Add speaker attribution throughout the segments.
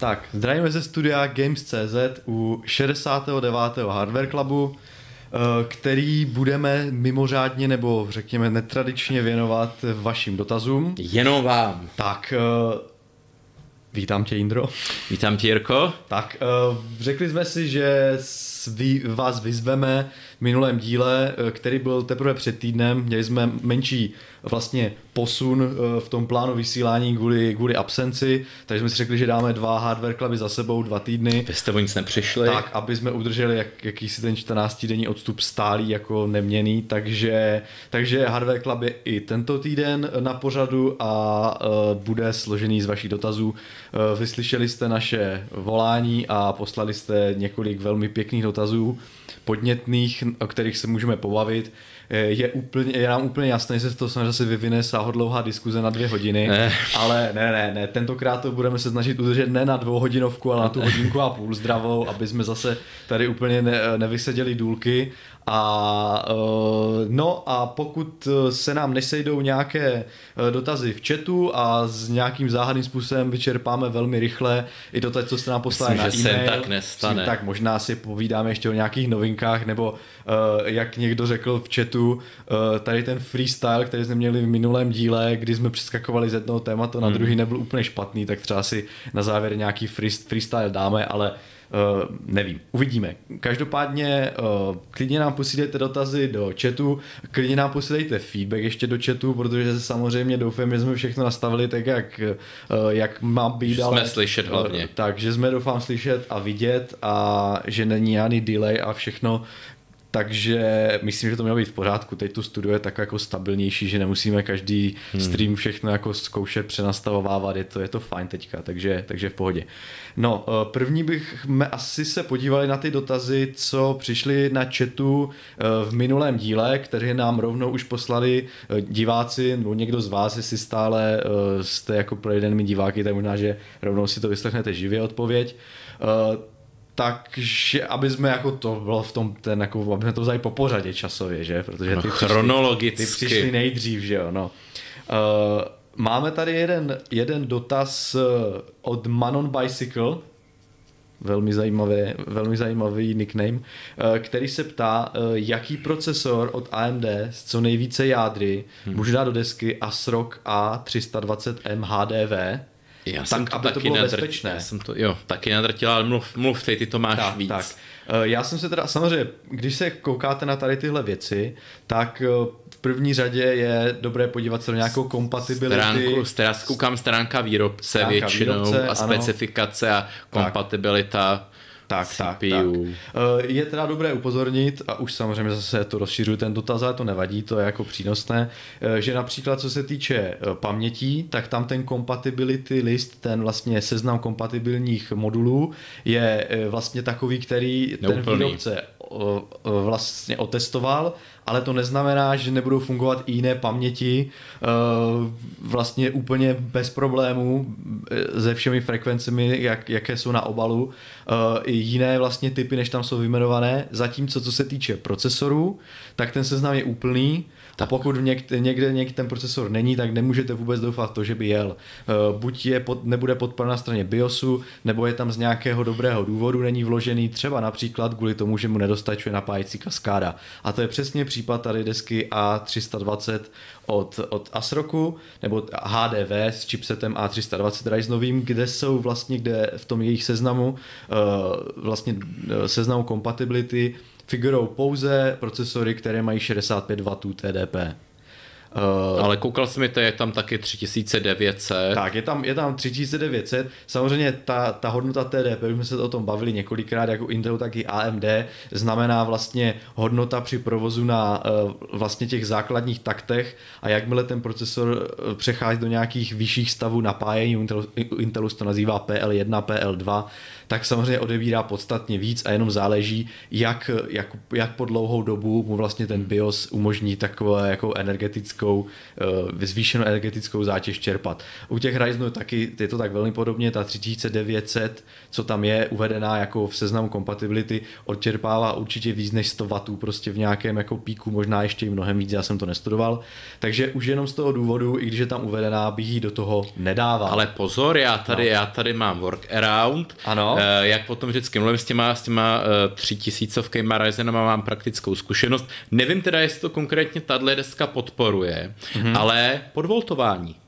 Speaker 1: Tak, zdravíme ze studia Games.cz u 69. Hardware Clubu, eh, který budeme mimořádně nebo řekněme netradičně věnovat vašim dotazům.
Speaker 2: Jenom vám.
Speaker 1: Tak, eh, vítám tě Indro.
Speaker 2: Vítám tě Jirko.
Speaker 1: Tak, eh, řekli jsme si, že vás vyzveme minulém díle, který byl teprve před týdnem. Měli jsme menší vlastně posun eh, v tom plánu vysílání kvůli, kvůli absenci, takže jsme si řekli, že dáme dva hardware cluby za sebou, dva týdny.
Speaker 2: Vy jste o nic nepřišli.
Speaker 1: Tak, aby jsme udrželi jak, jakýsi ten 14 denní odstup stálý jako neměný, takže, takže hardware club je i tento týden na pořadu a uh, bude složený z vašich dotazů. Uh, vyslyšeli jste naše volání a poslali jste několik velmi pěkných dotazů, podnětných, o kterých se můžeme pobavit. Eh, je, úplně, je nám úplně jasné, že se to samozřejmě zase vyvine sáhodlouhá diskuze na dvě hodiny, ne. ale ne, ne, ne, tentokrát to budeme se snažit udržet ne na dvouhodinovku, ale na tu hodinku a půl zdravou, aby jsme zase tady úplně ne, nevyseděli důlky a uh, no a pokud se nám nesejdou nějaké uh, dotazy v chatu a s nějakým záhadným způsobem vyčerpáme velmi rychle i to, co jste nám poslali na e-mail,
Speaker 2: tak nestane.
Speaker 1: tak možná si povídáme ještě o nějakých novinkách, nebo jak někdo řekl v chatu, tady ten freestyle, který jsme měli v minulém díle, kdy jsme přeskakovali z jednoho tématu na hmm. druhý, nebyl úplně špatný, tak třeba si na závěr nějaký freestyle dáme, ale Uh, nevím, uvidíme. Každopádně uh, klidně nám posílejte dotazy do chatu, klidně nám posílejte feedback ještě do chatu, protože samozřejmě doufám, že jsme všechno nastavili tak, jak, uh, jak má být.
Speaker 2: Že ale, jsme slyšet hlavně.
Speaker 1: Uh, tak, že jsme doufám slyšet a vidět a že není žádný delay a všechno takže myslím, že to mělo být v pořádku. Teď tu studio je tak jako stabilnější, že nemusíme každý hmm. stream všechno jako zkoušet přenastavovávat, je to, je to fajn teďka, takže, takže v pohodě. No, eh, první bych asi se podívali na ty dotazy, co přišly na chatu eh, v minulém díle, které nám rovnou už poslali eh, diváci, nebo někdo z vás, jestli stále jste jako pravidelnými diváky, tak možná, že rovnou si to vyslechnete živě odpověď takže aby jsme jako to bylo v tom, ten jako, aby jsme to vzali po pořadě časově, že? Protože
Speaker 2: ty no, chronologicky.
Speaker 1: Přišli, ty přišli nejdřív, že jo, no. Uh, máme tady jeden, jeden dotaz eh, od Manon Bicycle, velmi zajímavý, velmi zajímavý nickname, eh, který se ptá, jaký procesor od AMD s co nejvíce jádry hmm. může dát do desky ASRock A320M HDV
Speaker 2: já tak, jsem to aby taky to bylo nadrt, bezpečné. Já jsem to, jo, taky nadrtil, ale mluv, mluv ty, ty to máš tak, víc. Tak.
Speaker 1: Eh, já jsem se teda, samozřejmě, když se koukáte na tady tyhle věci, tak eh, v první řadě je dobré podívat se do nějakou kompatibility.
Speaker 2: Stránku, stránku, koukám stránka výrobce stránka většinou výrobce, a specifikace ano. a kompatibilita.
Speaker 1: Tak, CPU. tak, tak. Eh, je teda dobré upozornit, a už samozřejmě zase to rozšiřuju ten dotaz, ale to nevadí, to je jako přínosné, eh, že například co se týče eh, pamětí, tak tam ten compatibility list, ten vlastně seznam kompatibilních modulů je vlastně takový, který Neúplný. ten výrobce vlastně otestoval, ale to neznamená, že nebudou fungovat i jiné paměti vlastně úplně bez problémů se všemi frekvencemi, jak, jaké jsou na obalu, i jiné vlastně typy, než tam jsou vyjmenované, zatímco co se týče procesorů, tak ten seznam je úplný, tak. Pokud někde, někde, někde ten procesor není, tak nemůžete vůbec doufat to, že by jel. Uh, buď je pod, nebude podpor na straně BIOSu, nebo je tam z nějakého dobrého důvodu není vložený, třeba například kvůli tomu, že mu nedostačuje napájecí kaskáda. A to je přesně případ tady desky A320 od, od ASROKu, nebo HDV s chipsetem A320 Ryzenovým, kde jsou vlastně, kde v tom jejich seznamu, uh, vlastně uh, seznamu compatibility figurou pouze procesory, které mají 65 W TDP.
Speaker 2: Uh, Ale koukal jsem, to je tam taky 3900.
Speaker 1: Tak, je tam, je tam 3900. Samozřejmě ta, ta hodnota TDP, už jsme se o tom bavili několikrát, jako Intel, tak i AMD, znamená vlastně hodnota při provozu na uh, vlastně těch základních taktech a jakmile ten procesor eh, přechází do nějakých vyšších stavů napájení, Intel, Intelu to nazývá PL1, PL2, tak samozřejmě odebírá podstatně víc a jenom záleží, jak, jak, jak po dlouhou dobu mu vlastně ten BIOS umožní takové jako energetickou uh, zvýšenou energetickou zátěž čerpat. U těch Ryzenů taky je to tak velmi podobně, ta 3900, co tam je uvedená jako v seznamu compatibility, odčerpává určitě víc než 100 W prostě v nějakém jako píku, možná ještě i mnohem víc, já jsem to nestudoval. Takže už jenom z toho důvodu, i když je tam uvedená, bych ji do toho nedával.
Speaker 2: Ale pozor, já tady, no. já tady mám workaround,
Speaker 1: ano.
Speaker 2: Uh, jak potom vždycky mluvím s těma, s těma uh, tři tisícovkýma Ryzenama mám praktickou zkušenost. Nevím teda, jestli to konkrétně tahle deska podporuje, mm-hmm. ale podvoltování.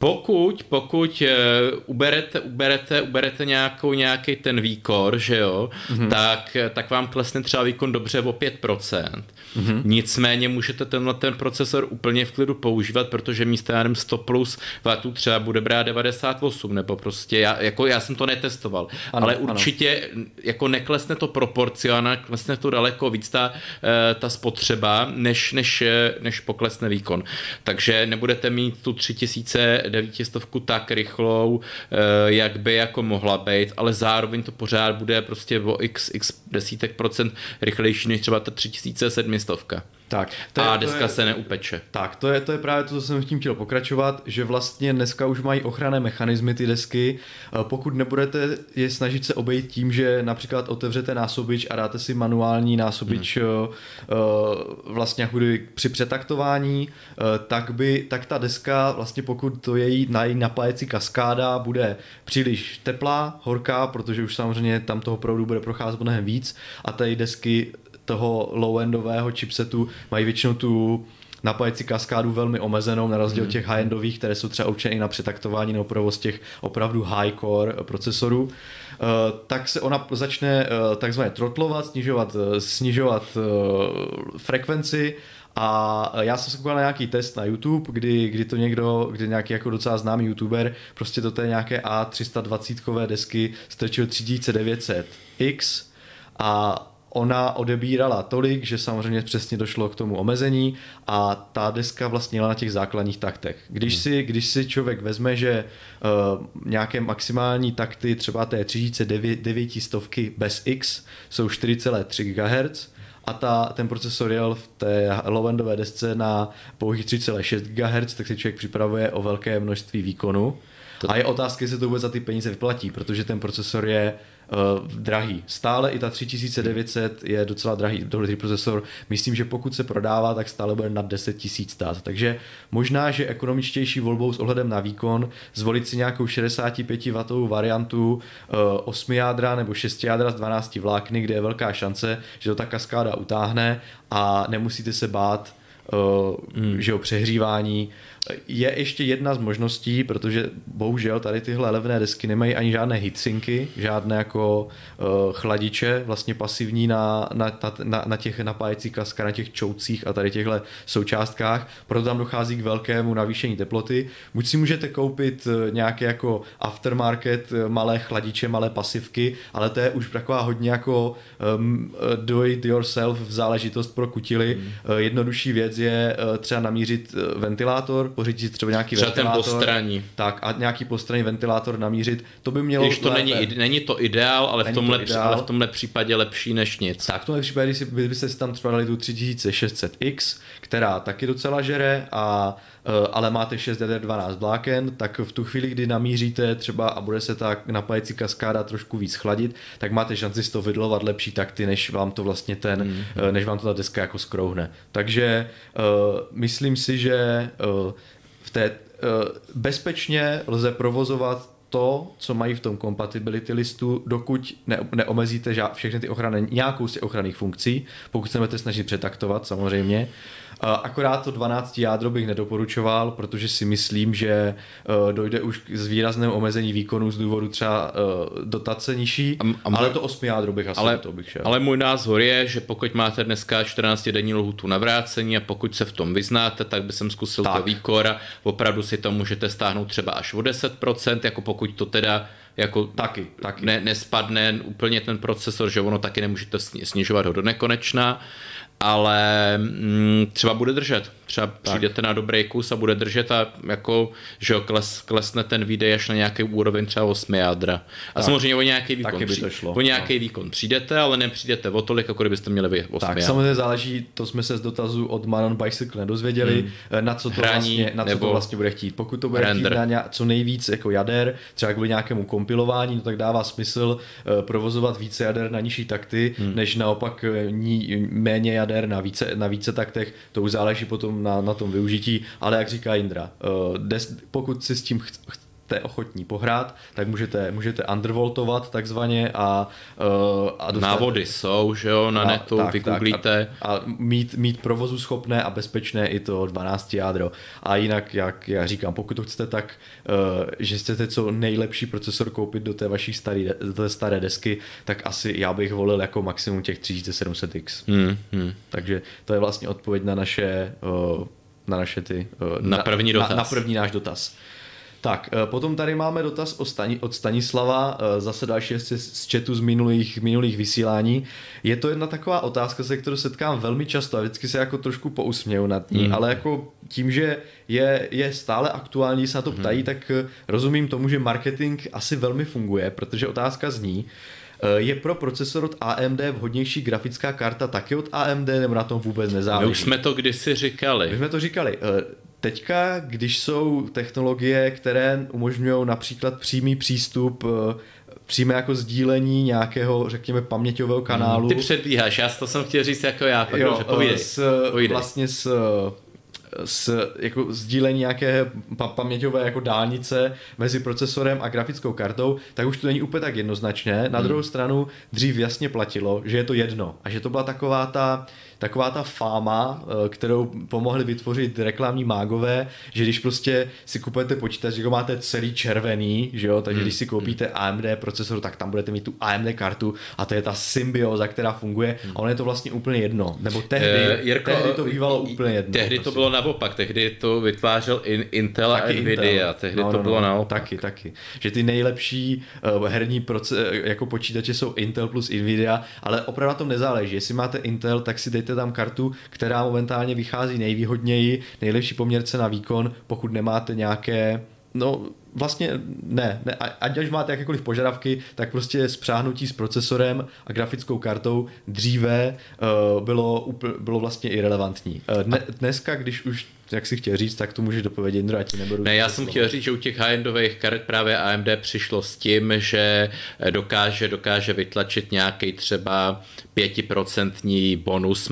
Speaker 2: Pokud, pokud uh, uberete, uberete, uberete nějakou, nějaký ten výkor, že jo, mm-hmm. tak, tak vám klesne třeba výkon dobře o 5%. Mm-hmm. Nicméně můžete tenhle ten procesor úplně v klidu používat, protože místo já 100 plus vatů třeba bude brát 98, nebo prostě, já, jako já jsem to netestoval, ano, ale určitě ano. jako neklesne to proporcionálně, klesne to daleko víc ta, eh, ta spotřeba, než, než, eh, než poklesne výkon. Takže nebudete mít tu 3900 tak rychlou, eh, jak by jako mohla být, ale zároveň to pořád bude prostě o x, x desítek procent rychlejší než třeba ta 3700 stovka.
Speaker 1: Tak,
Speaker 2: to je, a deska to je, se neupeče.
Speaker 1: Tak, to je, to je právě to, co jsem tím chtěl pokračovat, že vlastně dneska už mají ochranné mechanismy ty desky. Pokud nebudete je snažit se obejít tím, že například otevřete násobič a dáte si manuální násobič hmm. vlastně jako při přetaktování, eh, tak by, tak ta deska vlastně pokud to její na její napájecí kaskáda bude příliš teplá, horká, protože už samozřejmě tam toho proudu bude procházet mnohem víc a ty desky toho low-endového chipsetu mají většinou tu napájecí kaskádu velmi omezenou, na rozdíl mm. těch high-endových, které jsou třeba určeny na přetaktování nebo provoz těch opravdu high-core procesorů, uh, tak se ona začne uh, takzvaně trotlovat, snižovat, snižovat frekvenci a já jsem se koukal na nějaký test na YouTube, kdy, kdy to někdo, kdy nějaký jako docela známý YouTuber prostě do té nějaké A320 desky strčil 3900X a ona odebírala tolik, že samozřejmě přesně došlo k tomu omezení a ta deska vlastně jela na těch základních taktech. Když, hmm. si, když si člověk vezme, že uh, nějaké maximální takty třeba té 3900 bez X jsou 4,3 GHz, a ta, ten procesor jel v té low-endové desce na pouhých 3,6 GHz, tak si člověk připravuje o velké množství výkonu. To... A je otázka, jestli to vůbec za ty peníze vyplatí, protože ten procesor je uh, drahý. Stále i ta 3900 je docela drahý, dobrý procesor. Myslím, že pokud se prodává, tak stále bude nad 10 tisíc stát. Takže možná, že ekonomičtější volbou s ohledem na výkon zvolit si nějakou 65 W variantu uh, 8 jádra nebo 6 jádra z 12 vlákny, kde je velká šance, že to ta kaskáda utáhne a nemusíte se bát uh, hmm. že o přehřívání. Je ještě jedna z možností, protože bohužel tady tyhle levné desky nemají ani žádné heatsinky, žádné jako uh, chladiče vlastně pasivní na, na, na, na těch napájecích kaskách, na těch čoucích a tady těchto součástkách, proto tam dochází k velkému navýšení teploty. Buď si můžete koupit eh, nějaké jako aftermarket, malé chladiče, malé pasivky, ale to je už taková hodně jako um, do it yourself záležitost pro kutily. Uh, jednodušší věc je třeba namířit ventilátor, pořídit si třeba nějaký
Speaker 2: třeba
Speaker 1: ventilátor.
Speaker 2: ten postranní.
Speaker 1: Tak a nějaký postranní ventilátor namířit, to by mělo...
Speaker 2: Když to není, není to ideál, ale v, tomhle, ideál. ale v tomhle případě lepší než nic.
Speaker 1: Tak v tomhle případě, když byste si tam třeba dali tu 3600X, která taky docela žere a Eh, ale máte 6 jader 12 vláken, tak v tu chvíli, kdy namíříte třeba a bude se ta napájecí kaskáda trošku víc chladit, tak máte šanci z toho vydlovat lepší takty, než vám to vlastně ten, mm. než vám to ta deska jako skrouhne. Takže uh, myslím si, že uh, v té uh, bezpečně lze provozovat to, co mají v tom compatibility listu, dokud ne, neomezíte všechny ty ochrany, nějakou z těch ochranných funkcí, pokud se budete snažit přetaktovat samozřejmě, Akorát to 12 jádro bych nedoporučoval, protože si myslím, že e, dojde už k výraznému omezení výkonu z důvodu třeba e, dotace nižší, a, a můj, ale to 8 jádro bych asi
Speaker 2: ale,
Speaker 1: to bych šel.
Speaker 2: Ale můj názor je, že pokud máte dneska 14 denní lhutu na vrácení a pokud se v tom vyznáte, tak by jsem zkusil tak. to výkor a opravdu si to můžete stáhnout třeba až o 10%, jako pokud to teda jako
Speaker 1: taky, taky.
Speaker 2: Ne, nespadne úplně ten procesor, že ono taky nemůžete snižovat ho do nekonečna ale mm, třeba bude držet. Třeba tak. přijdete na dobrý kus a bude držet a jako, že jo, kles, klesne ten výdej až na nějaký úroveň třeba 8 jádra. A tak. samozřejmě o nějaký výkon, by to šlo, o nějaký no. výkon přijdete, ale nepřijdete o tolik, jako kdybyste měli vy 8
Speaker 1: Tak jádra. samozřejmě záleží, to jsme se z dotazu od Manon Bicycle nedozvěděli, hmm. na co to Hraní, vlastně, na co to vlastně bude chtít. Pokud to bude render. chtít na nějak, co nejvíc jako jader, třeba kvůli nějakému kompilování, no tak dává smysl uh, provozovat více jader na nižší takty, hmm. než naopak uh, ní, méně jader na více, na více taktech. To už záleží potom na, na tom využití, ale jak říká Indra, uh, des, pokud si s tím jste ochotní pohrát, tak můžete, můžete undervoltovat takzvaně a,
Speaker 2: uh, a dostat... Návody jsou, že jo, na a, netu, tak, vygooglíte.
Speaker 1: Tak, a, a mít, mít provozu schopné a bezpečné i to 12 jádro. A jinak, jak já říkám, pokud to chcete tak, uh, že chcete co nejlepší procesor koupit do té vaší staré, do té staré desky, tak asi já bych volil jako maximum těch 3700X. Hmm, hmm. Takže to je vlastně odpověď na naše uh, na naše ty...
Speaker 2: Na, na první dotaz.
Speaker 1: Na, na první náš dotaz. Tak, eh, potom tady máme dotaz od Stanislava, eh, zase další z chatu z minulých, minulých vysílání. Je to jedna taková otázka, se kterou setkám velmi často a vždycky se jako trošku pousměju nad ní, mm. ale jako tím, že je, je stále aktuální, se na to ptají, mm. tak eh, rozumím tomu, že marketing asi velmi funguje, protože otázka zní, je pro procesor od AMD vhodnější grafická karta taky od AMD, nebo na tom vůbec nezáleží?
Speaker 2: My už jsme to kdysi říkali.
Speaker 1: My jsme to říkali. Teďka, když jsou technologie, které umožňují například přímý přístup eh, přímé jako sdílení nějakého, řekněme, paměťového kanálu.
Speaker 2: Ty předbíháš, já to jsem chtěl říct jako já,
Speaker 1: jo, dobře, povídej, s, povídej. Vlastně s s jako sdílení nějaké pa- paměťové jako dálnice mezi procesorem a grafickou kartou, tak už to není úplně tak jednoznačné. Na hmm. druhou stranu dřív jasně platilo, že je to jedno a že to byla taková ta taková ta fáma, eh, kterou pomohli vytvořit reklamní mágové, že když prostě si kupujete počítač, že ho máte celý červený, že jo, takže hmm. když si koupíte AMD procesor, tak tam budete mít tu AMD kartu a to je ta symbioza, která funguje a ono je to vlastně úplně jedno. Nebo tehdy, uh, Jirko, tehdy to bývalo úplně jedno.
Speaker 2: Tehdy prosím. to bylo naopak, tehdy to vytvářel in, Intel taky a Nvidia, Intel. tehdy no, to no, bylo no, naopak.
Speaker 1: Taky, taky. Že ty nejlepší uh, herní proce- jako počítače jsou Intel plus Nvidia, ale opravdu na tom nezáleží. Jestli máte Intel, tak si dejte dejte tam kartu, která momentálně vychází nejvýhodněji, nejlepší poměrce na výkon, pokud nemáte nějaké No, vlastně ne, ne. Ať až máte jakékoliv požadavky, tak prostě spřáhnutí s procesorem a grafickou kartou dříve uh, bylo, bylo vlastně irrelevantní. Uh, dne, dneska, když už jak si chtěl říct, tak to můžeš dopovědět, Indro, já ti nebudu.
Speaker 2: Ne, já jsem chtěl říct, že u těch high-endových karet právě AMD přišlo s tím, že dokáže, dokáže vytlačit nějaký třeba 5% bonus,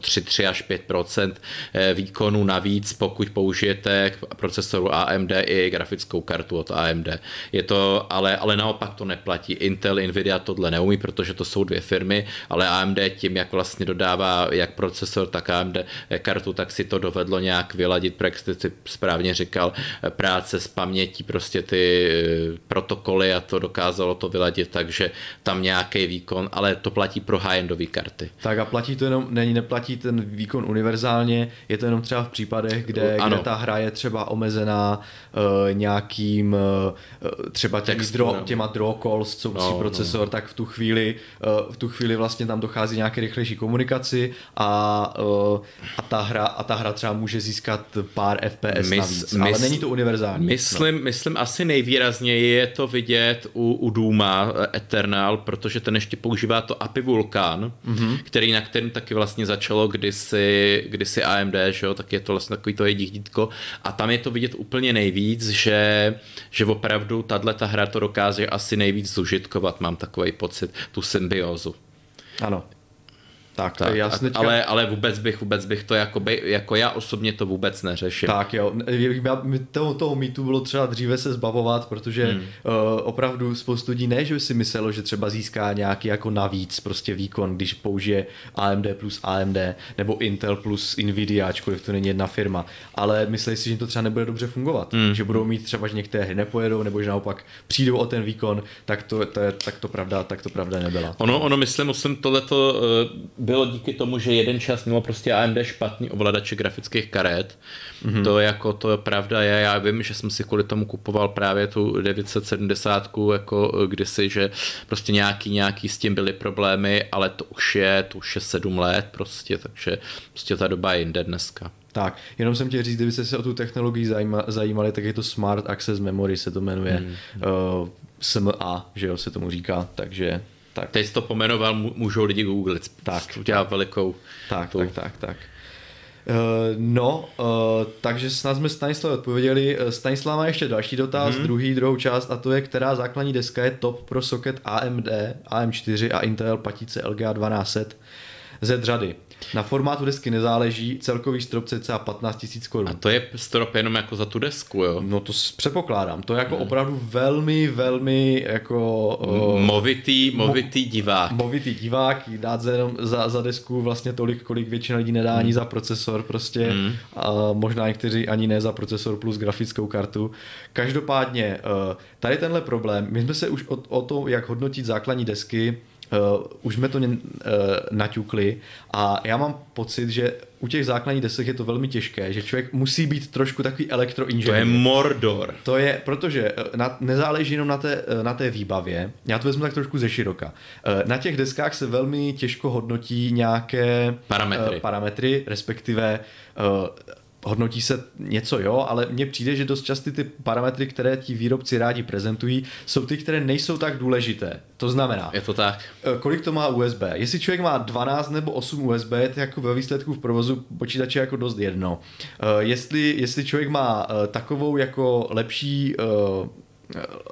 Speaker 2: 3, 3 až 5% eh, výkonu navíc, pokud použijete k procesoru AMD i grafickou kartu od AMD. Je to, ale, ale naopak to neplatí. Intel, Nvidia tohle neumí, protože to jsou dvě firmy, ale AMD tím, jak vlastně dodává jak procesor, tak AMD kartu, tak si to dovedlo nějak vyladit, jak jste si správně říkal, práce s pamětí, prostě ty eh, protokoly a to dokázalo to vyladit, takže tam nějaký výkon, ale to platí pro high-endové karty.
Speaker 1: Tak a platí to jenom, není, neplatí ten výkon univerzálně, je to jenom třeba v případech, kde, ano. kde ta hra je třeba omezená uh, nějakým uh, třeba těmi dro, těma draw calls, co musí no, procesor, no. tak v tu chvíli uh, v tu chvíli vlastně tam dochází nějaké rychlejší komunikaci a, uh, a ta hra a ta hra třeba může získat získat pár FPS mys, navíc, mys, ale není to univerzální.
Speaker 2: Myslím, no. myslím asi nejvýrazněji je to vidět u, u Duma eh, Eternal, protože ten ještě používá to API Vulkan, mm-hmm. který na kterým taky vlastně začalo kdysi, kdysi AMD, že jo, tak je to vlastně takový to jejich dítko a tam je to vidět úplně nejvíc, že, že opravdu tahle ta hra to dokáže asi nejvíc zužitkovat, mám takový pocit, tu symbiozu.
Speaker 1: Ano,
Speaker 2: tak, tak já teďka... ale, ale vůbec bych, vůbec bych to jakoby, jako já osobně to vůbec neřešil.
Speaker 1: Tak jo, toho, toho mýtu bylo třeba dříve se zbavovat, protože hmm. uh, opravdu spoustu lidí ne, že si myslelo, že třeba získá nějaký jako navíc prostě výkon, když použije AMD plus AMD nebo Intel plus Nvidia, ačkoliv to není jedna firma, ale myslí si, že to třeba nebude dobře fungovat, hmm. že budou mít třeba, že některé hry nepojedou, nebo že naopak přijdou o ten výkon, tak to, to je, tak to pravda, tak to pravda nebyla.
Speaker 2: Ono, ono myslím, myslím tohleto uh, bylo díky tomu, že jeden čas mělo prostě AMD špatný ovladače grafických karet. Mm-hmm. To jako to pravda je, já vím, že jsem si kvůli tomu kupoval právě tu 970 jako kdysi, že prostě nějaký, nějaký s tím byly problémy, ale to už je, to už je sedm let prostě, takže prostě ta doba je jinde dneska.
Speaker 1: Tak, jenom jsem chtěl říct, kdybyste se o tu technologii zajímali, tak je to Smart Access Memory, se to jmenuje. Hmm. Uh, SMA, že jo, se tomu říká, takže
Speaker 2: tak. Teď jsi to pomenoval, můžou lidi googlit. Tak. Udělá velikou.
Speaker 1: Tak, tu. tak, tak, tak. Uh, no, uh, takže snad jsme Stanislav odpověděli. Stanislav má ještě další dotaz, hmm. druhý, druhou část, a to je, která základní deska je top pro socket AMD, AM4 a Intel patice LGA 1200 ze řady. Na formátu desky nezáleží, celkový strop cca 15 000 korun.
Speaker 2: A to je strop jenom jako za tu desku, jo?
Speaker 1: No to předpokládám, to je jako hmm. opravdu velmi, velmi jako...
Speaker 2: Uh, movitý, movitý divák.
Speaker 1: Movitý divák, dát za, jenom za, za desku vlastně tolik, kolik většina lidí nedá hmm. ani za procesor prostě, hmm. a možná někteří ani ne za procesor plus grafickou kartu. Každopádně, uh, tady tenhle problém, my jsme se už o, o to, jak hodnotit základní desky, Uh, už jsme to uh, naťukli a já mám pocit, že u těch základních desek je to velmi těžké, že člověk musí být trošku takový elektroinženýr.
Speaker 2: To je Mordor.
Speaker 1: To je, protože na, nezáleží jenom na té, na té výbavě, já to vezmu tak trošku ze široka. Na těch deskách se velmi těžko hodnotí nějaké
Speaker 2: parametry,
Speaker 1: uh, parametry respektive uh, hodnotí se něco, jo, ale mně přijde, že dost časty ty parametry, které ti výrobci rádi prezentují, jsou ty, které nejsou tak důležité. To znamená,
Speaker 2: je to tak.
Speaker 1: Eh, kolik to má USB. Jestli člověk má 12 nebo 8 USB, to jako ve výsledku v provozu počítače jako dost jedno. Eh, jestli, jestli člověk má eh, takovou jako lepší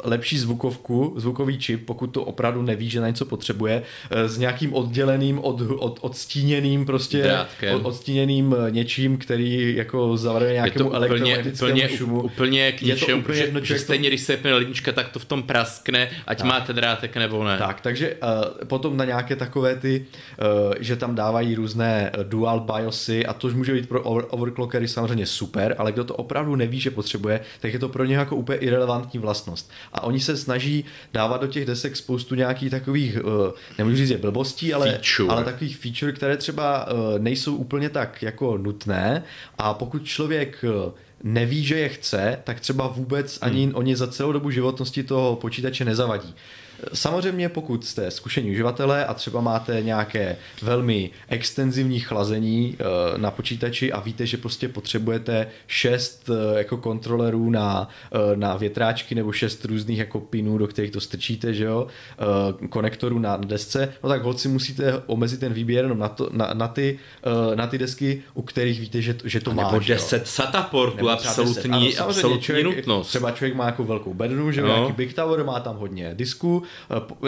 Speaker 1: lepší zvukovku, zvukový čip, pokud to opravdu neví, že na něco potřebuje, eh, s nějakým odděleným, od, od, odstíněným prostě, od, odstíněným eh, něčím, který jako zavaduje nějakému elektromagnetickému úplně, šumu.
Speaker 2: Úplně k ničemu, je to úplně jedno, že stejně, když se jepne lednička, tak to v tom praskne, ať tak. má ten drátek nebo ne.
Speaker 1: Tak, takže uh, potom na nějaké takové ty, uh, že tam dávají různé dual BIOSy a to už může být pro over, overclockery samozřejmě super, ale kdo to opravdu neví, že potřebuje, tak je to pro ně jako úplně irrelevantní vlast vlastnost. A oni se snaží dávat do těch desek spoustu nějakých takových, uh, nemůžu říct, blbostí, ale, ale takových feature, které třeba uh, nejsou úplně tak jako nutné a pokud člověk uh, neví, že je chce, tak třeba vůbec ani hmm. oni za celou dobu životnosti toho počítače nezavadí. Samozřejmě pokud jste zkušení uživatelé a třeba máte nějaké velmi extenzivní chlazení eh, na počítači a víte, že prostě potřebujete šest eh, jako kontrolerů na, eh, na větráčky nebo šest různých jako pinů, do kterých to strčíte, že jo, konektorů na desce, no tak holci musíte omezit ten výběr jenom na, to, na, na, ty, na ty desky, u kterých víte, že, že to má.
Speaker 2: Nebo 10 SATA portů, absolutní, ano, absolutní člověk, nutnost.
Speaker 1: Třeba člověk má jako velkou bednu, že jo, no. nějaký Big Tower, má tam hodně disků,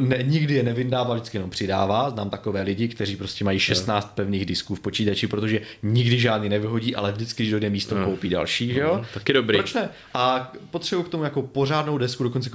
Speaker 1: ne, nikdy je nevyndává, vždycky jenom přidává. Znám takové lidi, kteří prostě mají 16 pevných disků v počítači, protože nikdy žádný nevyhodí, ale vždycky, když dojde místo, no. koupí další, že jo? No,
Speaker 2: taky dobrý.
Speaker 1: Proč ne? A potřebují k tomu jako pořádnou desku, dokonce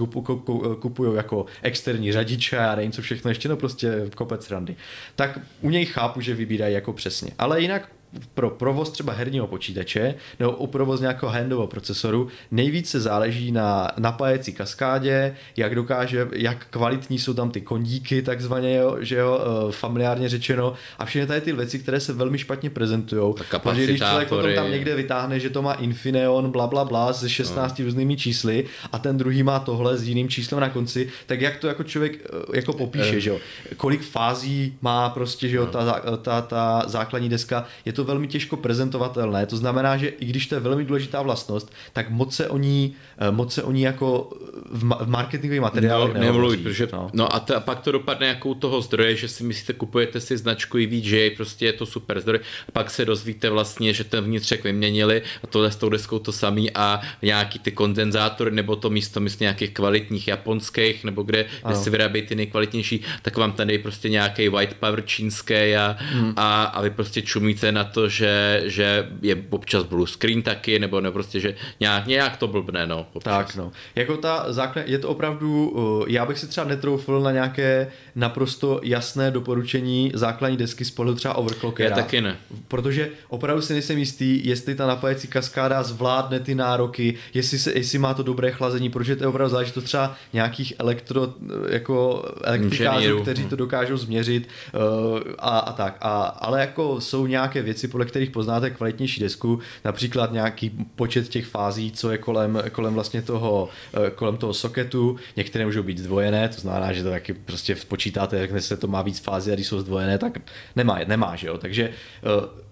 Speaker 1: kupují jako externí řadiče a nevím co všechno, ještě no prostě kopec randy. Tak u něj chápu, že vybírají jako přesně. Ale jinak pro provoz třeba herního počítače nebo u provoz nějakého handového procesoru nejvíce záleží na napájecí kaskádě, jak dokáže, jak kvalitní jsou tam ty kondíky takzvaně, jo, že jo, eh, familiárně řečeno a všechny tady ty věci, které se velmi špatně prezentují. Protože když člověk potom tam někde vytáhne, že to má Infineon, bla bla bla, se 16 no. různými čísly a ten druhý má tohle s jiným číslem na konci, tak jak to jako člověk eh, jako popíše, eh. že jo? Kolik fází má prostě, že jo, no. ta, ta, ta základní deska, je to to velmi těžko prezentovatelné. To znamená, že i když to je velmi důležitá vlastnost, tak moc se o ní, moc se o ní jako v, ma- v marketingových materiálech
Speaker 2: no, nemluví, protože, no. no a, to, a pak to dopadne jako u toho zdroje, že si myslíte, kupujete si značku i VJ, prostě je to super zdroj, a pak se dozvíte vlastně, že ten vnitřek vyměnili a tohle s tou deskou to samý a nějaký ty kondenzátory nebo to místo myslím nějakých kvalitních japonských nebo kde, kde si vyrábějí ty nejkvalitnější, tak vám tady prostě nějaký white power čínské a, hmm. a, a vy prostě čumíte na to, že, že je občas blue screen taky, nebo ne prostě, že nějak, nějak to blbne, no.
Speaker 1: Občas. Tak, no. Jako ta základ, je to opravdu, uh, já bych si třeba netroufl na nějaké naprosto jasné doporučení základní desky z pohledu třeba overclockera.
Speaker 2: Já taky ne.
Speaker 1: Protože opravdu si nejsem jistý, jestli ta napájecí kaskáda zvládne ty nároky, jestli, se, jestli má to dobré chlazení, protože to je opravdu záležitost třeba nějakých elektro, jako elektrikářů, kteří to dokážou změřit uh, a, a tak. A, ale jako jsou nějaké věci, podle kterých poznáte kvalitnější desku, například nějaký počet těch fází, co je kolem, kolem vlastně toho, eh, kolem toho soketu, některé můžou být zdvojené, to znamená, že to taky prostě počítáte, jak se to má víc fází a když jsou zdvojené, tak nemá, nemá že jo, takže eh,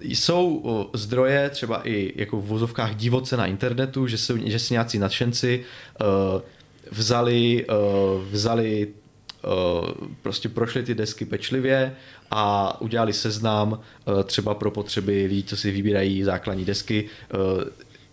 Speaker 1: jsou zdroje třeba i jako v vozovkách divoce na internetu, že, jsou, že si nějací nadšenci uh, vzali, vzali prostě prošli ty desky pečlivě a udělali seznam třeba pro potřeby lidí, co si vybírají základní desky,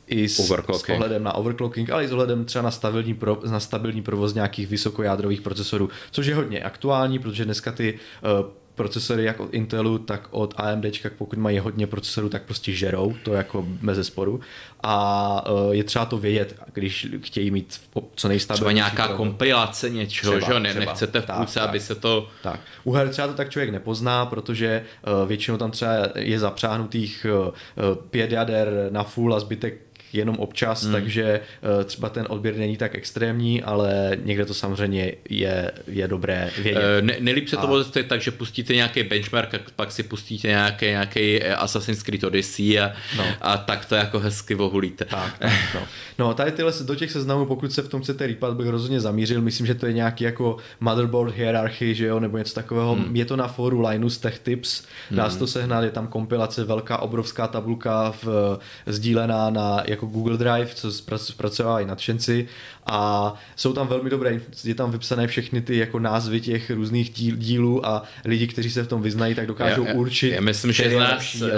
Speaker 1: i s, s ohledem na overclocking, ale i s ohledem třeba na stabilní, pro, na stabilní provoz nějakých vysokojádrových procesorů, což je hodně aktuální, protože dneska ty uh, procesory jak od Intelu, tak od AMD, pokud mají hodně procesorů, tak prostě žerou, to jako bez sporu. A eh, je třeba to vědět, když chtějí mít co nejstabilnější.
Speaker 2: Třeba nějaká provoz. kompilace něčeho, třeba, že ne, třeba. nechcete v půlce, aby se to...
Speaker 1: Tak. U her třeba to tak člověk nepozná, protože uh, většinou tam třeba je zapřáhnutých uh, pět jader na full a zbytek jenom občas, hmm. takže eh, třeba ten odběr není tak extrémní, ale někde to samozřejmě je, je dobré vědět.
Speaker 2: Eh, ne, nejlíp se to bude tak, že pustíte nějaký benchmark a pak si pustíte nějaký, nějaký Assassin's Creed Odyssey a, no. a tak to jako hezky vohulíte.
Speaker 1: Tak, tak, no. no tady tyhle, do těch seznamů, pokud se v tom chcete rýpat, bych rozhodně zamířil, myslím, že to je nějaký jako motherboard hierarchy, že jo, nebo něco takového. Hmm. Je to na fóru Linus Tech Tips, dá hmm. se to sehnat, je tam kompilace, velká, obrovská tabulka v, sdílená na jako jako Google Drive, co zpracovávají nadšenci a jsou tam velmi dobré, je tam vypsané všechny ty jako názvy těch různých díl, dílů a lidi, kteří se v tom vyznají, tak dokážou
Speaker 2: já,
Speaker 1: určit.
Speaker 2: Já myslím, že z nás uh,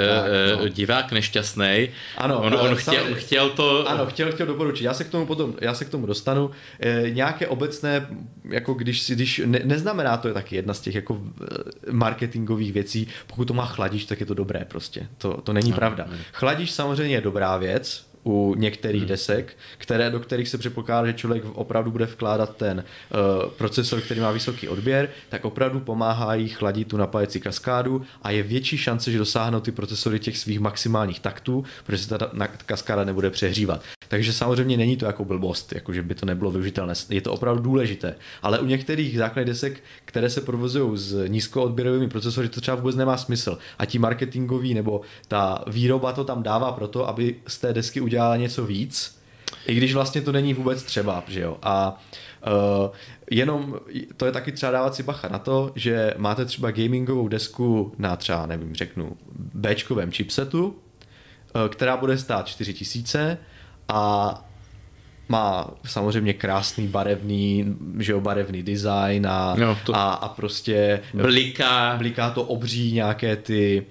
Speaker 2: no. divák nešťastný.
Speaker 1: Ano,
Speaker 2: on, on chtěl, chtěl to...
Speaker 1: Ano, chtěl, chtěl doporučit. Já se k tomu potom, já se k tomu dostanu. E, nějaké obecné, jako když si, když, ne, neznamená to je taky jedna z těch jako marketingových věcí, pokud to má chladič, tak je to dobré prostě. To, to není no, pravda. Ne. Chladič samozřejmě je dobrá věc, u některých hmm. desek, které, do kterých se předpokládá, že člověk opravdu bude vkládat ten uh, procesor, který má vysoký odběr, tak opravdu pomáhají chladit tu napájecí kaskádu a je větší šance, že dosáhnou ty procesory těch svých maximálních taktů, protože se ta kaskáda nebude přehřívat. Takže samozřejmě není to jako blbost, jako že by to nebylo využitelné. Je to opravdu důležité. Ale u některých základních desek, které se provozují s nízkoodběrovými procesory, to třeba vůbec nemá smysl. A ti marketingový nebo ta výroba to tam dává proto, aby z té desky udělala něco víc, i když vlastně to není vůbec třeba, že jo. A uh, jenom to je taky třeba dávat si bacha na to, že máte třeba gamingovou desku na třeba, nevím, řeknu, Bčkovém chipsetu, uh, která bude stát 4000 a má samozřejmě krásný barevný, že jo, barevný design a, no, to... a, a prostě
Speaker 2: bliká.
Speaker 1: bliká to obří nějaké ty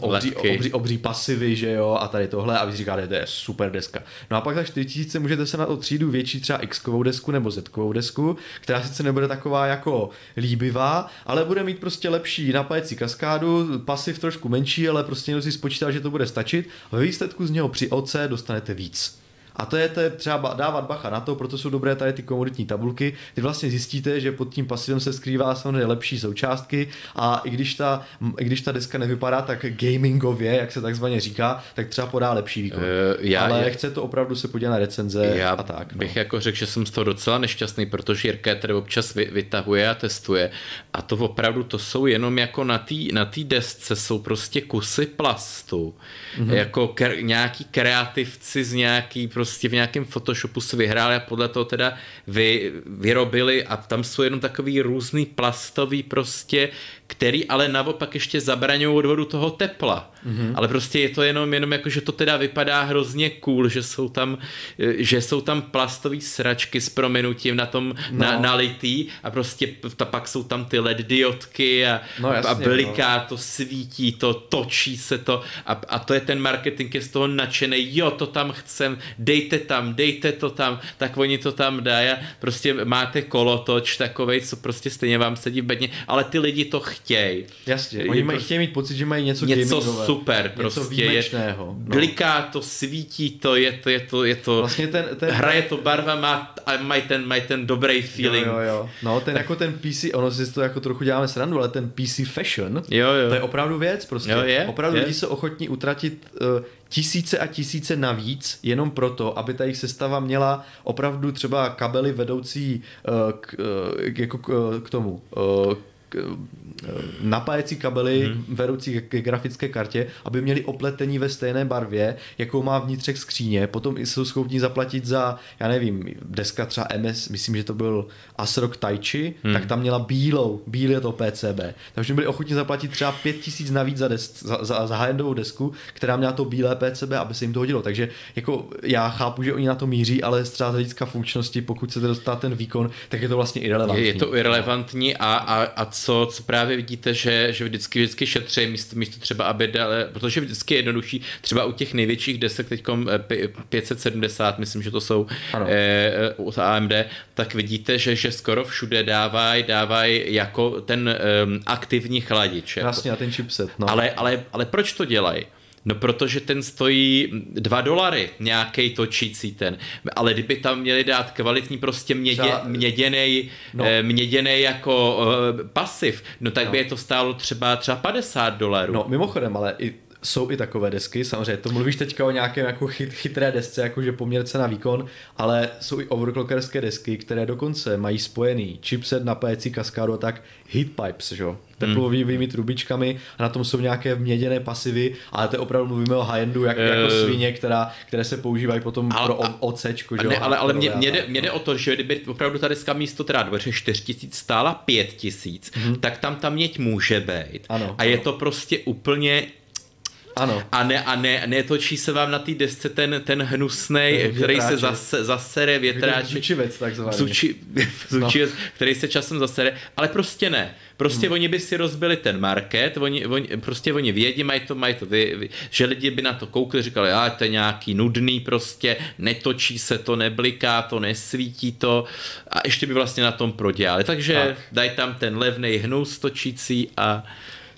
Speaker 1: obří, obří, obří pasivy, že jo, a tady tohle a vy říkáte, to je super deska. No a pak za 4000 můžete se na to třídu větší třeba x desku nebo z desku, která sice nebude taková jako líbivá, ale bude mít prostě lepší napájecí kaskádu, pasiv trošku menší, ale prostě jenom si spočítá, že to bude stačit a ve výsledku z něho při OC dostanete víc. A to je, to je třeba dávat bacha na to, proto jsou dobré tady ty komoditní tabulky. Ty vlastně zjistíte, že pod tím pasivem se skrývá samozřejmě lepší součástky a i když ta, i když ta deska nevypadá tak gamingově, jak se takzvaně říká, tak třeba podá lepší výkon. Uh, já, Ale já, chce to opravdu se podívat na recenze
Speaker 2: já
Speaker 1: a tak.
Speaker 2: No. bych jako řekl, že jsem z toho docela nešťastný, protože Jirka tady občas vy, vytahuje a testuje a to opravdu to jsou jenom jako na té na tý desce jsou prostě kusy plastu. Mm-hmm. Jako kre, nějaký kreativci z nějaký prostě v nějakém Photoshopu si vyhráli a podle toho teda vy, vyrobili a tam jsou jenom takový různý plastový prostě který ale naopak ještě zabraňují odvodu toho tepla. Mm-hmm. Ale prostě je to jenom, jenom jako, že to teda vypadá hrozně cool, že jsou tam, že jsou tam plastové sračky s prominutím na tom no. na, nalitý a prostě ta, pak jsou tam ty LED diodky a, no, jasně, a bliká no. to, svítí to, točí se to a, a to je ten marketing, je z toho nadšený, jo, to tam chcem, dejte tam, dejte to tam, tak oni to tam dají a prostě máte kolotoč takovej, co prostě stejně vám sedí v bedně, ale ty lidi to chtějí chtějí.
Speaker 1: Jasně, oni mají, chtějí mít pocit, že mají něco
Speaker 2: Něco gamingové, super, něco prostě výjimečného. Je, no. Bliká to, svítí to, je to, je to, je to, vlastně ten, ten, hraje to barva, má, mají ten, mají ten dobrý feeling.
Speaker 1: Jo, jo, jo. No, ten jako ten PC, ono si to jako trochu děláme srandu, ale ten PC fashion,
Speaker 2: jo, jo.
Speaker 1: to je opravdu věc prostě.
Speaker 2: Jo, je,
Speaker 1: opravdu
Speaker 2: je.
Speaker 1: lidi jsou ochotní utratit uh, tisíce a tisíce navíc jenom proto, aby ta jejich sestava měla opravdu třeba kabely vedoucí uh, k, uh, jako k, uh, k tomu, uh, napájecí kabely hmm. vedoucí k grafické kartě, aby měli opletení ve stejné barvě, jakou má vnitřek skříně. Potom jsou schopni zaplatit za, já nevím, deska třeba MS, myslím, že to byl Asrock Taichi, hmm. tak tam měla bílou, bílé to PCB. Takže byli ochotni zaplatit třeba 5000 navíc za, des, za, za, za high desku, která měla to bílé PCB, aby se jim to hodilo. Takže jako já chápu, že oni na to míří, ale z třeba z hlediska funkčnosti, pokud se dostat ten výkon, tak je to vlastně irrelevantní.
Speaker 2: Je to irrelevantní a, a, a co, co právě vidíte, že, že vždycky, vždycky šetří místo, místo třeba, aby dali, protože vždycky je jednodušší, třeba u těch největších desek teď 570, myslím, že to jsou eh, u AMD, tak vidíte, že, že skoro všude dávají dávaj jako ten eh, aktivní chladič.
Speaker 1: Jako. Jasně, a ten chipset. No.
Speaker 2: Ale, ale, ale proč to dělají? No protože ten stojí 2 dolary, nějaký točící ten. Ale kdyby tam měli dát kvalitní prostě mědě, třeba, měděnej, no. eh, měděnej jako eh, pasiv, no tak no. by je to stálo třeba třeba 50 dolarů.
Speaker 1: No mimochodem, ale i jsou i takové desky, samozřejmě to mluvíš teďka o nějaké jako chyt, chytré desce, jakože poměrce na výkon, ale jsou i overclockerské desky, které dokonce mají spojený chipset, napájecí kaskádu a tak heatpipes, že? teplovými hmm. trubičkami a na tom jsou nějaké měděné pasivy, ale to opravdu mluvíme o high-endu jak, uh, jako svině, která, které se používají potom ale, pro.
Speaker 2: Že? Ne, ale, ale mě, mě, jde, mě jde o to, že kdyby opravdu ta deska místo teda 4000 stála 5000, hmm. tak tam ta měď může být. Ano, a ano. je to prostě úplně
Speaker 1: ano.
Speaker 2: A ne, a ne, netočí se vám na té desce ten, ten hnusný, který se zase, zasere větráček.
Speaker 1: Zučivec takzvaný.
Speaker 2: Zuči, zučivec, no. který se časem zasere, ale prostě ne. Prostě hmm. oni by si rozbili ten market, oni, oni, prostě oni vědí, mají to, mají to vy, vy, že lidi by na to koukli, říkali, a to je nějaký nudný prostě, netočí se to, nebliká to, nesvítí to a ještě by vlastně na tom prodělali. Takže tak. dají tam ten levný hnus točící a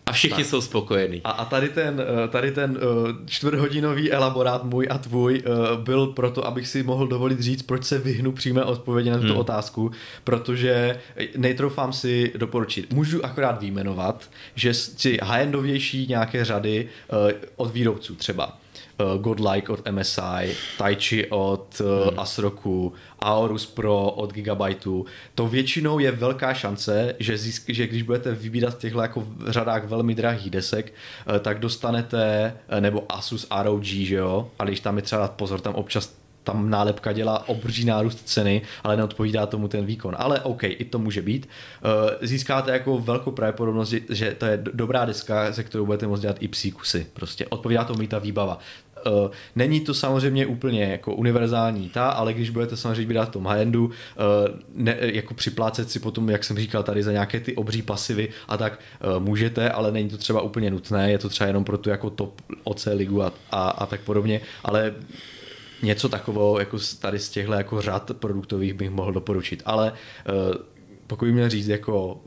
Speaker 2: a všichni tak. jsou spokojení.
Speaker 1: A, a tady ten, eh, tady ten uh, čtvrthodinový elaborát můj a tvůj uh, byl proto, abych si mohl dovolit říct, proč se vyhnu přímé odpovědi na tuto hmm. otázku, protože nejtroufám si doporučit. Můžu akorát výjmenovat, že si high-endovější nějaké řady od výrobců třeba Godlike od MSI, Taichi od hmm. Asroku, Aorus Pro od Gigabyteu. To většinou je velká šance, že, získ, že když budete vybírat v těchto jako řadách velmi drahých desek, uh, tak dostanete, uh, nebo Asus ROG, že jo, ale když tam je třeba pozor, tam občas tam nálepka dělá obří nárůst ceny, ale neodpovídá tomu ten výkon. Ale OK, i to může být. Získáte jako velkou pravděpodobnost, že to je dobrá deska, se kterou budete moct dělat i psí kusy. Prostě odpovídá tomu i ta výbava. Uh, není to samozřejmě úplně jako univerzální ta, ale když budete samozřejmě být v tom high-endu, uh, ne, jako připlácet si potom, jak jsem říkal tady, za nějaké ty obří pasivy a tak uh, můžete, ale není to třeba úplně nutné, je to třeba jenom pro tu jako top OC ligu a, a, a tak podobně, ale něco takového jako tady z těchto jako řad produktových bych mohl doporučit, ale pokud měl říct jako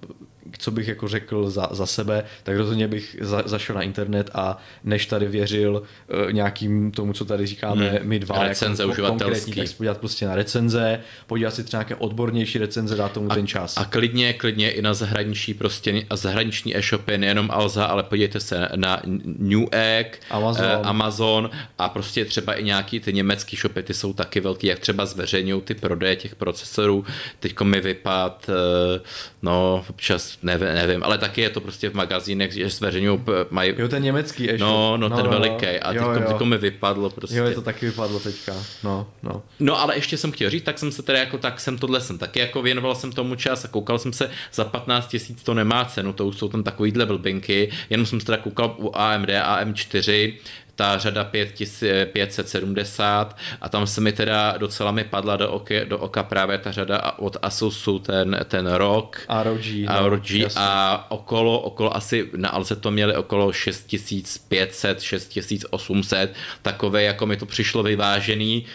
Speaker 1: co bych jako řekl za, za sebe, tak rozhodně bych za, zašel na internet a než tady věřil uh, nějakým tomu, co tady říkáme hmm. my dva,
Speaker 2: recenze jako
Speaker 1: konkrétní, tak se podívat prostě na recenze, podívat si třeba nějaké odbornější recenze, dát tomu
Speaker 2: a,
Speaker 1: ten čas.
Speaker 2: A klidně, klidně i na zahraniční prostě a zahraniční e-shopy, nejenom Alza, ale podívejte se na Newegg,
Speaker 1: Amazon.
Speaker 2: Eh, Amazon a prostě třeba i nějaký ty německý shopy, ty jsou taky velký, jak třeba zveřejňují ty prodeje těch procesorů. Teďko mi vypad, eh, no občas nevím, nevím, ale taky je to prostě v magazínech, že zveřejňují, mají...
Speaker 1: Jo, ten německý
Speaker 2: e No, no, no ten no, veliký. A jo, teďko, jo. teďko mi vypadlo prostě.
Speaker 1: Jo, je to taky vypadlo teďka. No, no.
Speaker 2: No, ale ještě jsem chtěl říct, tak jsem se teda jako, tak jsem tohle jsem taky jako věnoval jsem tomu čas a koukal jsem se, za 15 tisíc to nemá cenu, to už jsou tam takovýhle blbinky, jenom jsem se teda koukal u AMD, AM4, ta řada 570 a tam se mi teda docela mi padla do, oka, do oka právě ta řada od Asusu, ten, ten ROG,
Speaker 1: ROG,
Speaker 2: ROG no, a okolo, okolo asi na Alze to měli okolo 6500, 6800, takové jako mi to přišlo vyvážený,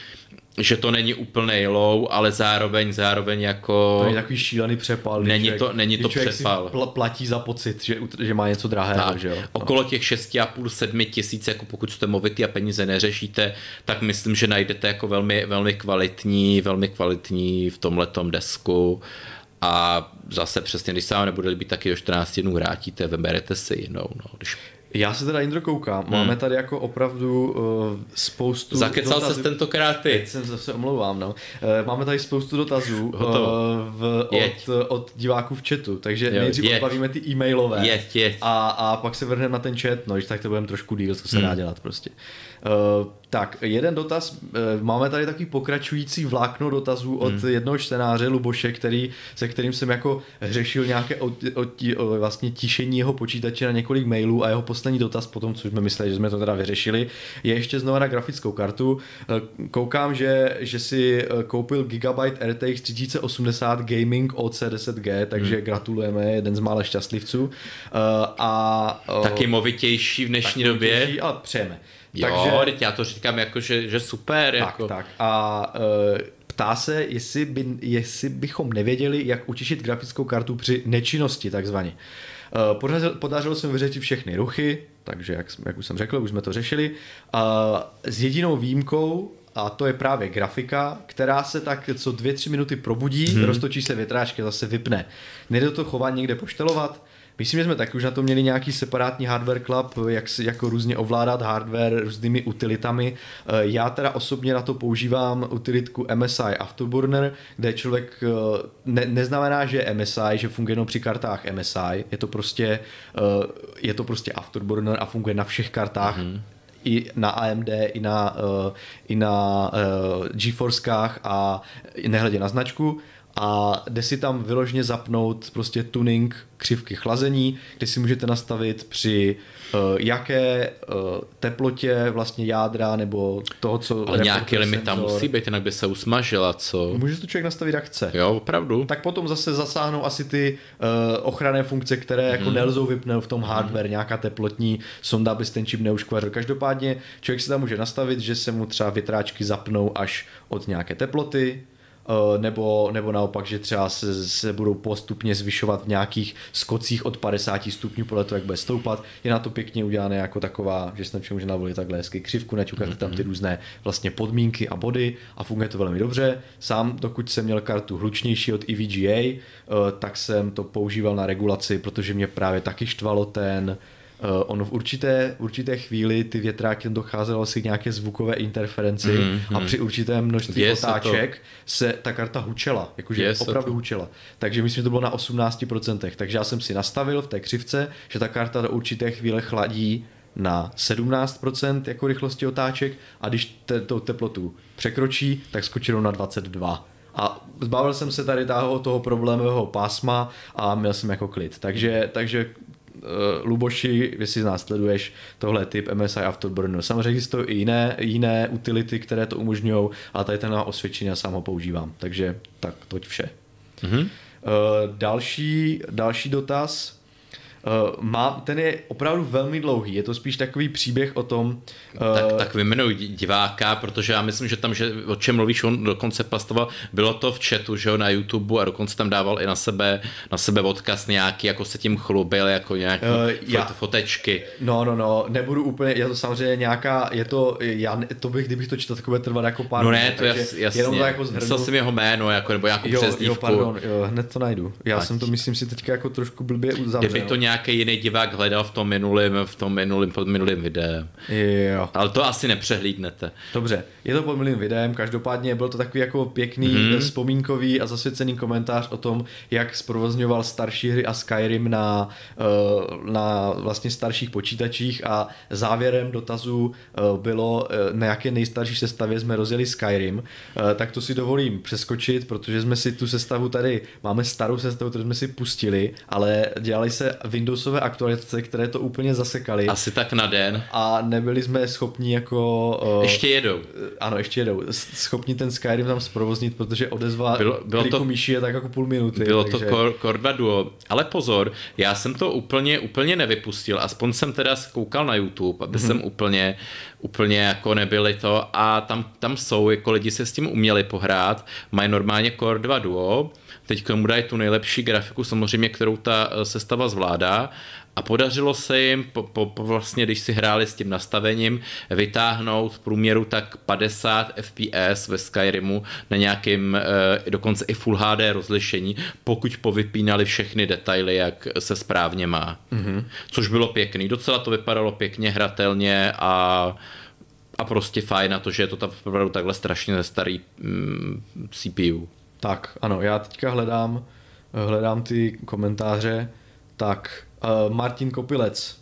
Speaker 2: že to není úplný low, ale zároveň zároveň jako...
Speaker 1: To je takový šílený přepal.
Speaker 2: Není člověk, to, není to přepal.
Speaker 1: Si pl- platí za pocit, že, že má něco drahého, tak, že jo? No.
Speaker 2: Okolo těch 6,5-7 tisíc, jako pokud jste movitý a peníze neřešíte, tak myslím, že najdete jako velmi, velmi kvalitní, velmi kvalitní v tomhletom desku a zase přesně, když se vám nebude líbit, taky do 14 dnů vrátíte, vyberete si jinou. No, když
Speaker 1: Já se teda, Indro, koukám. Hmm. Máme tady jako opravdu uh, spoustu
Speaker 2: Zakecal se tentokrát ty.
Speaker 1: Teď jsem zase omlouvám, no. Uh, máme tady spoustu dotazů uh, v, od, od diváků v chatu, takže jo, nejdřív odbavíme ty e-mailové.
Speaker 2: Jeď, jeď.
Speaker 1: A, a pak se vrhneme na ten chat, no, když tak to budeme trošku díl, co se hmm. dá dělat prostě. Uh, tak, jeden dotaz, uh, máme tady takový pokračující vlákno dotazů od hmm. jednoho čtenáře Luboše, který, se kterým jsem jako řešil nějaké od, od, od, vlastně tišení jeho počítače na několik mailů a jeho poslední dotaz potom, co jsme mysleli, že jsme to teda vyřešili, je ještě znovu na grafickou kartu. Uh, koukám, že, že si koupil Gigabyte RTX 3080 Gaming OC10G, takže hmm. gratulujeme, jeden z mála šťastlivců.
Speaker 2: A, taky movitější v dnešní době.
Speaker 1: Ale přejeme.
Speaker 2: Jo, Takže, já to říkám jako, že, že super.
Speaker 1: Tak,
Speaker 2: jako.
Speaker 1: tak. A uh, ptá se, jestli, by, jestli bychom nevěděli, jak utěšit grafickou kartu při nečinnosti takzvaně. Uh, podařilo, podařilo se mi vyřešit všechny ruchy, takže jak, jak už jsem řekl, už jsme to řešili. Uh, s jedinou výjimkou, a to je právě grafika, která se tak co dvě, tři minuty probudí, hmm. roztočí se větráčky, zase vypne. Nejde to chování někde poštelovat, Myslím, že jsme taky už na to měli nějaký separátní hardware club, jak si jako různě ovládat hardware různými utilitami. Eh, já teda osobně na to používám utilitku MSI Afterburner, kde člověk eh, ne, neznamená, že je MSI, že funguje jenom při kartách MSI, je to prostě, eh, je to prostě Afterburner a funguje na všech kartách. Mm-hmm i na AMD, i na, uh, i na uh, GeForcekách a nehledě na značku a jde si tam vyložně zapnout prostě tuning křivky chlazení, kde si můžete nastavit při uh, jaké uh, teplotě vlastně jádra nebo toho, co...
Speaker 2: Ale nějaký limit tam musí být, jinak by se usmažila, co?
Speaker 1: Může to člověk nastavit jak chce.
Speaker 2: Jo, opravdu.
Speaker 1: Tak potom zase zasáhnou asi ty uh, ochranné funkce, které jako mhm. nelzou vypnout v tom hardware, mm. nějaká teplotní sonda, aby ten čip neuškvařil. Každopádně člověk si tam může nastavit, že se mu třeba větráčky zapnou až od nějaké teploty, nebo, nebo naopak, že třeba se, se budou postupně zvyšovat v nějakých skocích od 50 stupňů podle toho, jak bude stoupat. Je na to pěkně udělané jako taková, že se tam může navolit takhle hezky křivku, naťukat mm-hmm. tam ty různé vlastně podmínky a body a funguje to velmi dobře. Sám, dokud jsem měl kartu hlučnější od EVGA, eh, tak jsem to používal na regulaci, protože mě právě taky štvalo ten ono v určité, určité chvíli ty větráky docházelo asi k nějaké zvukové interferenci mm, mm. a při určitém množství yes, otáček to... se ta karta hučela, jakože yes, opravdu to... hučela. Takže myslím, že to bylo na 18%. Takže já jsem si nastavil v té křivce, že ta karta do určité chvíle chladí na 17% jako rychlosti otáček a když te, to teplotu překročí, tak skočilo na 22 a zbavil jsem se tady toho, toho problémového pásma a měl jsem jako klid. Takže, takže Luboši, jestli nás sleduješ, tohle typ MSI Afterburner. Samozřejmě existují i jiné, jiné utility, které to umožňují, ale tady ten osvědčení a sám ho používám. Takže tak, toť vše. Mm-hmm. Uh, další, další dotaz Uh, má, ten je opravdu velmi dlouhý, je to spíš takový příběh o tom...
Speaker 2: Uh... Tak, tak vyjmenuj diváka, protože já myslím, že tam, že o čem mluvíš, on dokonce pastoval, bylo to v chatu, že jo, na YouTube a dokonce tam dával i na sebe, na sebe odkaz nějaký, jako se tím chlubil, jako nějaký uh, já, fotečky.
Speaker 1: No, no, no, nebudu úplně, je to samozřejmě nějaká, je to, já, to bych, kdybych to četl, tak bude trvat jako pár
Speaker 2: No ne, to jas, jasně, jenom to jako zhrnu. Myslel jsem jeho jméno, jako, nebo nějakou jo, přezdívku.
Speaker 1: Jo, pardon, jo, hned to najdu. Já Ať. jsem to, myslím si, teďka jako trošku blbě uzavřel.
Speaker 2: Kdyby to nějaký jiný divák hledal v tom minulém, v tom minulém, pod minulým videem.
Speaker 1: Jo.
Speaker 2: Ale to asi nepřehlídnete.
Speaker 1: Dobře, je to pod minulým videem, každopádně byl to takový jako pěkný, mm-hmm. vzpomínkový a zasvěcený komentář o tom, jak zprovozňoval starší hry a Skyrim na, eh, na vlastně starších počítačích a závěrem dotazu eh, bylo, na jaké nejstarší sestavě jsme rozjeli Skyrim, tak to si dovolím přeskočit, protože jsme si tu sestavu tady, máme starou sestavu, kterou jsme si pustili, ale dělali se Windowsové aktualizace, které to úplně zasekaly.
Speaker 2: Asi tak na den.
Speaker 1: A nebyli jsme schopni jako...
Speaker 2: Uh, ještě jedou.
Speaker 1: Ano, ještě jedou. Schopni ten Skyrim tam zprovoznit, protože odezva bylo, bylo to, myši je tak jako půl minuty.
Speaker 2: Bylo takže... to Core, Core 2 Duo. Ale pozor, já jsem to úplně, úplně nevypustil. Aspoň jsem teda koukal na YouTube, aby mm-hmm. jsem úplně, úplně jako nebyli to. A tam, tam jsou, jako lidi se s tím uměli pohrát. Mají normálně Core 2 Duo teď k tomu dají tu nejlepší grafiku samozřejmě, kterou ta eh, sestava zvládá a podařilo se jim, po, po, po vlastně, když si hráli s tím nastavením, vytáhnout v průměru tak 50 FPS ve Skyrimu na nějakým eh, dokonce i Full HD rozlišení, pokud povypínali všechny detaily, jak se správně má. Mm-hmm. Což bylo pěkný. Docela to vypadalo pěkně, hratelně a a prostě fajn na to, že je to tam opravdu takhle strašně starý mm, CPU.
Speaker 1: Tak, ano, já teďka hledám, hledám ty komentáře, tak uh, Martin Kopilec,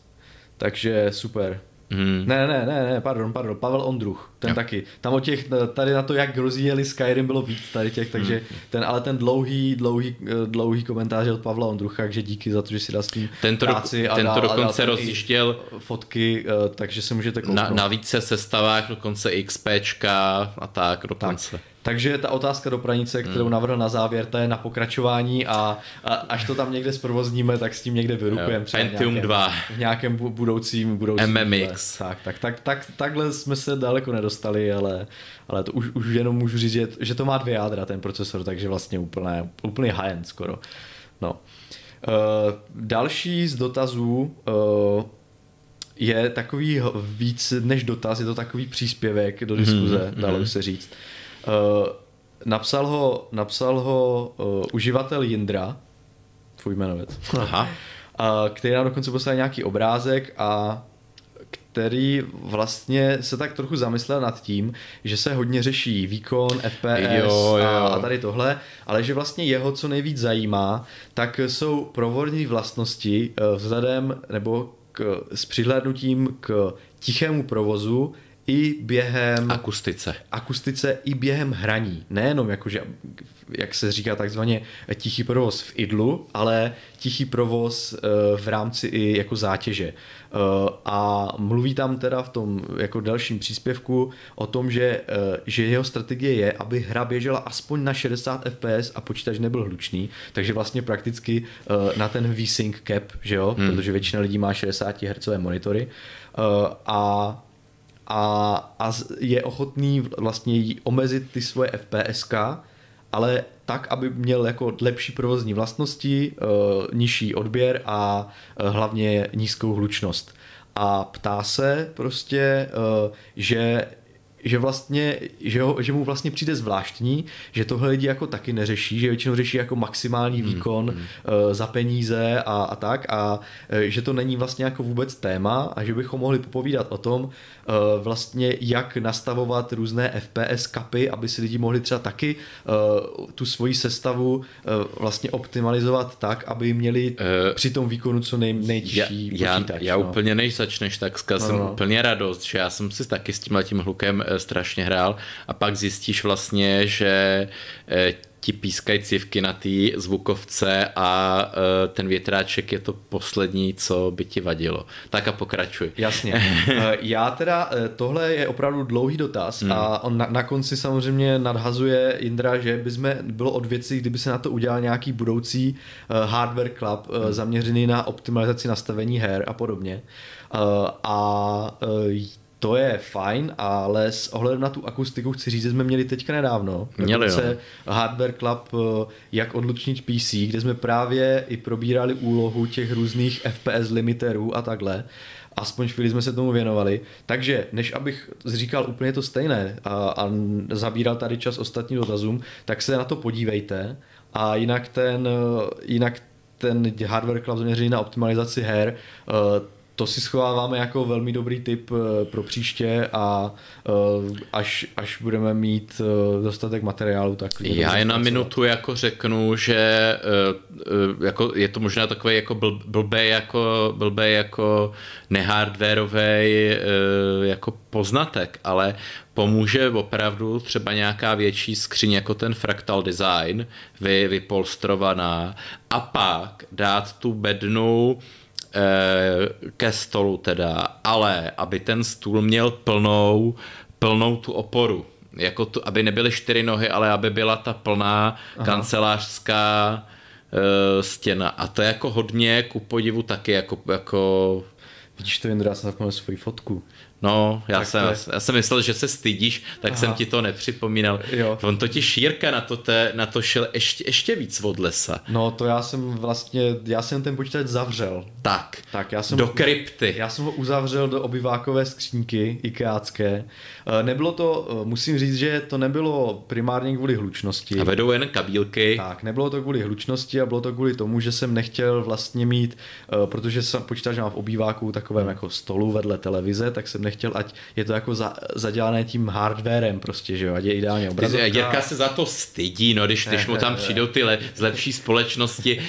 Speaker 1: takže super. Hmm. Ne, ne, ne, ne, pardon, pardon, Pavel Ondruch, ten jo. taky. Tam o těch, tady na to, jak rozvíjeli Skyrim, bylo víc tady těch, takže hmm. ten, ale ten dlouhý, dlouhý, eh, dlouhý komentář od Pavla Ondrucha, takže díky za to, že si dal s tím
Speaker 2: tento práci a tento dál, dokonce a dál rozjížděl
Speaker 1: fotky, eh, takže se můžete kouknout.
Speaker 2: Na, na více sestavách, dokonce XPčka a tak dokonce. Tak.
Speaker 1: Takže ta otázka do pranice, kterou hmm. navrhl na závěr, ta je na pokračování a, a až to tam někde zprovozníme, tak s tím někde vyrukujeme.
Speaker 2: Pentium nějakém, 2.
Speaker 1: V nějakém budoucím, budoucím
Speaker 2: MMX.
Speaker 1: Tak, tak, tak, tak, takhle jsme se daleko nedostali, ale, ale to už, už jenom můžu říct, že, že to má dvě jádra ten procesor, takže vlastně úplně, úplně high-end skoro. No. Uh, další z dotazů uh, je takový víc než dotaz, je to takový příspěvek do diskuze, mm, dalo mm. se říct. Uh, napsal ho, napsal ho uh, uživatel Jindra, tvůj jmenovec, Aha. uh, který nám dokonce poslal nějaký obrázek a který vlastně se tak trochu zamyslel nad tím, že se hodně řeší výkon, FPS jo, jo. A, a tady tohle, ale že vlastně jeho co nejvíc zajímá, tak jsou provodní vlastnosti vzhledem nebo k, s přihlédnutím k tichému provozu i během...
Speaker 2: Akustice.
Speaker 1: Akustice i během hraní. Nejenom jakože, jak se říká takzvaně tichý provoz v idlu, ale tichý provoz eh, v rámci i jako zátěže. Eh, a mluví tam teda v tom jako dalším příspěvku o tom, že, eh, že jeho strategie je, aby hra běžela aspoň na 60 fps a počítač nebyl hlučný, takže vlastně prakticky na ten V-Sync cap, že jo, hmm. protože většina lidí má 60 Hz monitory a a, a je ochotný vlastně omezit ty svoje FPSK, ale tak, aby měl jako lepší provozní vlastnosti, e, nižší odběr a e, hlavně nízkou hlučnost. A ptá se prostě, e, že že vlastně, že, ho, že mu vlastně přijde zvláštní, že tohle lidi jako taky neřeší, že většinou řeší jako maximální hmm, výkon hmm, hmm. za peníze a, a tak a uh, že to není vlastně jako vůbec téma a že bychom mohli popovídat o tom uh, vlastně jak nastavovat různé FPS kapy, aby si lidi mohli třeba taky uh, tu svoji sestavu vlastně optimalizovat tak, aby měli uh, při tom výkonu co nej, nejtěžší
Speaker 2: já, počítač. Já, já no. úplně než začneš, tak zkazím no, no. úplně radost, že já jsem si taky s tím hlukem strašně hrál a pak zjistíš vlastně, že eh, ti pískají cívky na té zvukovce a uh, ten větráček je to poslední, co by ti vadilo. Tak a pokračuj.
Speaker 1: Jasně. Eh, já teda, tohle je opravdu dlouhý dotaz hmm. a on na, na konci samozřejmě nadhazuje Indra, že by jsme, bylo od věcí, kdyby se na to udělal nějaký budoucí uh, hardware club uh, hmm. zaměřený na optimalizaci nastavení her a podobně. Uh, a uh, to je fajn, ale s ohledem na tu akustiku chci říct, že jsme měli teďka nedávno.
Speaker 2: Měli, no.
Speaker 1: Hardware Club, eh, jak odlučnit PC, kde jsme právě i probírali úlohu těch různých FPS limiterů a takhle. Aspoň chvíli jsme se tomu věnovali. Takže, než abych říkal úplně to stejné a, a zabíral tady čas ostatním dotazům, tak se na to podívejte. A jinak ten, eh, jinak ten Hardware Club zaměřený na optimalizaci her, eh, to si schováváme jako velmi dobrý tip eh, pro příště a eh, až, až budeme mít eh, dostatek materiálu, tak...
Speaker 2: Já je na minutu jako řeknu, že jako je to možná takový jako bl, blbé jako, blbé jako nehardwareový jako poznatek, ale pomůže opravdu třeba nějaká větší skříň jako ten fractal design, vy, vypolstrovaná a pak dát tu bednu ke stolu teda, ale aby ten stůl měl plnou, plnou tu oporu. Jako tu, aby nebyly čtyři nohy, ale aby byla ta plná Aha. kancelářská uh, stěna. A to je jako hodně ku podivu taky jako, jako
Speaker 1: Vidíš to, Jindra, já jsem svoji fotku.
Speaker 2: No, já jsem, je... já jsem myslel, že se stydíš, tak Aha. jsem ti to nepřipomínal. Jo. On totiž Jirka na to, te, na to šel ještě, ještě víc od lesa.
Speaker 1: No to já jsem vlastně, já jsem ten počítač zavřel.
Speaker 2: Tak,
Speaker 1: tak já jsem
Speaker 2: do krypty.
Speaker 1: Já jsem ho uzavřel do obyvákové skřínky ikeácké. Eh, nebylo to, eh, musím říct, že to nebylo primárně kvůli hlučnosti.
Speaker 2: A vedou jen kabílky.
Speaker 1: Tak, nebylo to kvůli hlučnosti a bylo to kvůli tomu, že jsem nechtěl vlastně mít, eh, protože jsem počítač mám v obýváku takovém jako stolu vedle televize, tak jsem nechtěl, ať je to jako za, zadělané tím hardwarem prostě, že jo, ať je ideálně obrazovka.
Speaker 2: Jirka se za to stydí, no, když, ne, když mu tam ne, přijdou ty le, z lepší společnosti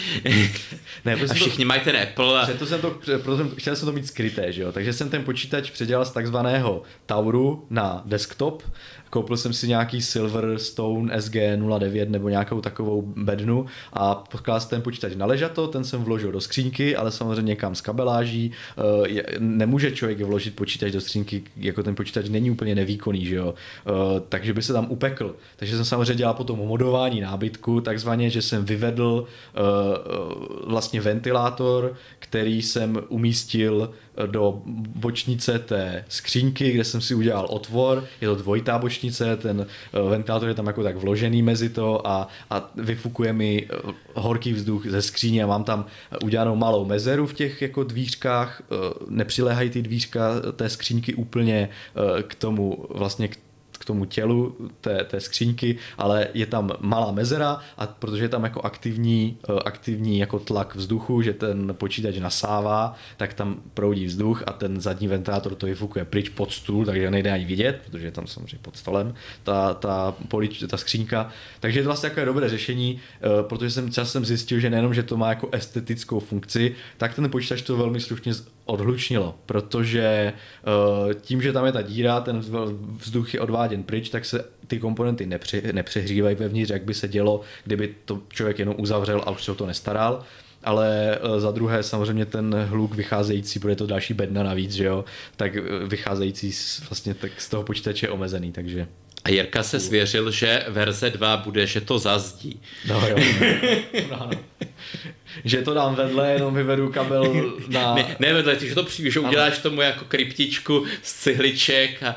Speaker 2: ne, a všichni to, mají ten Apple. A...
Speaker 1: Proto jsem to, proto jsem, chtěl jsem to mít skryté, že jo, takže jsem ten počítač předělal z takzvaného Tauru na desktop koupil jsem si nějaký Silverstone SG09 nebo nějakou takovou bednu a pokládal ten počítač na ležato, ten jsem vložil do skřínky, ale samozřejmě někam z kabeláží. Eh, nemůže člověk vložit počítač do skřínky, jako ten počítač není úplně nevýkonný, že jo? Eh, takže by se tam upekl. Takže jsem samozřejmě dělal potom modování nábytku, takzvaně, že jsem vyvedl eh, vlastně ventilátor, který jsem umístil do bočnice té skřínky, kde jsem si udělal otvor, je to dvojitá bočnice, ten eh, ventilátor je tam jako tak vložený mezi to a, a vyfukuje mi eh, horký vzduch ze skříně. A mám tam udělanou malou mezeru v těch jako dvířkách, eh, nepřiléhají ty dvířka té skřínky úplně k tomu vlastně k k tomu tělu té, té skřínky, ale je tam malá mezera a protože je tam jako aktivní, eh, aktivní jako tlak vzduchu, že ten počítač nasává, tak tam proudí vzduch a ten zadní ventilátor to vyfukuje pryč pod stůl, takže nejde ani vidět, protože je tam samozřejmě pod stolem ta, ta, polič, ta skřínka. Takže je to vlastně takové dobré řešení, eh, protože jsem časem zjistil, že nejenom, že to má jako estetickou funkci, tak ten počítač to velmi slušně odhlučnilo, protože eh, tím, že tam je ta díra, ten vzduch je odváděn pryč, tak se ty komponenty nepři, nepřehřívají vevnitř, jak by se dělo, kdyby to člověk jenom uzavřel a už se o to nestaral ale eh, za druhé samozřejmě ten hluk vycházející, bude to další bedna navíc, že jo, tak eh, vycházející z, vlastně tak z toho počítače je omezený, takže
Speaker 2: a Jirka se svěřil, že verze 2 bude, že to zazdí.
Speaker 1: No jo. no, no. Že to dám vedle, jenom vyvedu kabel na...
Speaker 2: Ne, ne vedle, ty, že to přijde, že uděláš tomu jako kryptičku z cihliček a,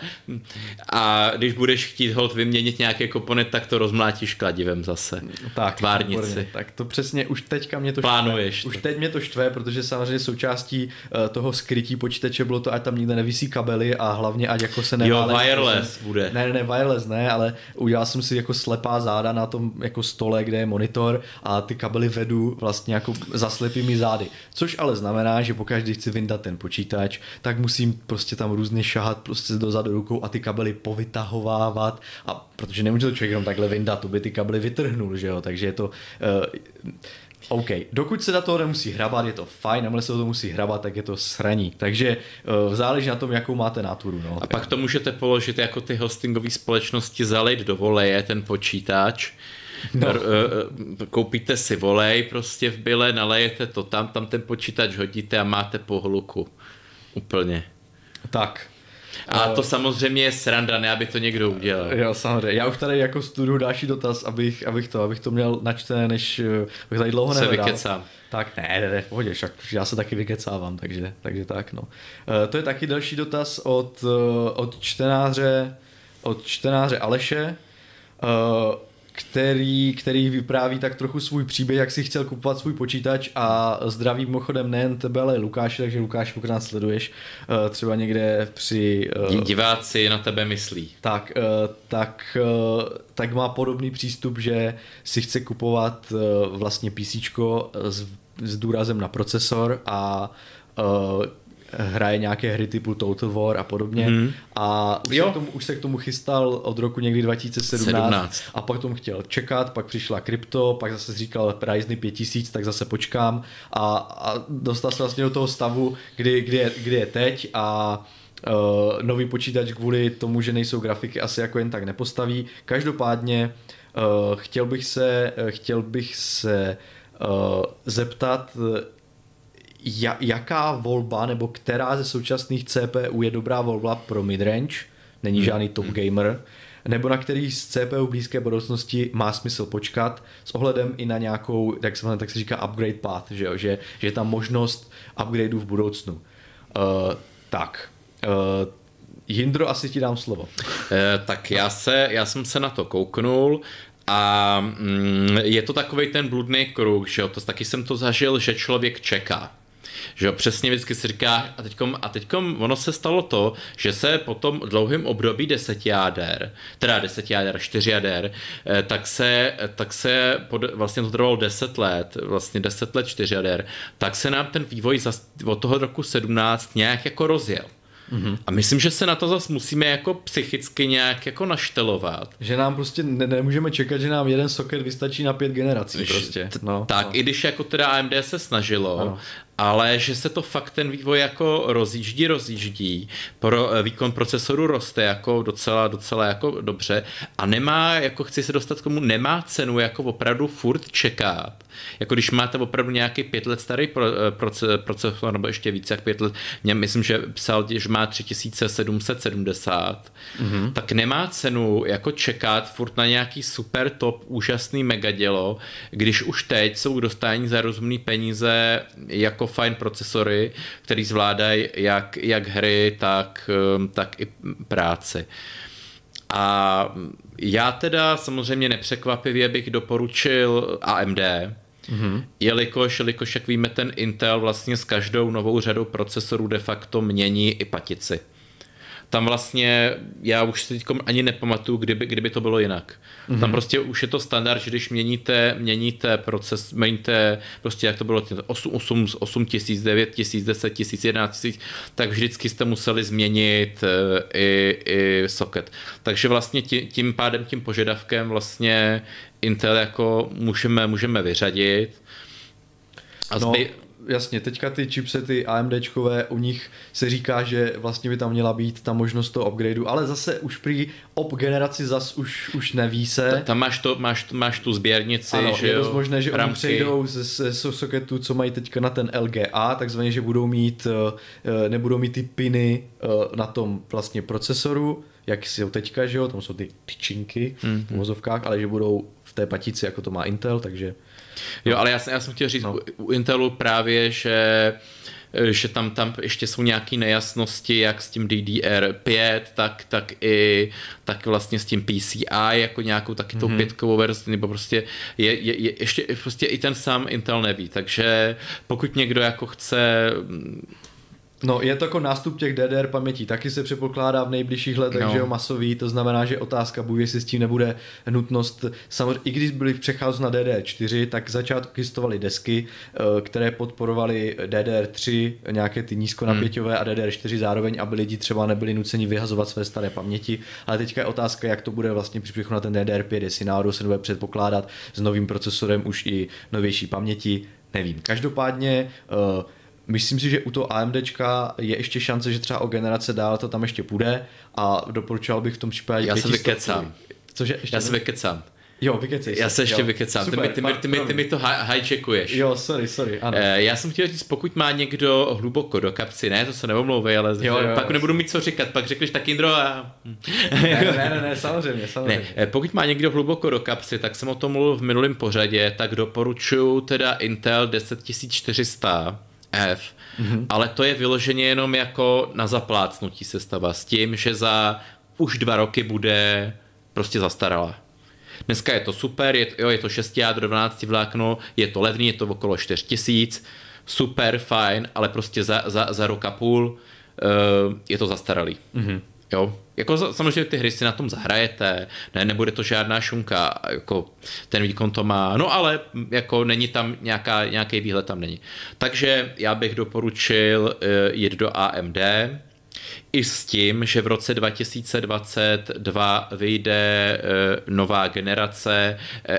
Speaker 2: a když budeš chtít hold vyměnit nějaké komponent, tak to rozmlátíš kladivem zase.
Speaker 1: Tak, Tvárnici. Výborně. Tak to přesně, už teďka mě to
Speaker 2: Plánuješ
Speaker 1: štve. To. Už teď mě to štve, protože samozřejmě součástí uh, toho skrytí počítače bylo to, ať tam nikde nevisí kabely a hlavně ať jako se
Speaker 2: neválí. Jo, wireless jsem, bude.
Speaker 1: Ne, ne, wireless ne, ale udělal jsem si jako slepá záda na tom jako stole, kde je monitor a ty kabely vedu vlastně jako za slepými zády. Což ale znamená, že pokud chci vyndat ten počítač, tak musím prostě tam různě šahat prostě dozadu rukou a ty kabely povytahovávat a protože nemůže to člověk jenom takhle vyndat, to by ty kabely vytrhnul, že jo, takže je to uh, OK, dokud se na to nemusí hrabat, je to fajn, ale se to musí hrabat, tak je to sraní. Takže uh, záleží na tom, jakou máte náturu. No.
Speaker 2: A pak to můžete položit jako ty hostingové společnosti zalejt do voleje ten počítač No. Eh, eh, koupíte si volej prostě v byle, nalejete to tam, tam ten počítač hodíte a máte po hluku. Úplně.
Speaker 1: Tak.
Speaker 2: A uh, to samozřejmě je sranda, ne aby to někdo udělal.
Speaker 1: Jo, samozřejmě. Já už tady jako studuju další dotaz, abych, abych to, abych to měl načtené, než bych tady dlouho
Speaker 2: Se vykecám.
Speaker 1: Tak ne, ne, ne, v pohodě, však já se taky vykecávám, takže, takže tak, no. To je taky další dotaz od, od čtenáře, od čtenáře Aleše. Který, který vypráví tak trochu svůj příběh, jak si chtěl kupovat svůj počítač a zdraví mimochodem nejen tebe, ale Lukáši, takže Lukáš, pokud nás sleduješ, eh, třeba někde při...
Speaker 2: Eh, diváci na tebe myslí.
Speaker 1: Tak, eh, tak, tak má podobný přístup, že si chce kupovat vlastně PC s, s důrazem na procesor a hraje nějaké hry typu Total War a podobně mm. a už se, k tomu, už se k tomu chystal od roku někdy 2017 17. a pak tomu chtěl čekat, pak přišla krypto, pak zase říkal Ryzen 5000, tak zase počkám a, a dostal se vlastně do toho stavu, kdy, kdy, je, kdy je teď a uh, nový počítač kvůli tomu, že nejsou grafiky asi jako jen tak nepostaví. Každopádně uh, chtěl bych se, chtěl bych se uh, zeptat, jaká volba nebo která ze současných CPU je dobrá volba pro midrange, není hmm. žádný top hmm. gamer, nebo na který z CPU v blízké budoucnosti má smysl počkat s ohledem i na nějakou, jak se, tak se říká upgrade path, že, jo? Že, že je tam možnost upgradeu v budoucnu. Uh, tak, uh, Jindro, asi ti dám slovo.
Speaker 2: E, tak já, se, já jsem se na to kouknul a mm, je to takový ten bludný kruh, že jo, to taky jsem to zažil, že člověk čeká. Že jo, přesně vždycky si říká, a teďkom, a teďkom ono se stalo to, že se po tom dlouhém období deseti jader, teda deseti jader, čtyři jader, eh, tak se, tak se pod, vlastně to trvalo deset let, vlastně deset let čtyři jader, tak se nám ten vývoj od toho roku 17 nějak jako rozjel. Mm-hmm. A myslím, že se na to zase musíme jako psychicky nějak jako naštelovat.
Speaker 1: Že nám prostě ne- nemůžeme čekat, že nám jeden soket vystačí na pět generací prostě.
Speaker 2: No, tak, no. i když jako teda AMD se snažilo, ano ale že se to fakt ten vývoj jako rozjíždí, rozjíždí, pro, eh, výkon procesoru roste jako docela, docela jako dobře a nemá, jako chci se dostat k tomu, nemá cenu jako opravdu furt čekat. Jako když máte opravdu nějaký pět let starý pro, eh, procesor, nebo ještě více jak pět let, mě myslím, že psal, že má 3770, mm-hmm. tak nemá cenu jako čekat furt na nějaký super top, úžasný megadělo, když už teď jsou dostání za rozumný peníze jako fajn procesory, který zvládají jak, jak hry, tak, um, tak i práci. A já teda samozřejmě nepřekvapivě bych doporučil AMD, Mm-hmm. Jelikož, jelikož, jak víme, ten Intel vlastně s každou novou řadou procesorů de facto mění i patici tam vlastně já už si teď ani nepamatuju, kdyby, kdyby to bylo jinak. Mm-hmm. Tam prostě už je to standard, že když měníte, měníte proces, měníte prostě jak to bylo 8, 8, 8 tisíc, 9 tisíc, 10 tisíc, 11 tisíc, tak vždycky jste museli změnit uh, i, i socket. Takže vlastně tím, tím pádem, tím požadavkem vlastně Intel jako můžeme, můžeme vyřadit.
Speaker 1: A no. Jasně, teďka ty chipsety AMDčkové, u nich se říká, že vlastně by tam měla být ta možnost toho upgradeu, ale zase už při op generaci zas už, už neví se. Ta,
Speaker 2: tam máš, to, máš, máš tu sběrnici,
Speaker 1: ano,
Speaker 2: že
Speaker 1: je dost možné, že oni přejdou ze, ze soketů, co mají teďka na ten LGA, takzvaně, že budou mít, eh, eh, nebudou mít ty piny eh, na tom vlastně procesoru, jak jsou teďka, že jo, tam jsou ty tyčinky mm-hmm. v mozovkách, ale že budou v té patici, jako to má Intel, takže
Speaker 2: Jo, ale já jsem, já jsem chtěl říct no. u Intelu právě, že že tam, tam ještě jsou nějaké nejasnosti, jak s tím DDR5, tak, tak i tak vlastně s tím PCI, jako nějakou taky tou mm-hmm. pětkovou verzi, nebo prostě je, je, je, ještě prostě i ten sám Intel neví, takže pokud někdo jako chce
Speaker 1: No, je to jako nástup těch DDR pamětí, taky se předpokládá v nejbližších letech, no. že jo, masový, to znamená, že otázka bude, jestli s tím nebude nutnost, samozřejmě, i když byli přecházet na DDR4, tak začátku existovaly desky, eh, které podporovaly DDR3, nějaké ty nízkonapěťové hmm. a DDR4 zároveň, aby lidi třeba nebyli nuceni vyhazovat své staré paměti, ale teďka je otázka, jak to bude vlastně při přechodu na ten DDR5, jestli náhodou se bude předpokládat s novým procesorem už i novější paměti, nevím. Každopádně uh, Myslím si, že u toho AMDčka je ještě šance, že třeba o generace dál to tam ještě půjde a doporučoval bych v tom případě
Speaker 2: Já se vykecám.
Speaker 1: Cože? Ještě
Speaker 2: Já se vykecám.
Speaker 1: Jo, vykecej
Speaker 2: Já se ještě jo. vykecám, Super, ty, mi, ty, mi, ty, mi, ty mi to hijackuješ.
Speaker 1: Jo, sorry, sorry, ano.
Speaker 2: E, já jsem chtěl říct, pokud má někdo hluboko do kapsy, ne, to se neomlouvej, ale jo, jo, pak jo. nebudu mít co říkat, pak řekneš tak Indro a...
Speaker 1: ne, ne, ne, ne, samozřejmě, samozřejmě. Ne,
Speaker 2: eh, pokud má někdo hluboko do kapsy, tak jsem o tom mluvil v minulém pořadě, tak doporučuju teda Intel 10400 F, mm-hmm. ale to je vyloženě jenom jako na zaplácnutí sestava s tím, že za už dva roky bude prostě zastarala. Dneska je to super, je, jo, je to 6 jádro, 12 vlákno, je to levný, je to okolo 4 tisíc, super, fajn, ale prostě za, za, za rok a půl uh, je to zastaralý. Mm-hmm. Jo, jako samozřejmě ty hry si na tom zahrajete, ne, nebude to žádná šunka, jako ten výkon to má, no ale jako není tam nějaká, nějaký výhled tam není. Takže já bych doporučil uh, jít do AMD, i s tím, že v roce 2022 vyjde uh, nová generace uh,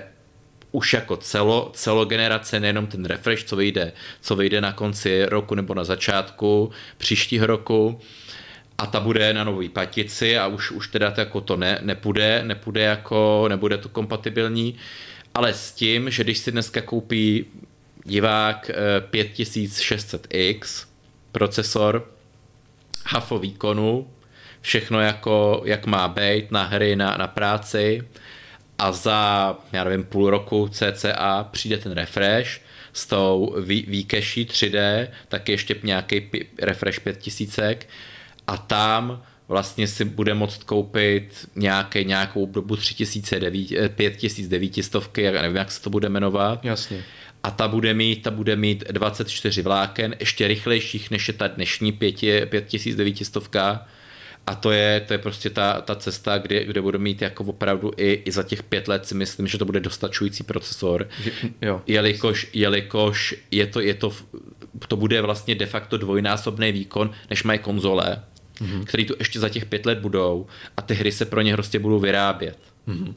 Speaker 2: už jako celo, celogenerace, nejenom ten refresh, co vyjde, co vyjde na konci roku nebo na začátku příštího roku a ta bude na nový patici a už, už teda to jako to ne, nepůjde, nepůjde jako, nebude to kompatibilní, ale s tím, že když si dneska koupí divák 5600X procesor, hafo výkonu, všechno jako, jak má být na hry, na, na práci a za, já nevím, půl roku cca přijde ten refresh s tou výkeší 3D, tak ještě nějaký refresh 5000 a tam vlastně si bude moct koupit nějaké, nějakou dobu 3009, 5900, já nevím, jak se to bude jmenovat.
Speaker 1: Jasně.
Speaker 2: A ta bude mít, ta bude mít 24 vláken, ještě rychlejších než je ta dnešní 5900. A to je, to je prostě ta, ta cesta, kde, kde budu mít jako opravdu i, i za těch pět let si myslím, že to bude dostačující procesor. Jo. Jelikož, jelikož je to, je to, to bude vlastně de facto dvojnásobný výkon, než mají konzole, mm-hmm. který tu ještě za těch pět let budou a ty hry se pro ně prostě budou vyrábět. Mm-hmm.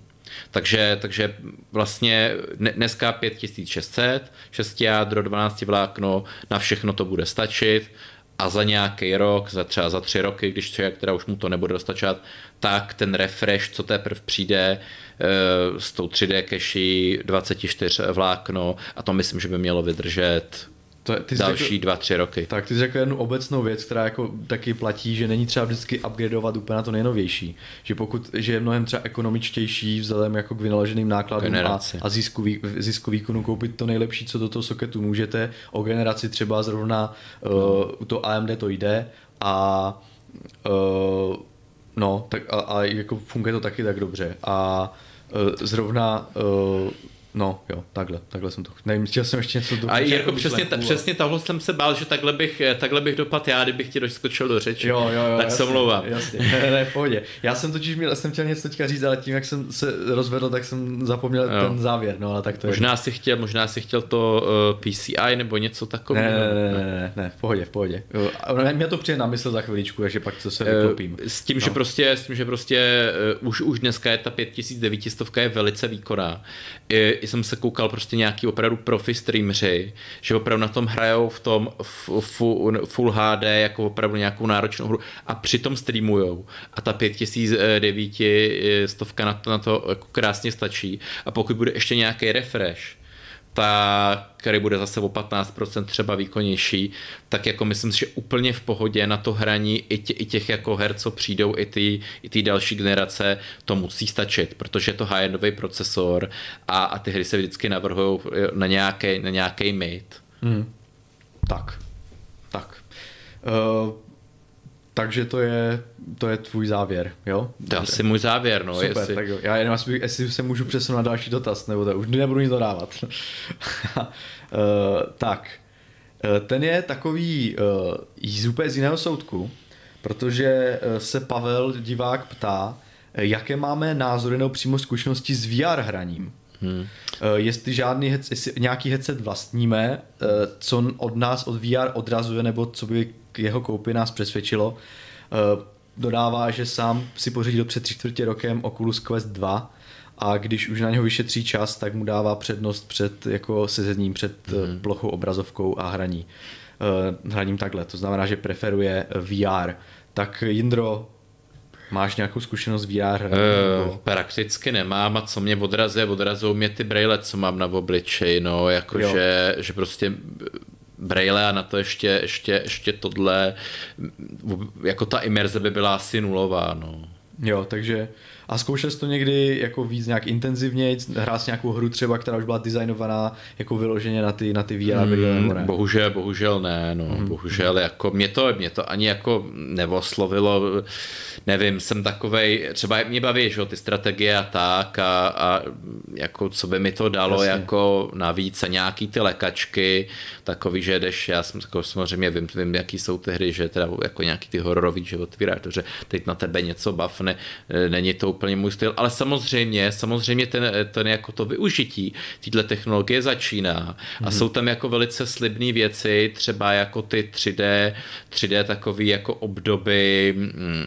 Speaker 2: Takže, takže vlastně dneska 5600, 6 jádro, 12 vlákno, na všechno to bude stačit a za nějaký rok, za třeba za tři roky, když člověk teda už mu to nebude dostačovat, tak ten refresh, co teprve přijde eh, s tou 3D cache 24 vlákno a to myslím, že by mělo vydržet to, ty další řekl, dva, tři roky.
Speaker 1: Tak ty jsi řekl jednu obecnou věc, která jako taky platí, že není třeba vždycky upgradeovat úplně na to nejnovější. Že pokud, že je mnohem třeba ekonomičtější vzhledem jako k vynaloženým nákladům a, a zisku, vý, zisku výkonu koupit to nejlepší, co do toho soketu můžete. O generaci třeba zrovna uh, u to AMD to jde a uh, no, tak a, a jako funguje to taky tak dobře. A uh, zrovna uh, No, jo, takhle, takhle jsem to. Nevím, chtěl jsem ještě něco
Speaker 2: do A jako přesně, ta, přesně tohle jsem se bál, že takhle bych, takhle bych dopad já, kdybych ti doskočil do řeči.
Speaker 1: Jo, jo, jo.
Speaker 2: Tak se omlouvám.
Speaker 1: Jasně, ne, pohodě. Já jsem totiž měl, jsem chtěl něco teďka říct, ale tím, jak jsem se rozvedl, tak jsem zapomněl jo. ten závěr, no ale tak to
Speaker 2: možná je. Si chtěl, možná si chtěl to uh, eh, PCI nebo něco takového.
Speaker 1: Ne, ne, ne, ne, ne, v pohodě, v pohodě. Ale mě to přijde na mysl za chviličku, takže pak to se eh, vyklopím.
Speaker 2: S tím, no. že prostě, s tím, že prostě uh, už, už dneska je ta 5900 je velice výkonná. I, i jsem se koukal prostě nějaký opravdu profi streameři, že opravdu na tom hrajou v tom full HD jako opravdu nějakou náročnou hru a přitom streamujou. A ta 5009 stovka na to, na to jako krásně stačí. A pokud bude ještě nějaký refresh, tak který bude zase o 15% třeba výkonnější, tak jako myslím si, že úplně v pohodě na to hraní i, tě, i těch jako her, co přijdou, i ty, i ty další generace, to musí stačit, protože je to high-endový procesor a, a ty hry se vždycky navrhují na nějaký, na nějaký mate. Hmm.
Speaker 1: Tak, tak. Uh, takže to je, to je tvůj závěr, jo?
Speaker 2: To je asi můj závěr, no.
Speaker 1: Super, jestli... tak jo. Já jenom asi, jestli se můžu přesunout na další dotaz, nebo to už nebudu nic dodávat. uh, tak, uh, ten je takový uh, z úplně z jiného soudku, protože se Pavel divák ptá, jaké máme názory nebo přímo zkušenosti s VR hraním. Hmm. Jestli žádný headset, jestli nějaký headset vlastníme, co od nás od VR odrazuje, nebo co by k jeho koupi nás přesvědčilo. Dodává, že sám si pořídil před tři čtvrtě rokem Oculus Quest 2 a když už na něho vyšetří čas, tak mu dává přednost před jako sezením před hmm. plochou obrazovkou a hraní. Uh, hraním takhle, to znamená, že preferuje VR. Tak Jindro, Máš nějakou zkušenost VR?
Speaker 2: Uh, prakticky nemám a co mě odrazuje, odrazou mě ty braille, co mám na obličeji, no, jakože že prostě braille a na to ještě, ještě, ještě tohle, jako ta imerze by byla asi nulová, no.
Speaker 1: Jo, takže a zkoušel jsi to někdy jako víc nějak intenzivně, hrát s nějakou hru třeba, která už byla designovaná jako vyloženě na ty, na ty VR hmm,
Speaker 2: ne? Bohužel, bohužel ne, no, hmm. bohužel jako mě to, mě to ani jako nevoslovilo, nevím, jsem takovej, třeba mě baví, že ty strategie a tak a, a jako co by mi to dalo Jasně. jako navíc a nějaký ty lekačky, takový, že jdeš, já jsem jako samozřejmě vím, vím, jaký jsou ty hry, že teda jako nějaký ty hororový, že otvíráš že teď na tebe něco bavne, není to úplně můj styl, ale samozřejmě, samozřejmě ten, ten jako to využití této technologie začíná a mm-hmm. jsou tam jako velice slibné věci, třeba jako ty 3D, 3D takový jako obdoby, mm,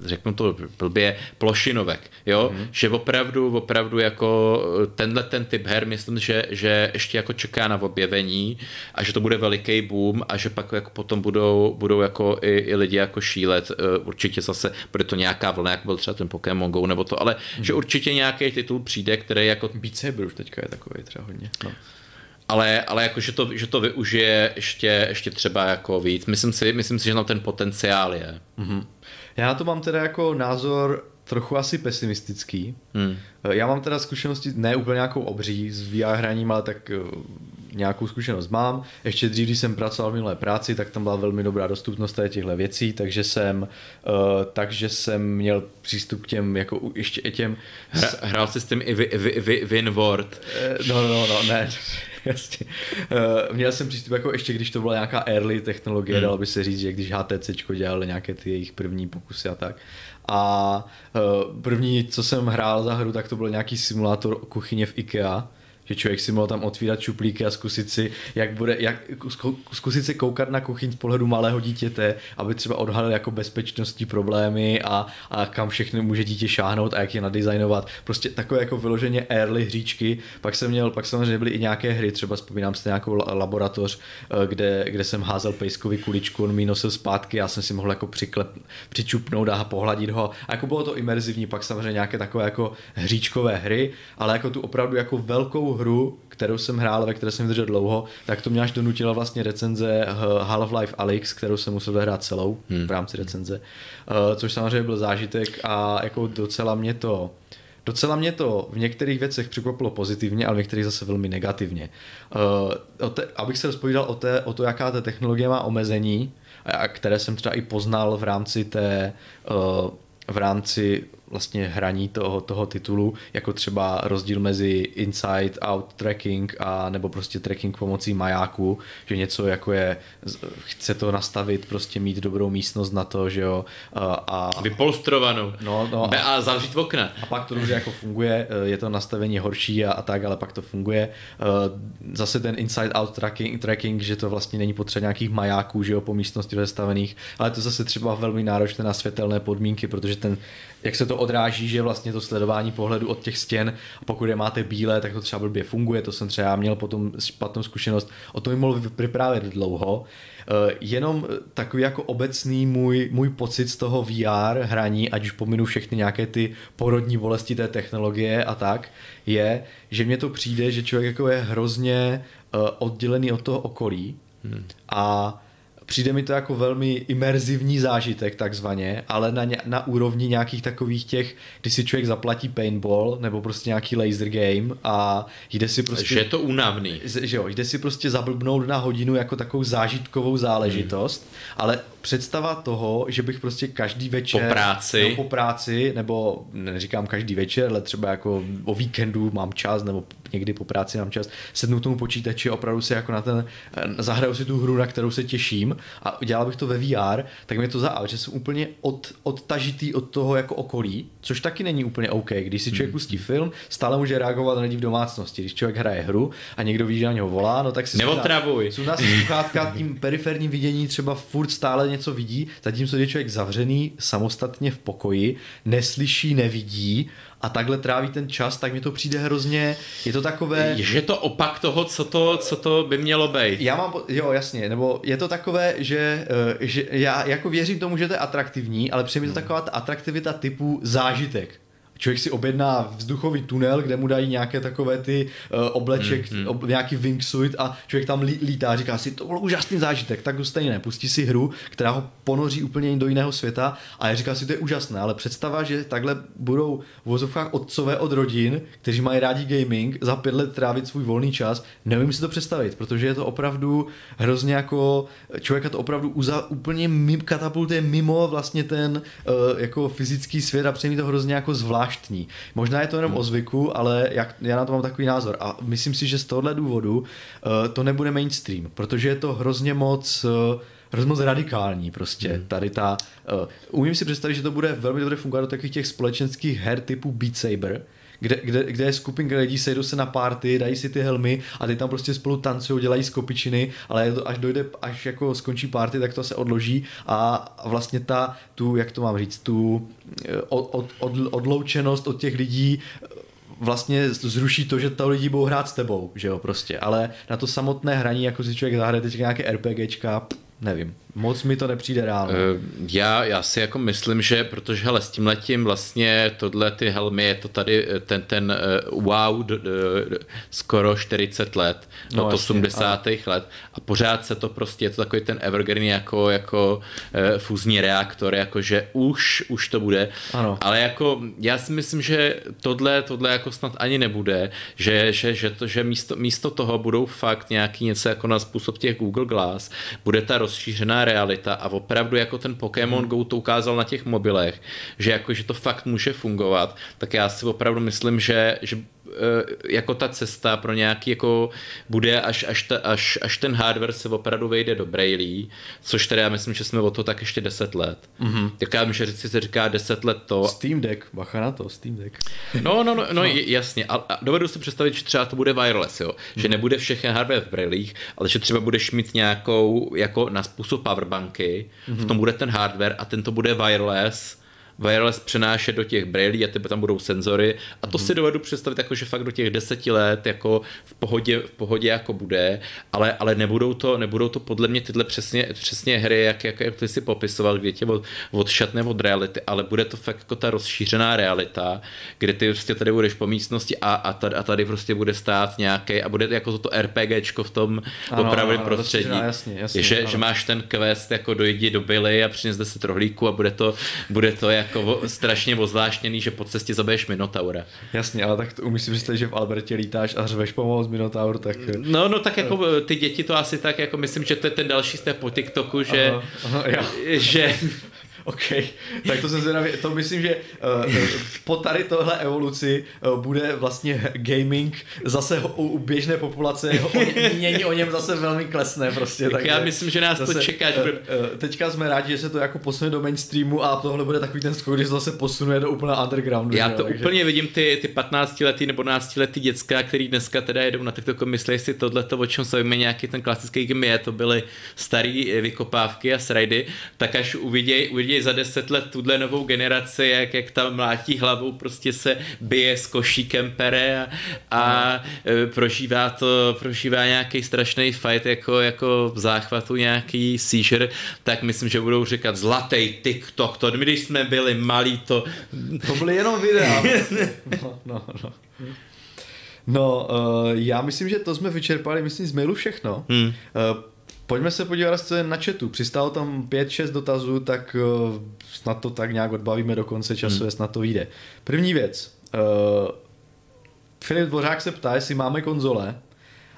Speaker 2: řeknu to blbě, plošinovek, jo, mm-hmm. že opravdu, opravdu jako tenhle ten typ her, myslím, že, že ještě jako čeká na objevení a že to bude veliký boom a že pak jako potom budou, budou jako i, i lidi jako šílet, eh, určitě zase bude to nějaká vlna, jako byl třeba ten Pokémon Go nebo to, ale hmm. že určitě nějaký titul přijde, který jako...
Speaker 1: Beat Saber už teďka je takový třeba hodně. No.
Speaker 2: Ale, ale jako, že to, že to využije ještě, ještě třeba jako víc. Myslím si, myslím si, že na ten potenciál je. Mm-hmm.
Speaker 1: Já to mám teda jako názor trochu asi pesimistický. Hmm. Já mám teda zkušenosti ne úplně nějakou obří s VR hraním, ale tak nějakou zkušenost mám. Ještě dřív, když jsem pracoval v minulé práci, tak tam byla velmi dobrá dostupnost těchto věcí, takže jsem, uh, takže jsem měl přístup k těm, jako ještě těm...
Speaker 2: Hra, hrál jsi s tím i Winward?
Speaker 1: No, no, no, ne. Jasně. Uh, měl jsem přístup jako ještě, když to byla nějaká early technologie, hmm. dalo by se říct, že když HTC dělali nějaké ty jejich první pokusy a tak. A uh, první, co jsem hrál za hru, tak to byl nějaký simulátor kuchyně v IKEA, že člověk si mohl tam otvírat čuplíky a zkusit si, jak bude, jak, zkusit si koukat na kuchyň z pohledu malého dítěte, aby třeba odhalil jako bezpečnostní problémy a, a kam všechny může dítě šáhnout a jak je nadizajnovat. Prostě takové jako vyloženě early hříčky. Pak jsem měl, pak samozřejmě byly i nějaké hry, třeba vzpomínám si nějakou laboratoř, eh, kde, kde jsem házel pejskovi kuličku, on mi nosil zpátky, já jsem si mohl jako přiklep, přičupnout a pohladit ho. A jako bylo to imerzivní, pak samozřejmě nějaké takové jako hříčkové hry, ale jako tu opravdu jako velkou hru, kterou jsem hrál, ve které jsem vydržel dlouho, tak to mě až donutila vlastně recenze Half-Life Alyx, kterou jsem musel hrát celou hmm. v rámci recenze, uh, což samozřejmě byl zážitek a jako docela mě to Docela mě to v některých věcech překvapilo pozitivně, ale v některých zase velmi negativně. Uh, te, abych se rozpovídal o, té, o to, jaká ta technologie má omezení, a které jsem třeba i poznal v rámci té uh, v rámci vlastně hraní toho, toho titulu, jako třeba rozdíl mezi inside-out tracking a nebo prostě tracking pomocí majáku, že něco jako je, chce to nastavit, prostě mít dobrou místnost na to, že jo. A,
Speaker 2: Vypolstrovanou.
Speaker 1: No, no.
Speaker 2: A, a zavřít okna.
Speaker 1: A pak to dobře jako funguje, je to nastavení horší a, a tak, ale pak to funguje. Zase ten inside-out tracking, tracking, že to vlastně není potřeba nějakých majáků, že jo, po místnosti rozstavených, ale to zase třeba velmi náročné na světelné podmínky, protože ten jak se to odráží, že vlastně to sledování pohledu od těch stěn, a pokud je máte bílé, tak to třeba blbě funguje, to jsem třeba měl potom špatnou zkušenost, o tom mohl vyprávět dlouho, Uh, jenom takový jako obecný můj, můj pocit z toho VR hraní, ať už pominu všechny nějaké ty porodní bolesti té technologie a tak, je, že mně to přijde, že člověk jako je hrozně uh, oddělený od toho okolí hmm. a Přijde mi to jako velmi imerzivní zážitek takzvaně, ale na, na úrovni nějakých takových těch, kdy si člověk zaplatí paintball nebo prostě nějaký laser game a jde si prostě...
Speaker 2: Že je to únavný.
Speaker 1: Že jo, jde si prostě zablbnout na hodinu jako takovou zážitkovou záležitost, hmm. ale představa toho, že bych prostě každý večer...
Speaker 2: Po práci.
Speaker 1: Nebo po práci, nebo neříkám každý večer, ale třeba jako o víkendu mám čas, nebo někdy po práci mám čas, sednu k tomu počítači, opravdu si jako na ten, zahraju si tu hru, na kterou se těším a dělal bych to ve VR, tak mě to za že jsem úplně od, odtažitý od toho jako okolí, což taky není úplně OK. Když si člověk hmm. pustí film, stále může reagovat na lidi v domácnosti. Když člověk hraje hru a někdo ví, že na něho volá, no tak si
Speaker 2: Neotravuj.
Speaker 1: Jsou nás sluchátka tím periferním vidění třeba furt stále něco vidí, zatímco je člověk zavřený samostatně v pokoji, neslyší, nevidí a takhle tráví ten čas, tak mi to přijde hrozně, je to takové...
Speaker 2: Je to opak toho, co to, co to by mělo být.
Speaker 1: Já mám, jo jasně, nebo je to takové, že, eh, že já jako věřím tomu, že to je atraktivní, ale přijde mi to hmm. taková ta atraktivita typu zážitek člověk si objedná vzduchový tunel, kde mu dají nějaké takové ty uh, obleček, mm, mm. Ob, nějaký wingsuit a člověk tam lí, lítá a říká si, to byl úžasný zážitek, tak to stejně pustí si hru, která ho ponoří úplně do jiného světa a já říkám si, to je úžasné, ale představa, že takhle budou v vozovkách otcové od rodin, kteří mají rádi gaming, za pět let trávit svůj volný čas, nevím si to představit, protože je to opravdu hrozně jako, člověka to opravdu uza, úplně mim, katapultuje mimo vlastně ten uh, jako fyzický svět a přijde to hrozně jako zvláštní zvláštní. Možná je to jenom hmm. o zvyku, ale jak, já na to mám takový názor. A myslím si, že z tohohle důvodu uh, to nebude mainstream, protože je to hrozně moc uh, hrozně moc radikální prostě. Hmm. Tady ta, uh, umím si představit, že to bude velmi dobře fungovat do takových těch společenských her typu Beat Saber, kde, kde, kde je skupinka lidí, sejdou se na party, dají si ty helmy a ty tam prostě spolu tancují, dělají skopičiny, ale až dojde, až jako skončí party, tak to se odloží a vlastně ta, tu, jak to mám říct, tu eh, od, od, od, odloučenost od těch lidí eh, vlastně zruší to, že to lidi budou hrát s tebou, že jo, prostě, ale na to samotné hraní, jako si člověk zahraje teď nějaké RPGčka, nevím. Moc mi to nepřijde reálně. Uh,
Speaker 2: já, já si jako myslím, že protože hele, s tím letím vlastně tohle ty helmy, je to tady eh, ten, ten uh, wow d, d, skoro 40 let, no, od 80. Ale... let a pořád se to prostě, je to takový ten evergreen jako, jako uh, fúzní reaktor, jakože už, už to bude, ano. ale jako já si myslím, že tohle, tohle jako snad ani nebude, že, že, že, to, že místo, místo toho budou fakt nějaký něco jako na způsob těch Google Glass, bude ta rozšířená realita a opravdu jako ten Pokémon hmm. Go to ukázal na těch mobilech, že jako, že to fakt může fungovat, tak já si opravdu myslím, že, že jako ta cesta pro nějaký jako bude, až, až, ta, až, až ten hardware se opravdu vejde do Braille, což teda já myslím, že jsme o to tak ještě 10 let. Mm-hmm. Tak já vím, že se říká 10 let to.
Speaker 1: Steam Deck, bacha na to, Steam Deck.
Speaker 2: No, no, no, no, no. jasně. A, a dovedu si představit, že třeba to bude wireless, jo. Mm-hmm. Že mhm. nebude všechny hardware v Braille, ale že třeba budeš mít nějakou, jako na způsob powerbanky, mm-hmm. v tom bude ten hardware a ten to bude wireless wireless přenášet do těch brailí a tebe tam budou senzory a to mm-hmm. si dovedu představit jako, že fakt do těch deseti let jako v pohodě, v pohodě jako bude, ale, ale nebudou, to, nebudou to podle mě tyhle přesně, přesně hry, jak, jak, jak ty si popisoval, kde tě od, odšatne od reality, ale bude to fakt jako ta rozšířená realita, kde ty prostě tady budeš po místnosti a, a, tady, a tady prostě bude stát nějaký a bude jako to RPGčko v tom opravdu prostředí.
Speaker 1: Jasně, jasně,
Speaker 2: že, že máš ten quest jako dojdi do Billy a přines 10 rohlíků a bude to, bude to jak jako strašně ozvláštněný, že po cestě zabiješ Minotaura.
Speaker 1: Jasně, ale tak to umíš si představit, že v Albertě lítáš a řveš z Minotaur, tak...
Speaker 2: No, no tak jako ty děti to asi tak, jako myslím, že to je ten další z té po TikToku, že, aha, aha, že
Speaker 1: OK, tak to jsem zvědavý. To myslím, že uh, po tady tohle evoluci uh, bude vlastně gaming zase u běžné populace, jeho mění o něm zase velmi klesne prostě.
Speaker 2: Tak já myslím, že nás zase, to čeká. Uh, uh,
Speaker 1: teďka jsme rádi, že se to jako posune do mainstreamu a tohle bude takový ten skok, když to zase posunuje do úplně undergroundu.
Speaker 2: Já to takže... úplně vidím ty, ty 15 letý nebo 12 letý děcka, který dneska teda jedou na TikToku, myslí si tohle, o čem se víme nějaký ten klasický game je, to byly staré vykopávky a srajdy, tak až uvidějí uviděj za deset let tuhle novou generaci, jak, jak tam mlátí hlavou, prostě se bije s košíkem pere a, a no. prožívá to, prožívá nějaký strašný fight jako, jako v záchvatu nějaký seizure, tak myslím, že budou říkat zlatý TikTok, to my když jsme byli malí, to...
Speaker 1: To byly jenom videa. no, no, no. No, uh, já myslím, že to jsme vyčerpali, myslím, z mailu všechno. Hmm. Uh, Pojďme se podívat, co je na chatu. Přistálo tam 5-6 dotazů, tak uh, snad to tak nějak odbavíme do konce času, hmm. snad to vyjde. První věc. Uh, Filip Dvořák se ptá, jestli máme konzole,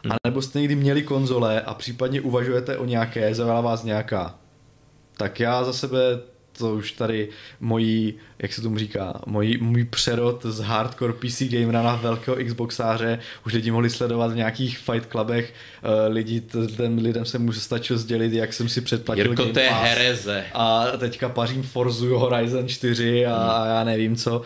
Speaker 1: hmm. anebo jste někdy měli konzole a případně uvažujete o nějaké, zaujala vás nějaká. Tak já za sebe to už tady mojí, jak se tomu říká, můj, můj přerod z hardcore PC gamera na velkého Xboxáře, už lidi mohli sledovat v nějakých fight clubech, uh, lidi, ten lidem se může stačil sdělit, jak jsem si předplatil
Speaker 2: Jirko, Game to je Pass hereze.
Speaker 1: A teďka pařím Forzu Horizon 4 a, hmm. a já nevím co, uh,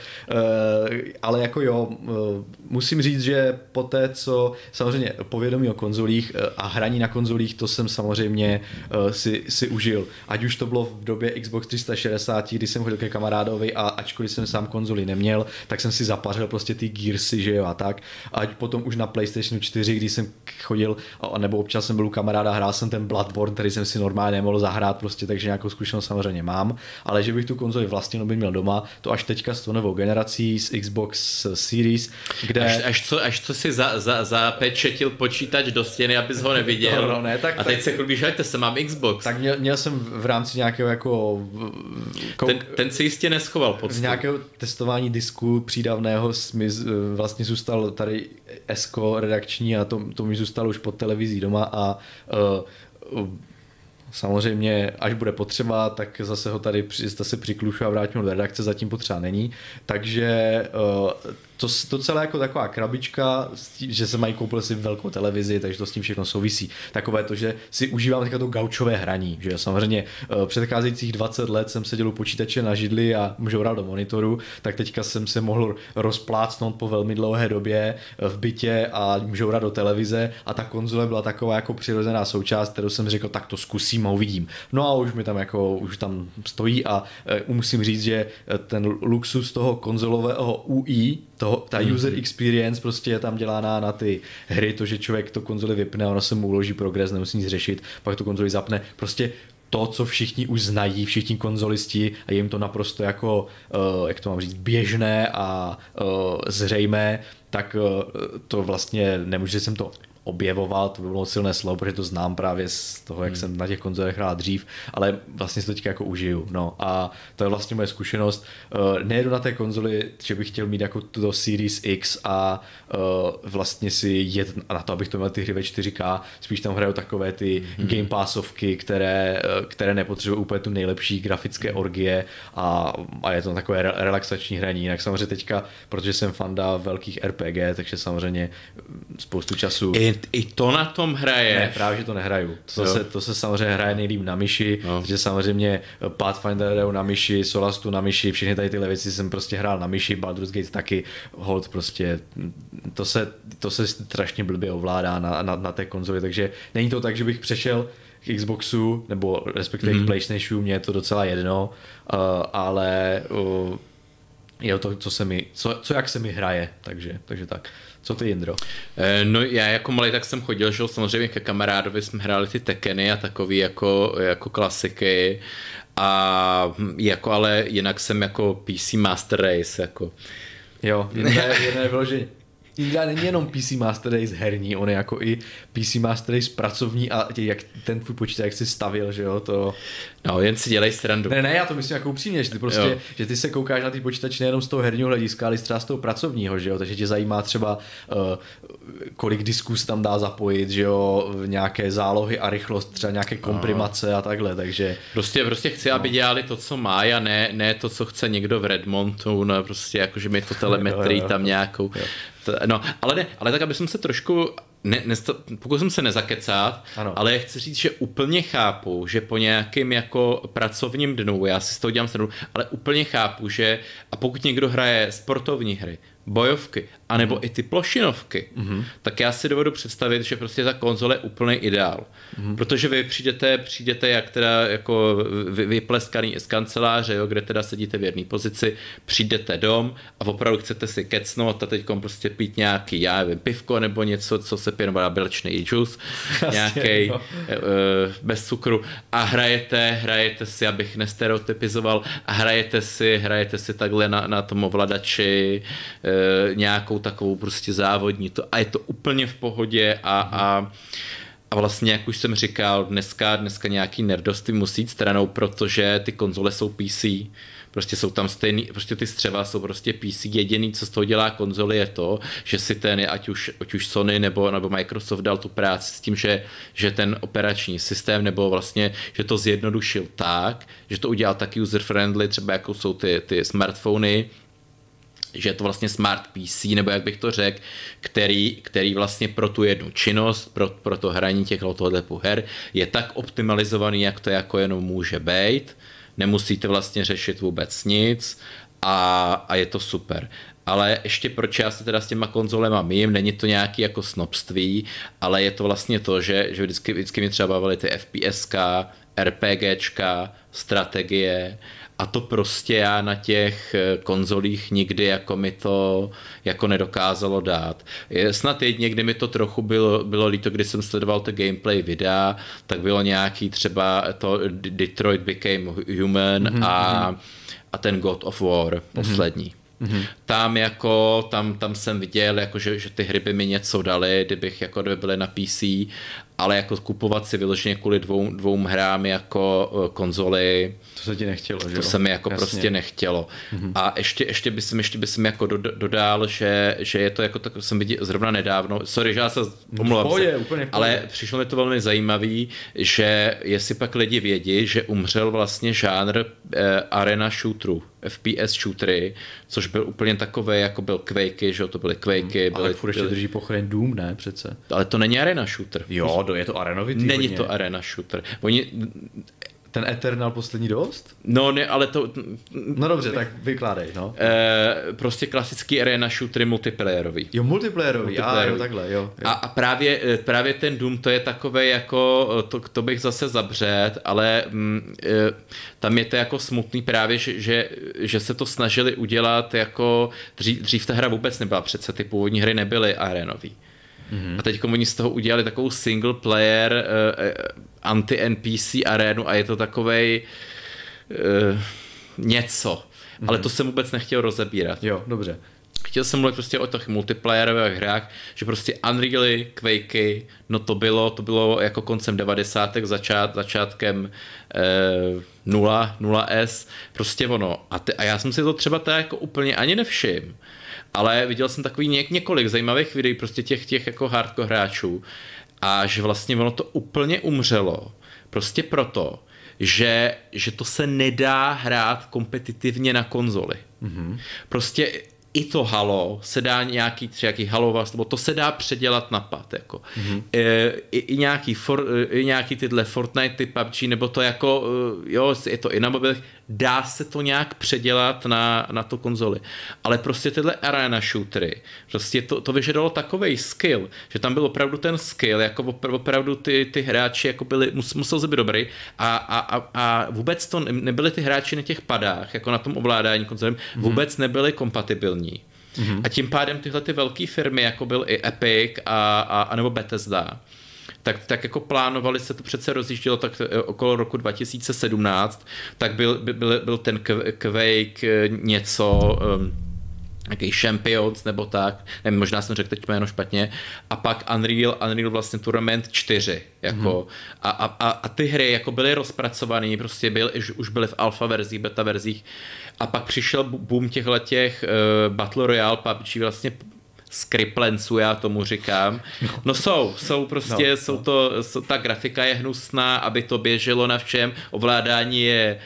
Speaker 1: ale jako jo, uh, musím říct, že po té, co samozřejmě povědomí o konzolích uh, a hraní na konzolích, to jsem samozřejmě uh, si, si užil. Ať už to bylo v době Xbox 360 60, kdy jsem chodil ke kamarádovi a ačkoliv jsem sám konzoli neměl, tak jsem si zapařil prostě ty Gearsy, že jo, a tak. Ať potom už na PlayStation 4, když jsem chodil, nebo občas jsem byl u kamaráda, hrál jsem ten Bloodborne, který jsem si normálně nemohl zahrát prostě, takže nějakou zkušenost samozřejmě mám, ale že bych tu konzoli vlastně by měl doma, to až teďka s tou novou generací, s Xbox Series, kde...
Speaker 2: Až, až co, až co si za, za, zapečetil počítač do stěny, abys ho neviděl. No, no, ne, tak, a teď tak, se chlubíš, že se mám Xbox.
Speaker 1: Tak měl, měl jsem v rámci nějakého jako
Speaker 2: Kouk... Ten, ten se jistě neschoval pod
Speaker 1: Z nějakého testování disku přídavného mi vlastně zůstal tady Esko redakční a to, to mi zůstalo už pod televizí doma a uh, Samozřejmě, až bude potřeba, tak zase ho tady zase přiklušu a vrátím do redakce, zatím potřeba není. Takže uh, to, to celé jako taková krabička, že se mají koupil si velkou televizi, takže to s tím všechno souvisí. Takové to, že si užívám teďka to gaučové hraní, že samozřejmě uh, předcházejících 20 let jsem seděl u počítače na židli a můžou do monitoru, tak teďka jsem se mohl rozplácnout po velmi dlouhé době eh, v bytě a můžou do televize a ta konzole byla taková jako přirozená součást, kterou jsem řekl, tak to zkusím a uvidím. No a už mi tam jako, už tam stojí a uh, musím říct, že ten luxus toho konzolového UI, toho, ta mm-hmm. user experience prostě je tam dělána na ty hry, to, že člověk to konzoli vypne a ono se mu uloží progres, nemusí nic řešit, pak to konzoli zapne, prostě to, co všichni už znají, všichni konzolisti a je jim to naprosto jako, uh, jak to mám říct, běžné a uh, zřejmé, tak uh, to vlastně nemůže jsem to objevoval, to by bylo silné slovo, protože to znám právě z toho, jak hmm. jsem na těch konzolech hrál dřív, ale vlastně si to teďka jako užiju. No a to je vlastně moje zkušenost. Uh, nejedu na té konzoli, že bych chtěl mít jako tuto Series X a uh, vlastně si jet na to, abych to měl ty hry ve 4K, spíš tam hraju takové ty hmm. Game Passovky, které, uh, které nepotřebují úplně tu nejlepší grafické hmm. orgie a, a je to takové re- relaxační hraní. Jinak samozřejmě teďka, protože jsem fanda velkých RPG, takže samozřejmě spoustu času
Speaker 2: i to na tom hraje.
Speaker 1: Ne, právě, že to nehraju. To, se, to se samozřejmě hraje nejlíp na myši, no. takže samozřejmě Pathfinder na myši, Solastu na myši, všechny tady tyhle věci jsem prostě hrál na myši, Baldur's Gate taky, hold prostě, to se, to se strašně blbě ovládá na, na, na té konzoli, takže není to tak, že bych přešel k Xboxu, nebo respektive mm. k mhm. PlayStationu, mě je to docela jedno, uh, ale uh, je to, co se mi, co, co jak se mi hraje, takže, takže tak. Co ty, Jindro?
Speaker 2: Eh, no já jako malý tak jsem chodil, že samozřejmě ke kamarádovi jsme hráli ty Tekeny a takový jako, jako klasiky a jako ale jinak jsem jako PC Master Race jako.
Speaker 1: Jo, jiné, jiné vyložení. Indra není jenom PC Master Race herní, on je jako i PC Master Race pracovní a tě, jak ten tvůj počítač jak si stavil, že jo, to...
Speaker 2: No, jen si dělej srandu.
Speaker 1: Ne, ne, já to myslím jako upřímně, že ty prostě, jo. že ty se koukáš na ty počítač nejenom z toho herního hlediska, ale třeba z toho pracovního, že jo, takže tě zajímá třeba, uh, kolik disků se tam dá zapojit, že jo, nějaké zálohy a rychlost, třeba nějaké komprimace a takhle, takže...
Speaker 2: Prostě, prostě chci, no. aby dělali to, co má a ne, ne to, co chce někdo v Redmontu, no prostě jako, že mi to telemetrii tam nějakou... Jo. No, ale ne, ale tak, aby jsem se trošku ne, ne, pokusím se nezakecat, ano. ale já chci říct, že úplně chápu, že po nějakém jako pracovním dnu, já si z toho dělám srandu, ale úplně chápu, že a pokud někdo hraje sportovní hry, bojovky, anebo mm. i ty plošinovky, mm. tak já si dovedu představit, že prostě ta konzole je úplný ideál. Mm. Protože vy přijdete, přijdete jak teda jako vy, vypleskaný z kanceláře, jo, kde teda sedíte v jedné pozici, přijdete dom a opravdu chcete si kecnout a teď prostě pít nějaký, já nevím, pivko nebo něco, co se pije, nebo bilečný juice, nějaký uh, bez cukru a hrajete, hrajete si, abych nestereotypizoval, a hrajete si, hrajete si takhle na, na tom ovladači uh, nějakou nějakou takovou prostě závodní to, a je to úplně v pohodě a, a a vlastně, jak už jsem říkal, dneska, dneska nějaký nerdosti musí jít stranou, protože ty konzole jsou PC, prostě jsou tam stejný, prostě ty střeva jsou prostě PC, jediný, co z toho dělá konzoly je to, že si ten, ať už, ať už Sony nebo, nebo Microsoft dal tu práci s tím, že, že ten operační systém, nebo vlastně, že to zjednodušil tak, že to udělal tak user-friendly, třeba jako jsou ty, ty smartfony, že je to vlastně smart PC, nebo jak bych to řekl, který, který vlastně pro tu jednu činnost, pro, pro to hraní těch tohoto her je tak optimalizovaný, jak to jako jenom může být. Nemusíte vlastně řešit vůbec nic a, a je to super. Ale ještě proč já se teda s těma konzolema mým, není to nějaký jako snobství, ale je to vlastně to, že, že vždycky, vždycky mi třeba bavily ty FPSK, RPGčka, strategie a to prostě já na těch eh, konzolích nikdy jako mi to jako nedokázalo dát. Snad jedně, kdy mi to trochu bylo, bylo líto, když jsem sledoval to gameplay videa, tak bylo nějaký třeba to Detroit Became Human mm-hmm. a, mhm. a ten God of War mhm. poslední. Mm-hmm. Mm-hmm. Tam jako, tam, tam jsem viděl, jako, že, že ty hry by mi něco dali, kdybych jako kdyby byly na PC, ale jako kupovat si vyloženě kvůli dvou, dvou hrám jako konzoli,
Speaker 1: to se ti nechtělo, že
Speaker 2: To se mi jako Jasně. prostě nechtělo. Mm-hmm. A ještě, ještě by jsem, ještě by jsem jako do, dodal, že, že je to jako tak jsem viděl zrovna nedávno, sorry, že já se omlouvám se, úplně ale přišlo mi to velmi zajímavý, že jestli pak lidi vědí, že umřel vlastně žánr eh, arena shooterů, FPS shootery, což byl úplně takové, jako byl Quakey, že to byly Quakey.
Speaker 1: Hmm, ale furt ještě drží pochreň Doom, ne přece.
Speaker 2: Ale to není arena shooter.
Speaker 1: Jo, to je to arenovitý.
Speaker 2: Není hodně. to arena shooter. Oni
Speaker 1: Ten Eternal poslední dost?
Speaker 2: No ne, ale to...
Speaker 1: No dobře, tak vykládej, no.
Speaker 2: E, prostě klasický arena shootery multiplayerový.
Speaker 1: Jo, multiplayerový, multiplayerový. A, jo, takhle, jo. jo.
Speaker 2: A, a právě, eh, právě ten Doom, to je takové jako, eh, to, to bych zase zabřet, ale mm, tam je to jako smutný právě, že, že, že se to snažili udělat jako, dřív, dřív ta hra vůbec nebyla přece, ty původní hry nebyly arenový. Mm-hmm. A teď oni z toho udělali takovou single player uh, anti-NPC arénu a je to takovej uh, něco. Mm-hmm. Ale to jsem vůbec nechtěl rozebírat.
Speaker 1: Jo, dobře.
Speaker 2: Chtěl jsem mluvit prostě o těch multiplayerových hrách, že prostě Unrealy, Quakey, no to bylo, to bylo jako koncem 90. Začát, začátkem eh, 0, 0S, prostě ono. A, ty, a já jsem si to třeba tak jako úplně ani nevšim, ale viděl jsem takový něk, několik zajímavých videí prostě těch, těch jako hardcore hráčů a že vlastně ono to úplně umřelo. Prostě proto, že, že to se nedá hrát kompetitivně na konzoli. Mm-hmm. Prostě i to halo se dá nějaký, nějaký halo nebo to se dá předělat na pad, jako. Mm-hmm. E, i, i, nějaký for, i nějaký tyhle Fortnite, ty PUBG, nebo to jako, e, jo, je to i na mobilech, dá se to nějak předělat na, na tu konzoli. Ale prostě tyhle arena shootery, prostě to, to vyžadalo takový skill, že tam byl opravdu ten skill, jako opravdu ty, ty hráči jako byli, musel být dobrý a, a, a, a vůbec to nebyly ty hráči na těch padách, jako na tom ovládání konzolem, mm-hmm. vůbec nebyly kompatibilní. Mm-hmm. A tím pádem tyhle ty velké firmy, jako byl i Epic a, a, a nebo Bethesda, tak, tak jako plánovali se to přece rozjíždělo tak eh, okolo roku 2017, tak byl, byl, byl ten Quake eh, něco, um, nějaký Champions nebo tak, nevím, možná jsem řekl teď jméno špatně, a pak Unreal, Unreal vlastně Tournament 4, jako, mm-hmm. a, a, a, ty hry jako byly rozpracované, prostě byl, už byly v alfa verzích, beta verzích, a pak přišel boom těchto těch uh, Battle Royale PUBG vlastně skriplenců, já tomu říkám. No jsou, jsou prostě, no, jsou to, jsou, ta grafika je hnusná, aby to běželo na všem, ovládání je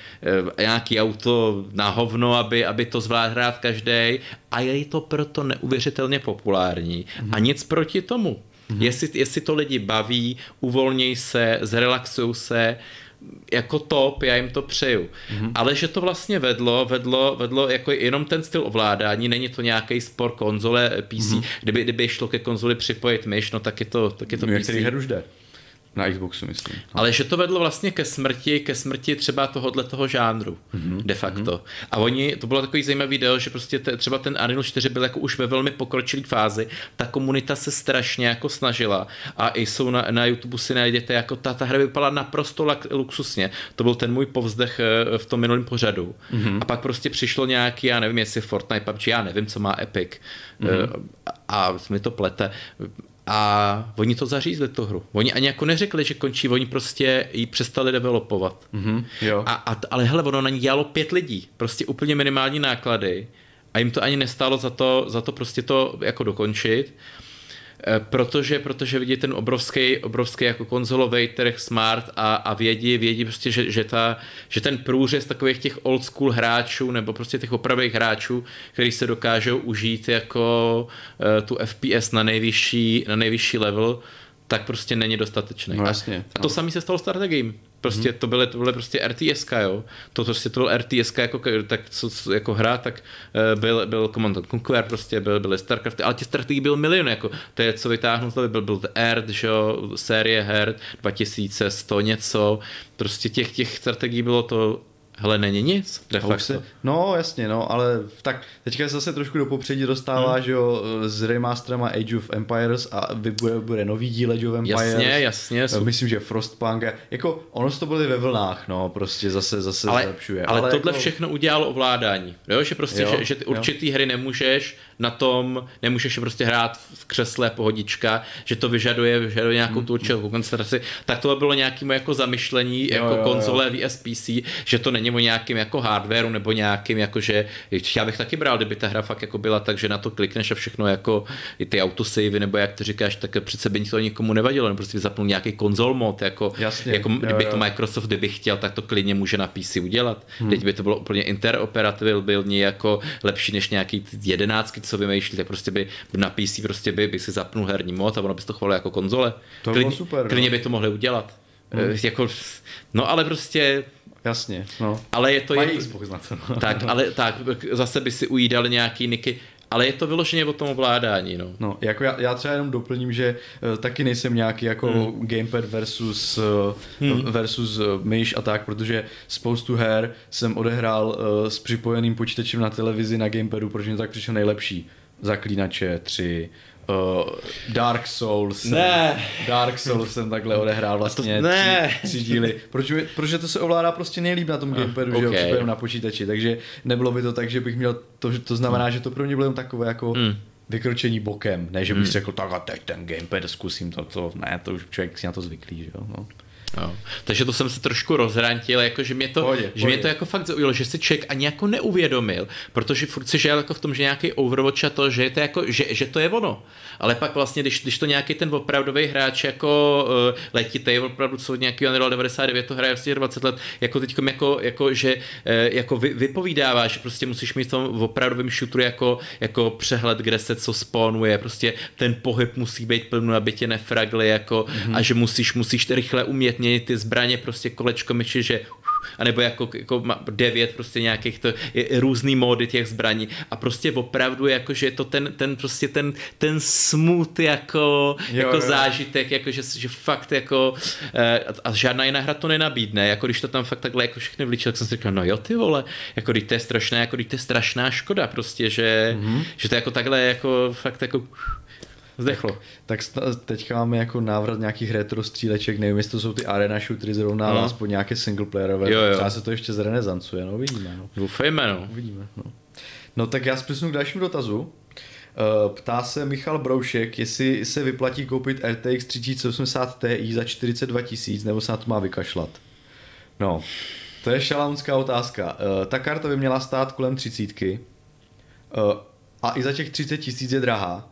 Speaker 2: e, nějaký auto na hovno, aby, aby to zvládl hrát každý a je to proto neuvěřitelně populární mm-hmm. a nic proti tomu. Mm-hmm. Jestli, jestli to lidi baví, uvolněj se, zrelaxují se, jako top, já jim to přeju. Mm-hmm. Ale že to vlastně vedlo, vedlo, vedlo jako jenom ten styl ovládání, není to nějaký spor konzole PC. Mm-hmm. Kdyby, kdyby šlo ke konzoli připojit myš, no tak je to, tak je to
Speaker 1: no, PC. Her už jde. Na Xboxu, myslím. No.
Speaker 2: Ale že to vedlo vlastně ke smrti, ke smrti třeba tohohle toho žánru, mm-hmm. de facto. Mm-hmm. A oni, to bylo takový zajímavý video, že prostě te, třeba ten Unreal 4 byl jako už ve velmi pokročilé fázi, ta komunita se strašně jako snažila a i jsou na, na YouTube si najdete, jako ta, ta hra vypadala naprosto lak, luxusně. To byl ten můj povzdech eh, v tom minulém pořadu. Mm-hmm. A pak prostě přišlo nějaký, já nevím, jestli Fortnite, PUBG, já nevím, co má Epic. Mm-hmm. A, a mi to plete a oni to zařízli, tu hru. Oni ani jako neřekli, že končí, oni prostě ji přestali developovat.
Speaker 1: Mm-hmm, jo.
Speaker 2: A, a, ale hele, ono na ní dělalo pět lidí, prostě úplně minimální náklady a jim to ani nestálo za to, za to prostě to jako dokončit. Eh, protože, protože vidí ten obrovský, obrovský jako konzolový trh smart a, a vědí, vědí prostě, že, že, ta, že ten průřez takových těch old school hráčů nebo prostě těch opravých hráčů, který se dokážou užít jako uh, tu FPS na nejvyšší, na nejvyšší level, tak prostě není dostatečný.
Speaker 1: No jasně.
Speaker 2: A to no. samé se stalo strategiem. Prostě hmm. to byly, to byly prostě RTSK, jo. To prostě to byl RTSK jako, tak, co, co, jako hra, tak uh, byl, byl Command Conquer, prostě byl, byly StarCraft, ale těch strategií byl milion, jako to je, co vytáhnout, to byl, byl Erd, že jo, série her 2100 něco, prostě těch, těch strategií bylo to Hele, není nic, de facto. Se,
Speaker 1: no, jasně, no, ale tak teďka se zase trošku do popředí dostává, hmm. že jo, s remasterem Age of Empires a bude, bude nový díl Age of Empires.
Speaker 2: Jasně, jasně.
Speaker 1: Jsou... Myslím, že Frostpunk, jako ono to byly ve vlnách, no, prostě zase, zase
Speaker 2: ale,
Speaker 1: zlepšuje.
Speaker 2: Ale, ale tohle jako... všechno udělalo ovládání, jo, že prostě, jo, že, že ty určitý jo. hry nemůžeš na tom, nemůžeš prostě hrát v křesle pohodička, že to vyžaduje, vyžaduje nějakou hmm. tu určitou koncentraci, tak to bylo nějaké jako zamyšlení, jo, jako jo, konzole jo. VSPC, že to není o nějakým jako hardwareu nebo nějakým jako, že já bych taky bral, kdyby ta hra fakt jako byla tak, že na to klikneš a všechno jako i ty autosavy nebo jak to říkáš, tak přece by to nikomu nevadilo, nebo prostě zapnul nějaký konzol mod, jako,
Speaker 1: Jasně,
Speaker 2: jako jo, kdyby jo. to Microsoft, kdyby chtěl, tak to klidně může na PC udělat. Hmm. Teď by to bylo úplně interoperabilní jako lepší než nějaký jedenáctky, co vymýšlí, tak prostě by na PC prostě by, by si zapnul herní mod a ono by to chovalo jako konzole.
Speaker 1: To klidně, super.
Speaker 2: Klidně no. by to mohli udělat. Hmm. jako, no ale prostě
Speaker 1: jasně, no.
Speaker 2: Ale je to...
Speaker 1: Mají Xbox na
Speaker 2: tak, ale tak, zase by si ujídali nějaký niky, ale je to vyloženě o tom ovládání, no.
Speaker 1: No, jako já, já třeba jenom doplním, že uh, taky nejsem nějaký jako hmm. gamepad versus, uh, hmm. versus uh, myš a tak, protože spoustu her jsem odehrál uh, s připojeným počítačem na televizi na gamepadu, protože mi tak přišlo nejlepší. Zaklínače 3, uh, Dark Souls.
Speaker 2: Ne.
Speaker 1: Dark Souls jsem takhle odehrál vlastně
Speaker 2: to, ne.
Speaker 1: Tři, tři díly. Proč, protože to se ovládá prostě nejlíp na tom gamepadu, okay. že jo, na počítači, takže nebylo by to tak, že bych měl, to, to znamená, že to pro mě bylo jen takové jako mm. vykročení bokem, ne, že bych mm. řekl, tak a teď ten gamepad zkusím to, to, ne, to už člověk si na to zvyklý, že jo, no.
Speaker 2: No. Takže to jsem se trošku rozhrantil, jako že mě to, pohodě, že mě to jako fakt zaujalo, že si člověk ani jako neuvědomil, protože furt si žil jako v tom, že nějaký Overwatch a to, že, je to jako, že, že to je ono. Ale pak vlastně, když, když to nějaký ten opravdový hráč jako uh, letitej, opravdu co od nějaký Unreal 99 to hraje vlastně 20 let, jako teď jako, jako že uh, jako vy, vypovídává, že prostě musíš mít v tom opravdovém shooteru jako, jako přehled, kde se co spawnuje, prostě ten pohyb musí být plný, aby tě nefragli, jako, mm-hmm. a že musíš, musíš rychle umět měnit ty zbraně prostě kolečko myši, že anebo jako, jako devět prostě nějakých to, je, různý módy těch zbraní a prostě opravdu jako, že je to ten, ten prostě ten, ten smut jako, jo, jako jo. zážitek, jako že, že fakt jako eh, a žádná jiná hra to nenabídne, jako když to tam fakt takhle jako všechny vlíčil, tak jsem si říkal, no jo ty vole, jako když to je strašná, jako když to je strašná škoda prostě, že, mm-hmm. že to jako takhle jako fakt jako Zdechlo.
Speaker 1: Tak, tak teďka máme jako návrat nějakých retro stříleček, nevím, jestli to jsou ty arena shootery zrovna, no. ale aspoň nějaké singleplayerové. Jo, jo. Třeba se to ještě zrenezancuje, no uvidíme. No.
Speaker 2: Doufejme, no.
Speaker 1: Uvidíme, no. No tak já zpěsnu k dalšímu dotazu. Eh, ptá se Michal Broušek, jestli se vyplatí koupit RTX 3080 Ti za 42 tisíc, nebo se na to má vykašlat. No, to je šalamská otázka. Eh, ta karta by měla stát kolem 30. Eh, a i za těch 30 tisíc je drahá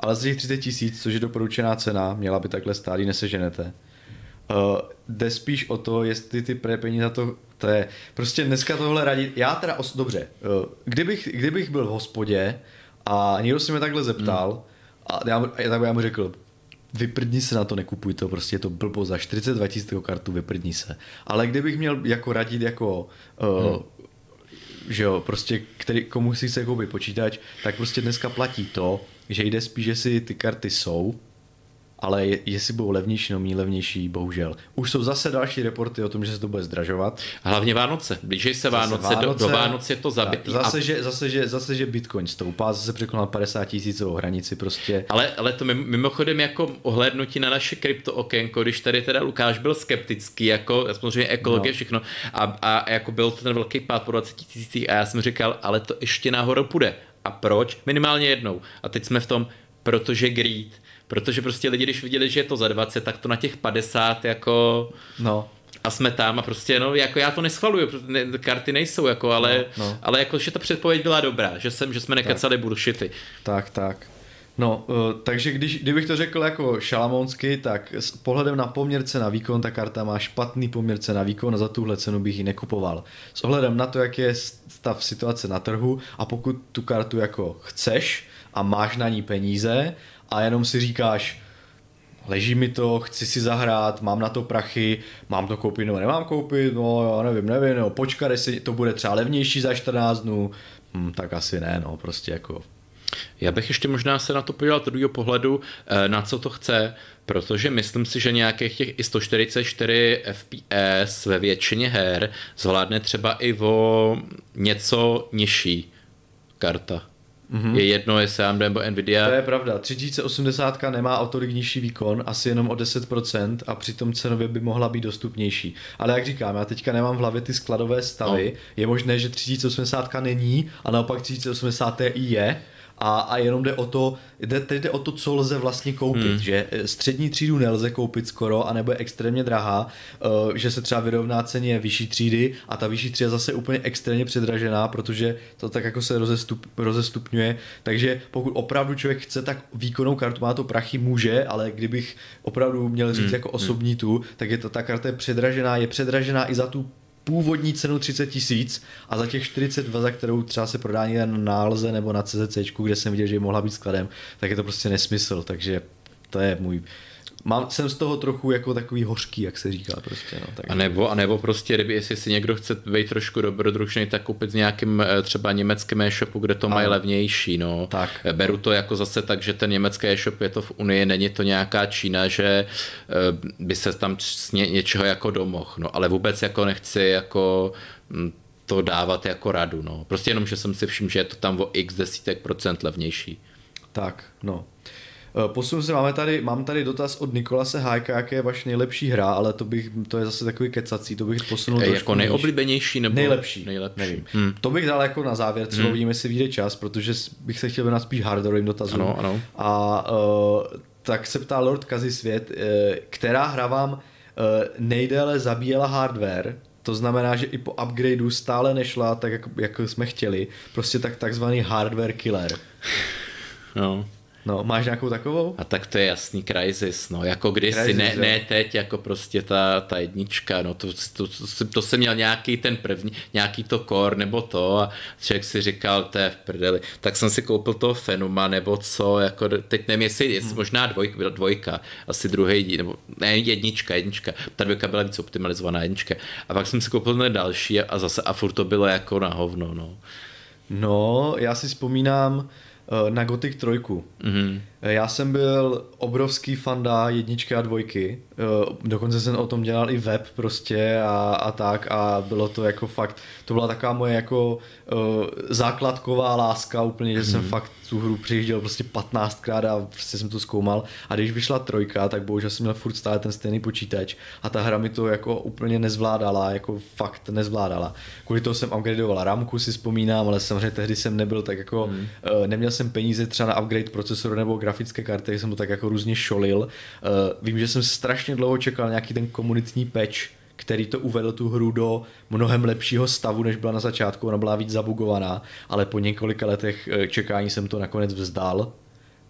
Speaker 1: ale za těch 30 tisíc, což je doporučená cena, měla by takhle stát, ji neseženete. Uh, jde spíš o to, jestli ty peníze za to, to je, prostě dneska tohle radit, já teda, os, dobře, uh, kdybych, kdybych byl v hospodě a někdo se mě takhle zeptal, hmm. a já, tak já mu řekl, vyprdni se na to, nekupuj to, prostě je to blbo za 42 tisíc kartu, vyprdni se. Ale kdybych měl jako radit jako uh, hmm že jo, prostě který, komu si chce koupit počítač, tak prostě dneska platí to, že jde spíš, že si ty karty jsou, ale je, jestli budou levnější, no méně levnější, bohužel. Už jsou zase další reporty o tom, že se to bude zdražovat.
Speaker 2: Hlavně Vánoce. Blíží se Vánoce, Vánoce do, do Vánoce je to zabitý.
Speaker 1: Zase, a... že, zase, že, zase, že Bitcoin stoupá, zase překonal 50 tisícovou hranici prostě.
Speaker 2: Ale, ale to mimochodem jako ohlednutí na naše krypto okénko, když tady teda Lukáš byl skeptický, jako samozřejmě ekologie no. všechno a, a, jako byl to ten velký pád po 20 tisících a já jsem říkal, ale to ještě nahoru půjde. A proč? Minimálně jednou. A teď jsme v tom, protože greed Protože prostě lidi, když viděli, že je to za 20, tak to na těch 50 jako...
Speaker 1: No.
Speaker 2: A jsme tam a prostě, no, jako já to neschvaluju, ne, karty nejsou, jako, ale, no, no. ale jako, že ta předpověď byla dobrá, že, jsem, že jsme nekecali tak. bullshity.
Speaker 1: Tak, tak. No, uh, takže když, kdybych to řekl jako šalamonsky, tak s pohledem na poměrce na výkon, ta karta má špatný poměrce na výkon a za tuhle cenu bych ji nekupoval. S ohledem na to, jak je stav situace na trhu a pokud tu kartu jako chceš a máš na ní peníze a jenom si říkáš, leží mi to, chci si zahrát, mám na to prachy, mám to koupit nebo nemám koupit, no já nevím, nevím, no počkat, jestli to bude třeba levnější za 14 dnů, hm, tak asi ne, no prostě jako
Speaker 2: já bych ještě možná se na to podíval z druhého pohledu, eh, na co to chce, protože myslím si, že nějakých těch i 144 FPS ve většině her zvládne třeba i o něco nižší karta. Mm-hmm. Je jedno, jestli AMD nebo Nvidia.
Speaker 1: To je pravda. 3080 nemá o tolik nižší výkon, asi jenom o 10% a přitom cenově by mohla být dostupnější. Ale jak říkám, já teďka nemám v hlavě ty skladové stavy. No. Je možné, že 3080 není a naopak 3080 Ti je a, a jenom jde o to, jde, teď jde o to, co lze vlastně koupit, hmm. že střední třídu nelze koupit skoro a nebo je extrémně drahá, uh, že se třeba vyrovná ceně vyšší třídy a ta vyšší třída zase úplně extrémně předražená, protože to tak jako se rozestup, rozestupňuje, takže pokud opravdu člověk chce tak výkonnou kartu, má to prachy, může, ale kdybych opravdu měl říct hmm. jako osobní tu, tak je to ta karta je předražená, je předražená i za tu původní cenu 30 tisíc a za těch 42, za kterou třeba se prodá někde na nálze nebo na CZC, kde jsem viděl, že mohla být skladem, tak je to prostě nesmysl, takže to je můj mám, jsem z toho trochu jako takový hořký, jak se říká prostě. No,
Speaker 2: takže. a, nebo, a nebo prostě, kdyby, jestli si někdo chce být trošku dobrodružný, tak koupit s nějakým eh, třeba německým e-shopu, kde to mají levnější. No. Tak. Eh, beru to jako zase tak, že ten německý e-shop je to v Unii, není to nějaká Čína, že eh, by se tam ně, něčeho jako domohl. No, ale vůbec jako nechci jako hm, to dávat jako radu. No. Prostě jenom, že jsem si všiml, že je to tam o x desítek procent levnější.
Speaker 1: Tak, no. Eh, posun se, máme tady, mám tady dotaz od Nikolase Hájka, jaké je vaše nejlepší hra, ale to bych, to je zase takový kecací, to bych posunul
Speaker 2: e, Jako nejoblíbenější nebo
Speaker 1: nejlepší?
Speaker 2: Nejlepší. Nevím.
Speaker 1: Hmm. To bych dal jako na závěr, třeba hmm. uvidíme, jestli vyjde čas, protože bych se chtěl věnovat spíš hardwareovým dotazům.
Speaker 2: Ano, ano.
Speaker 1: A uh, tak se ptá Lord Kazi Svět, uh, která hra vám uh, nejdéle zabíjela hardware, to znamená, že i po upgradeu stále nešla tak, jak, jak jsme chtěli. Prostě tak takzvaný hardware killer.
Speaker 2: No.
Speaker 1: No, máš nějakou takovou?
Speaker 2: A tak to je jasný Crysis, no, jako kdysi, ne, ne teď, jako prostě ta, ta jednička, no, to, to, to, to jsem měl nějaký ten první, nějaký to core nebo to a člověk si říkal, to je v prdeli, tak jsem si koupil toho Fenuma nebo co, jako teď nevím, jestli, jestli hmm. možná dvojka, byla dvojka, asi druhý, nebo ne, jednička, jednička, ta dvojka byla víc optimalizovaná jednička a pak jsem si koupil ten další a zase a furt to bylo jako na hovno, no.
Speaker 1: No, já si vzpomínám, na Gothic 3. Mm-hmm. Já jsem byl obrovský fanda jedničky a dvojky. Eh, dokonce jsem o tom dělal i web prostě a, a tak a bylo to jako fakt, to byla taková moje jako uh, základková láska úplně, že mm. jsem mhm. fakt tu hru přijížděl prostě 15krát a prostě jsem to zkoumal a když vyšla trojka, tak bohužel jsem měl furt stále ten stejný počítač a ta hra mi to jako úplně nezvládala, jako fakt nezvládala. Kvůli toho jsem upgradeoval ramku, si vzpomínám, ale samozřejmě tehdy jsem nebyl tak jako, mm. uh, neměl jsem peníze třeba na upgrade procesoru nebo grafické karty, jsem to tak jako různě šolil. Uh, vím, že jsem strašně dlouho čekal nějaký ten komunitní patch, který to uvedl tu hru do mnohem lepšího stavu, než byla na začátku. Ona byla víc zabugovaná, ale po několika letech eh, čekání jsem to nakonec vzdal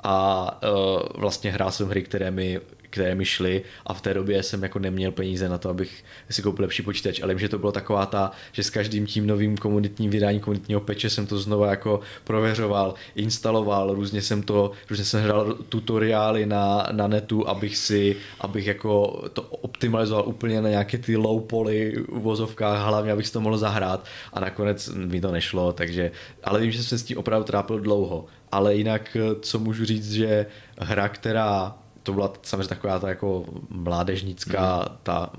Speaker 1: a uh, vlastně hrál jsem hry, které mi které mi šly a v té době jsem jako neměl peníze na to, abych si koupil lepší počítač, ale vím, že to bylo taková ta, že s každým tím novým komunitním vydáním komunitního peče jsem to znova jako prověřoval, instaloval, různě jsem to, různě jsem hledal tutoriály na, na netu, abych si, abych jako to optimalizoval úplně na nějaké ty low poly uvozovkách, hlavně abych si to mohl zahrát. A nakonec mi to nešlo, takže, ale vím, že jsem s tím opravdu trápil dlouho, ale jinak, co můžu říct, že hra, která to byla samozřejmě taková ta jako mládežnická mm. ta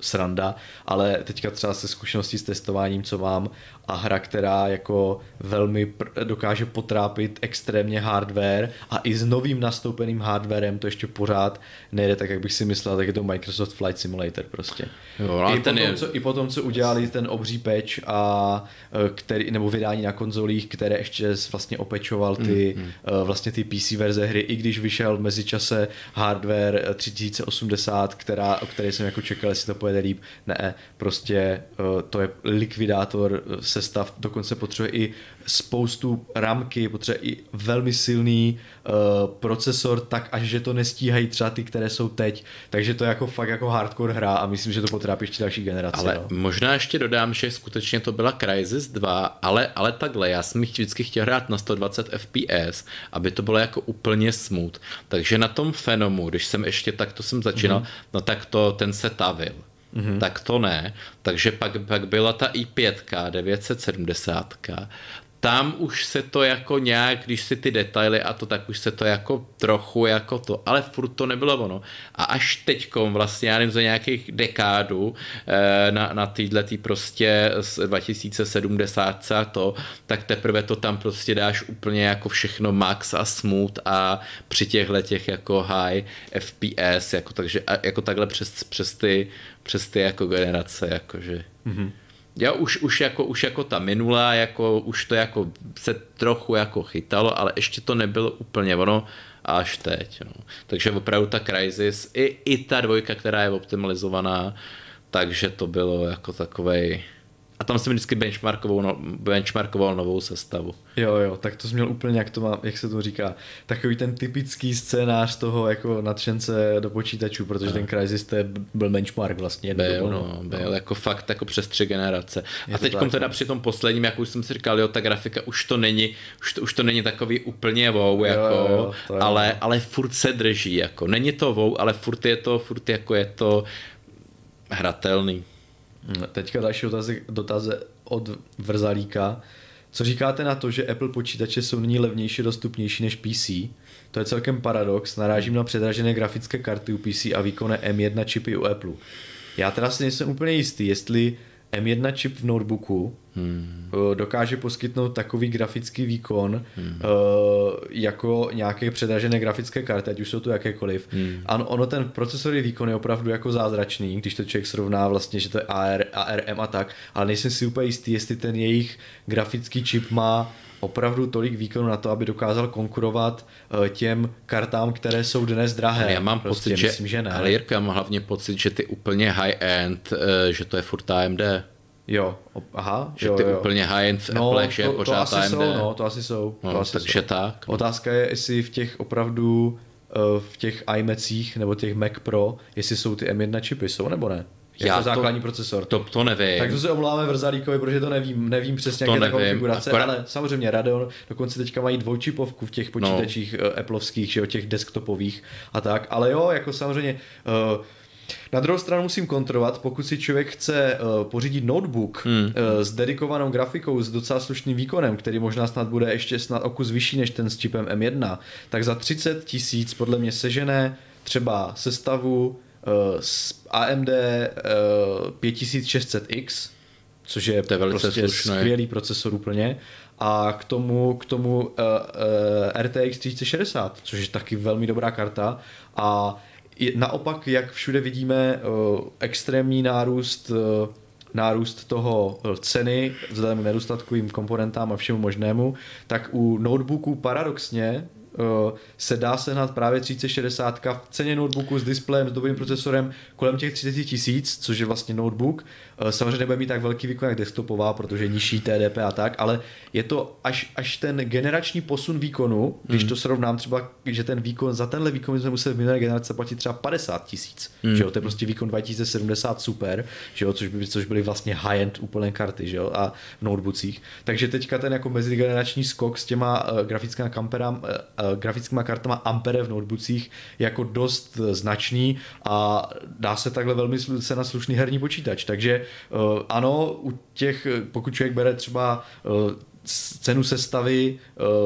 Speaker 1: sranda, ale teďka třeba se zkušeností s testováním, co mám a hra, která jako velmi pr- dokáže potrápit extrémně hardware a i s novým nastoupeným hardwarem to ještě pořád nejde tak, jak bych si myslel, tak je to Microsoft Flight Simulator prostě. Jo, I, potom, je... co, I potom, co udělali ten obří patch a e, který, nebo vydání na konzolích, které ještě vlastně opečoval ty mm, mm. vlastně ty PC verze hry, i když vyšel v mezičase hardware 3080, která, o které jsem jako čekal, jestli to pojede líp. Ne, prostě e, to je likvidátor sestav, dokonce potřebuje i spoustu ramky, potřebuje i velmi silný uh, procesor, tak až že to nestíhají třeba ty, které jsou teď. Takže to je jako fakt jako hardcore hra a myslím, že to potrápí ještě další generace.
Speaker 2: Ale
Speaker 1: no.
Speaker 2: možná ještě dodám, že skutečně to byla Crysis 2, ale, ale takhle, já jsem vždycky chtěl hrát na 120 FPS, aby to bylo jako úplně smooth. Takže na tom Fenomu, když jsem ještě tak to jsem začínal, mm-hmm. no tak to ten se tavil mm-hmm. tak to ne. Takže pak, pak byla ta i5 970 tam už se to jako nějak, když si ty detaily a to, tak už se to jako trochu jako to, ale furt to nebylo ono. A až teďkom vlastně, já nevím, za nějakých dekádů eh, na, na týhle tý prostě z 2070 a to, tak teprve to tam prostě dáš úplně jako všechno max a smooth a při těchhle těch jako high FPS, jako, takže, jako takhle přes, přes ty, přes ty jako generace, jakože. Mm-hmm. Já už, už, jako, už jako ta minulá, jako, už to jako se trochu jako chytalo, ale ještě to nebylo úplně ono až teď. No. Takže opravdu ta Crysis, i, i ta dvojka, která je optimalizovaná, takže to bylo jako takovej A tam jsem vždycky benchmarkoval, no, benchmarkoval novou sestavu.
Speaker 1: Jo, jo, tak to jsi měl úplně, jak to má, jak se to říká, takový ten typický scénář toho jako nadšence do počítačů, protože no. ten Crysis to byl benchmark vlastně.
Speaker 2: Byl, dobu, no, no, byl, no. jako fakt jako přes tři generace. Je a teď teda no. při tom posledním, jak už jsem si říkal, jo, ta grafika už to není, už to, už to není takový úplně wow, jako, jo, jo, jo, ale, ale furt se drží, jako, není to wow, ale furt je to, furt jako je to hratelný.
Speaker 1: Teďka další dotazy, dotaze od Vrzalíka. Co říkáte na to, že Apple počítače jsou nyní levnější dostupnější než PC? To je celkem paradox, narážím na předražené grafické karty u PC a výkonné M1 čipy u Apple. Já teda si nejsem úplně jistý, jestli M1 čip v notebooku hmm. dokáže poskytnout takový grafický výkon hmm. jako nějaké předražené grafické karty, ať už jsou to jakékoliv. Hmm. Ano, ono ten procesorový výkon je opravdu jako zázračný, když to člověk srovná vlastně, že to je AR, ARM a tak, ale nejsem si úplně jistý, jestli ten jejich grafický čip má opravdu tolik výkonu na to, aby dokázal konkurovat těm kartám, které jsou dnes drahé.
Speaker 2: Já mám prostě, pocit, myslím, že, že ne. Ale Jirka, já mám hlavně pocit, že ty úplně high-end, že to je furt AMD.
Speaker 1: Jo, aha.
Speaker 2: Že
Speaker 1: jo,
Speaker 2: ty
Speaker 1: jo.
Speaker 2: úplně high-end v no, Apple, že
Speaker 1: to,
Speaker 2: je pořád
Speaker 1: to asi
Speaker 2: AMD.
Speaker 1: Jsou, no, to asi jsou.
Speaker 2: No,
Speaker 1: to asi
Speaker 2: takže
Speaker 1: jsou.
Speaker 2: tak. No.
Speaker 1: Otázka je, jestli v těch opravdu v těch iMacích nebo těch Mac Pro, jestli jsou ty M1 čipy, jsou nebo ne? Jako Já základní
Speaker 2: to,
Speaker 1: procesor.
Speaker 2: To, to nevím.
Speaker 1: Tak to se omlouváme Vrzalíkovi, protože to nevím, nevím přesně, jaké je konfigurace, Akorát... ale samozřejmě Radeon, dokonce teďka mají dvojčipovku v těch počítačích no. Appleovských, že jo, těch desktopových a tak, ale jo, jako samozřejmě uh, na druhou stranu musím kontrolovat, pokud si člověk chce uh, pořídit notebook hmm. uh, s dedikovanou grafikou, s docela slušným výkonem, který možná snad bude ještě snad o kus vyšší než ten s čipem M1, tak za 30 tisíc podle mě sežené třeba sestavu s AMD uh, 5600X, což je,
Speaker 2: to je velice
Speaker 1: prostě
Speaker 2: slušné.
Speaker 1: skvělý procesor úplně, a k tomu, k tomu uh, uh, RTX 3060, což je taky velmi dobrá karta a naopak, jak všude vidíme uh, extrémní nárůst uh, nárůst toho ceny vzhledem k nedostatkovým komponentám a všemu možnému, tak u notebooků paradoxně se dá sehnat právě 3060 v ceně notebooku s displejem, s dobrým procesorem kolem těch 30 tisíc, což je vlastně notebook. Uh, samozřejmě nebude mít tak velký výkon jak desktopová, protože nižší TDP a tak, ale je to až, až ten generační posun výkonu, když mm. to srovnám třeba, že ten výkon, za tenhle výkon jsme museli v minulé generace platit třeba 50 tisíc, mm. že jo, to je prostě výkon 2070 super, že jo, což, by, což byly vlastně high-end úplné karty, že jo, a v notebookích. Takže teďka ten jako mezigenerační skok s těma uh, grafickými kamperami, uh, grafickými kartama Ampere v notebookích jako dost značný a dá se takhle velmi se na slušný herní počítač. Takže uh, ano, u těch, pokud člověk bere třeba cenu sestavy,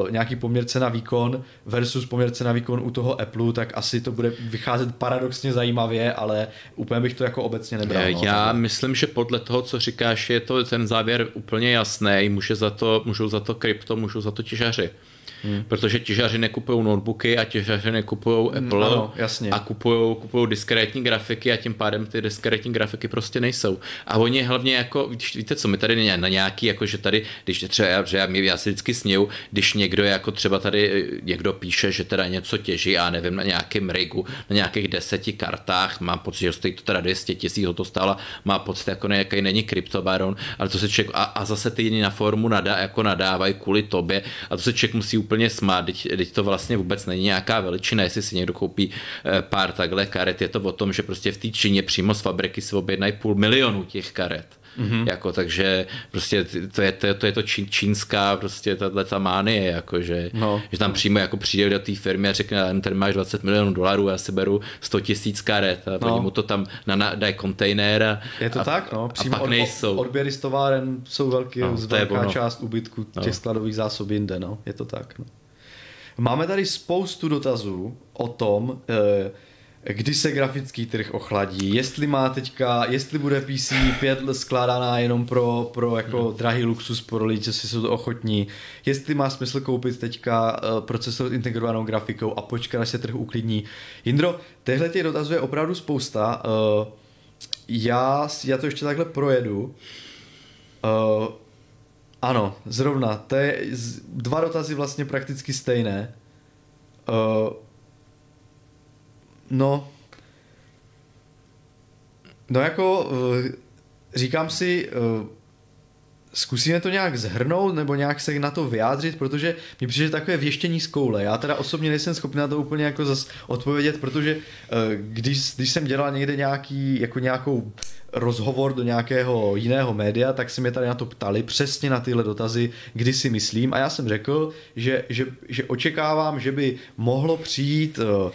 Speaker 1: nějaký poměr cena výkon versus poměr cena výkon u toho Apple, tak asi to bude vycházet paradoxně zajímavě, ale úplně bych to jako obecně nebral.
Speaker 2: No, Já myslím, že podle toho, co říkáš, je to ten závěr úplně jasný. Může za to, můžou za to krypto, můžou za to těžaři. Hmm. Protože těžaři nekupují notebooky a těžaři nekupují hmm, Apple
Speaker 1: ano, jasně.
Speaker 2: a kupují kupují diskrétní grafiky a tím pádem ty diskrétní grafiky prostě nejsou. A oni hlavně jako, víte co, my tady na nějaký, jako že tady, když třeba, že já, já si vždycky sněju, když někdo jako třeba tady někdo píše, že teda něco těží, já nevím, na nějakém rigu, na nějakých deseti kartách, mám pocit, že stojí to teda 200 tisíc, to stála, má pocit, jako nějaký není kryptobaron, ale to se člověk, a, a zase ty jiní na formu nadá, jako nadávají kvůli tobě a to se člověk musí úplně smát, teď, teď to vlastně vůbec není nějaká veličina, jestli si někdo koupí eh, pár takhle karet, je to o tom, že prostě v té Číně přímo z fabriky si objednají půl milionu těch karet. Mm-hmm. Jako, takže prostě to je, to, to je to čín, čínská prostě tato ta mánie, jako, že, no. že tam přímo jako přijde do té firmy a řekne, tady máš 20 milionů dolarů, já si beru 100 tisíc karet a no. oni mu to tam na, na, dají kontejner a,
Speaker 1: Je to
Speaker 2: a,
Speaker 1: tak, no.
Speaker 2: Přímo a pak od, nejsou.
Speaker 1: Odběry z továren jsou velký, no, velká část ubytku no. těch skladových zásob jinde, no. Je to tak, no. Máme tady spoustu dotazů o tom, eh, kdy se grafický trh ochladí, jestli má teďka, jestli bude PC 5 skládaná jenom pro, pro jako hmm. drahý luxus pro lidi, co si jsou to ochotní, jestli má smysl koupit teďka uh, procesor s integrovanou grafikou a počkat, až se trh uklidní. Jindro, tehle těch dotazů je opravdu spousta. Uh, já, já to ještě takhle projedu. Uh, ano, zrovna. To je dva dotazy vlastně prakticky stejné. Uh, no, no jako uh, říkám si, uh, zkusíme to nějak zhrnout nebo nějak se na to vyjádřit, protože mi přijde takové věštění z koule. Já teda osobně nejsem schopný na to úplně jako zas odpovědět, protože eh, když, když jsem dělal někde nějaký, jako nějakou rozhovor do nějakého jiného média, tak se mě tady na to ptali přesně na tyhle dotazy, kdy si myslím a já jsem řekl, že, že, že očekávám, že by mohlo přijít eh,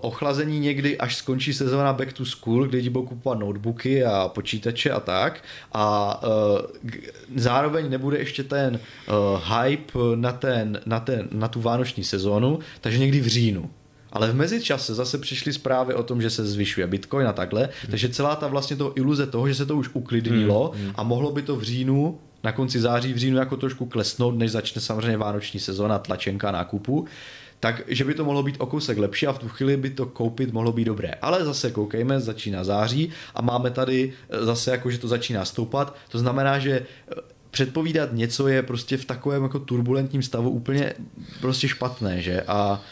Speaker 1: ochlazení někdy, až skončí sezóna Back to School, kdy budou kupovat notebooky a počítače a tak. A uh, zároveň nebude ještě ten uh, hype na, ten, na, ten, na tu vánoční sezónu, takže někdy v říjnu. Ale v mezičase zase přišly zprávy o tom, že se zvyšuje Bitcoin a takhle, hmm. takže celá ta vlastně toho iluze toho, že se to už uklidnilo hmm. a mohlo by to v říjnu na konci září v říjnu jako trošku klesnout, než začne samozřejmě vánoční sezóna, tlačenka nákupu, tak že by to mohlo být o kousek lepší a v tu chvíli by to koupit mohlo být dobré. Ale zase koukejme, začíná září a máme tady eh, zase jako, že to začíná stoupat, to znamená, že eh, předpovídat něco je prostě v takovém jako turbulentním stavu úplně prostě špatné, že? A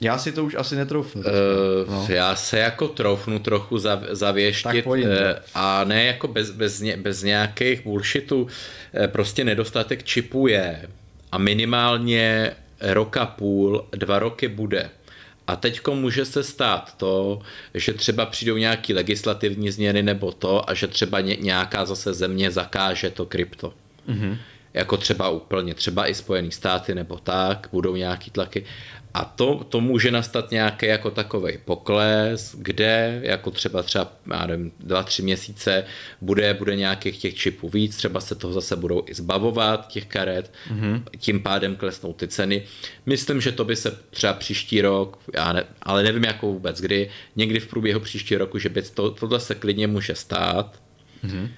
Speaker 1: já si to už asi netroufnu.
Speaker 2: Uh, no. Já se jako troufnu trochu zav, zavěštit uh, a ne jako bez, bez, ně, bez nějakých bullshitů. Prostě nedostatek čipů je a minimálně roka půl, dva roky bude. A teďko může se stát to, že třeba přijdou nějaký legislativní změny nebo to a že třeba nějaká zase země zakáže to krypto. Mm-hmm. Jako třeba úplně, třeba i Spojené státy nebo tak, budou nějaký tlaky. A to, to může nastat nějaký jako takový pokles, kde jako třeba třeba, já nevím, dva, tři měsíce bude, bude nějakých těch čipů víc, třeba se toho zase budou i zbavovat, těch karet, mm-hmm. tím pádem klesnou ty ceny. Myslím, že to by se třeba příští rok, já ne, ale nevím jako vůbec kdy, někdy v průběhu příští roku, že by to, tohle se klidně může stát. Mm-hmm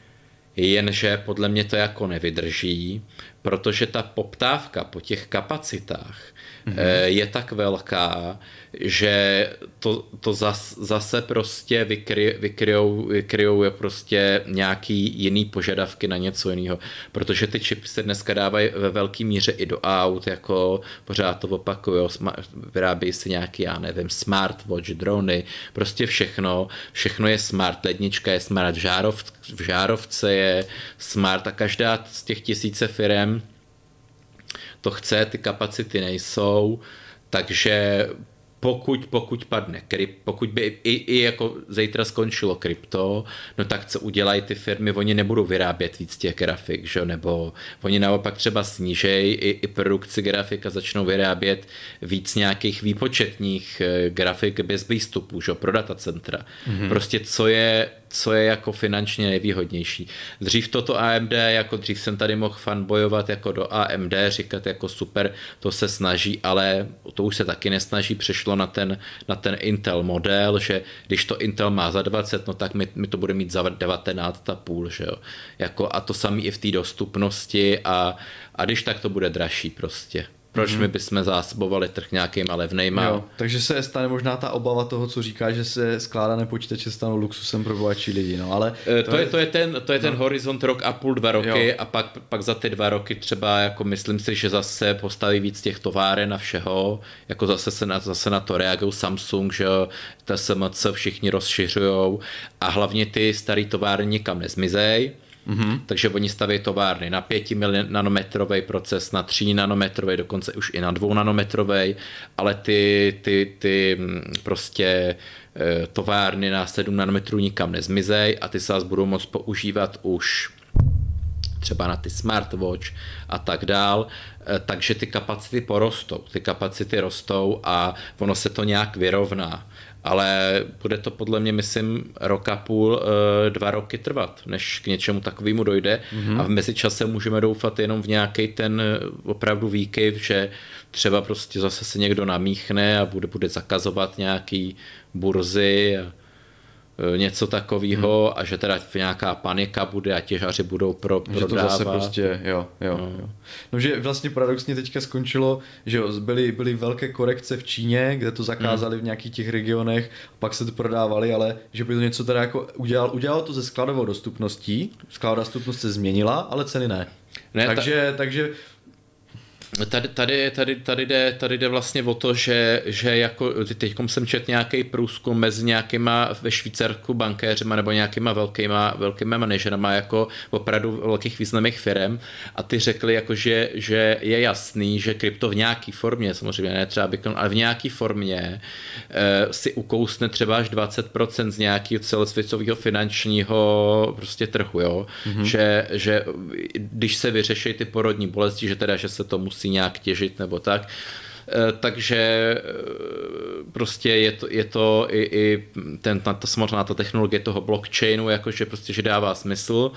Speaker 2: jenže podle mě to jako nevydrží, protože ta poptávka po těch kapacitách mm-hmm. je tak velká, že to, to zas, zase prostě vykry, vykryjou, vykryjou je prostě nějaký jiný požadavky na něco jiného, protože ty čipy se dneska dávají ve velké míře i do aut, jako pořád to opakují, vyrábějí se nějaký, já nevím, smartwatch, drony, prostě všechno, všechno je smart, lednička je smart, v, žárov, v žárovce je smart a každá z těch tisíce firm to chce, ty kapacity nejsou, takže pokud, pokud padne kryp, pokud by i, i jako zítra skončilo krypto, no tak co udělají ty firmy, oni nebudou vyrábět víc těch grafik, že? nebo oni naopak třeba snížejí i, i produkci grafik a začnou vyrábět víc nějakých výpočetních eh, grafik bez výstupu, že? pro datacentra. Mm-hmm. Prostě co je co je jako finančně nejvýhodnější. Dřív toto AMD, jako dřív jsem tady mohl fanbojovat jako do AMD, říkat jako super, to se snaží, ale to už se taky nesnaží, přešlo na ten, na ten Intel model, že když to Intel má za 20, no tak mi, mi to bude mít za 19,5, že jo. Jako, a to samé i v té dostupnosti a, a když tak to bude dražší prostě proč mm-hmm. my bychom zásobovali trh nějakýma levnejma. Jo,
Speaker 1: takže se stane možná ta obava toho, co říká, že se skládané počítače stanou luxusem pro bohatší lidi, no, ale...
Speaker 2: E, to, to, je, to je ten, to je ten no. horizont rok a půl, dva roky jo. a pak, pak za ty dva roky třeba jako myslím si, že zase postaví víc těch továren a všeho, jako zase se na, zase na to reagují Samsung, že TSMC všichni rozšiřují a hlavně ty starý továrny nikam nezmizej, Mm-hmm. Takže oni staví továrny na 5 nanometrový proces, na 3 nanometrový, dokonce už i na 2 nanometrový, ale ty, ty, ty mm, prostě e, továrny na 7 nanometrů nikam nezmizej a ty se budou moct používat už třeba na ty smartwatch a tak dál, e, takže ty kapacity porostou, ty kapacity rostou a ono se to nějak vyrovná ale bude to podle mě, myslím, rok a půl, eh, dva roky trvat, než k něčemu takovému dojde mm-hmm. a v mezičase můžeme doufat jenom v nějaký ten eh, opravdu výkyv, že třeba prostě zase se někdo namíchne a bude, bude zakazovat nějaký burzy a něco takového hmm. a že teda nějaká panika bude a těžaři budou pro, prodávat. Že to zase
Speaker 1: prostě, jo, jo, no. jo. No, že vlastně paradoxně teďka skončilo, že byly, byly velké korekce v Číně, kde to zakázali hmm. v nějakých těch regionech, pak se to prodávali, ale že by to něco teda jako udělal, udělalo to ze skladovou dostupností, skladová dostupnost se změnila, ale ceny ne. ne takže, ta... takže
Speaker 2: Tady, tady, tady, tady, jde, tady jde vlastně o to, že, že jako teď jsem čet nějaký průzkum mezi nějakýma ve Švýcarsku bankéřima nebo nějakýma velkýma, velkýma manažerama jako opravdu velkých významných firm a ty řekli jako, že, že je jasný, že krypto v nějaký formě, samozřejmě ne třeba Bitcoin, ale v nějaký formě e, si ukousne třeba až 20% z nějakého celosvětového finančního prostě trhu, jo? Mm-hmm. Že, že když se vyřeší ty porodní bolesti, že teda, že se to musí nějak těžit nebo tak, eh, takže eh, prostě je to, je to i, i ten, ta, samotná ta technologie toho blockchainu, jakože prostě, že dává smysl.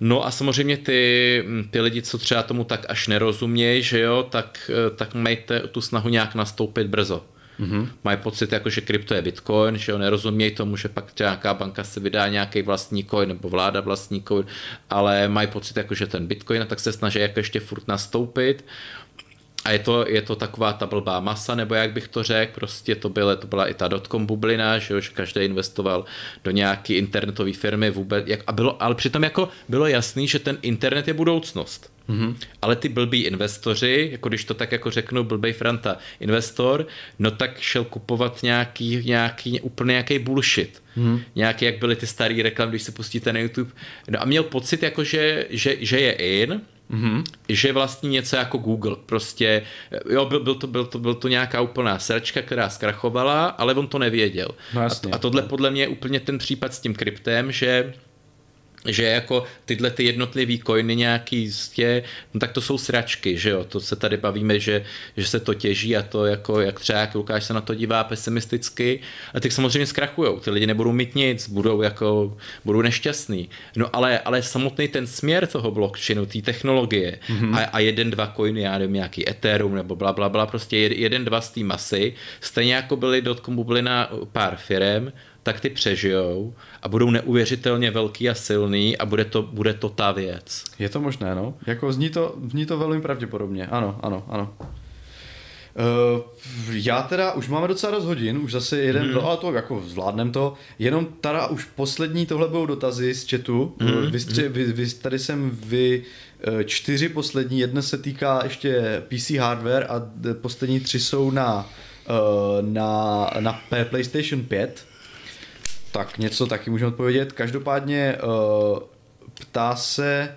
Speaker 2: No a samozřejmě ty, ty lidi, co třeba tomu tak až nerozumějí, že jo, tak, eh, tak majte tu snahu nějak nastoupit brzo. Mm-hmm. Mají pocit, jako, že krypto je bitcoin, že jo, nerozumějí tomu, že pak nějaká banka se vydá nějaký vlastní coin nebo vláda vlastní coin, ale mají pocit, jako, že ten bitcoin, a tak se snaží jako ještě furt nastoupit. A je to, je to taková ta blbá masa, nebo jak bych to řekl, prostě to, bylo, to byla i ta dotcom bublina, že, že každý investoval do nějaké internetové firmy vůbec, jak, a bylo, ale přitom jako bylo jasný, že ten internet je budoucnost. Mm-hmm. Ale ty blbí investoři, jako když to tak jako řeknu, blbej Franta investor, no tak šel kupovat nějaký, nějaký úplně nějaký bullshit. Mm-hmm. Nějaký, jak byly ty staré reklamy, když se pustíte na YouTube. No a měl pocit, jako že, že, že je in, Mm-hmm. Že vlastně něco jako Google. Prostě, jo, byl, byl, to, byl, to, byl to nějaká úplná sračka, která zkrachovala, ale on to nevěděl. No, jasně. a, a tohle podle mě je úplně ten případ s tím kryptem, že že jako tyhle ty jednotlivý coiny nějaký jistě, no tak to jsou sračky, že jo, to se tady bavíme, že, že se to těží a to jako, jak třeba jak Lukáš se na to dívá pesimisticky. A ty samozřejmě zkrachujou, ty lidi nebudou mít nic, budou jako, budou nešťastní, no ale, ale samotný ten směr toho blockchainu, té technologie mm-hmm. a, a jeden, dva coiny, já nevím, nějaký Ethereum nebo bla, bla, bla, prostě jeden, dva z té masy, stejně jako byly dotcom bublina pár firem, tak ty přežijou a budou neuvěřitelně velký a silný a bude to, bude to ta věc.
Speaker 1: Je to možné, no. Jako zní to, zní to velmi pravděpodobně. Ano, ano, ano. Uh, já teda, už máme docela dost hodin, už zase jeden, mm. ale to jako zvládnem to, jenom teda už poslední, tohle budou dotazy z chatu, mm. vy, stři, vy, vy, tady jsem vy eh, čtyři poslední, jedna se týká ještě PC hardware a poslední tři jsou na, na, na PlayStation 5, tak něco taky můžeme odpovědět. Každopádně uh, ptá se,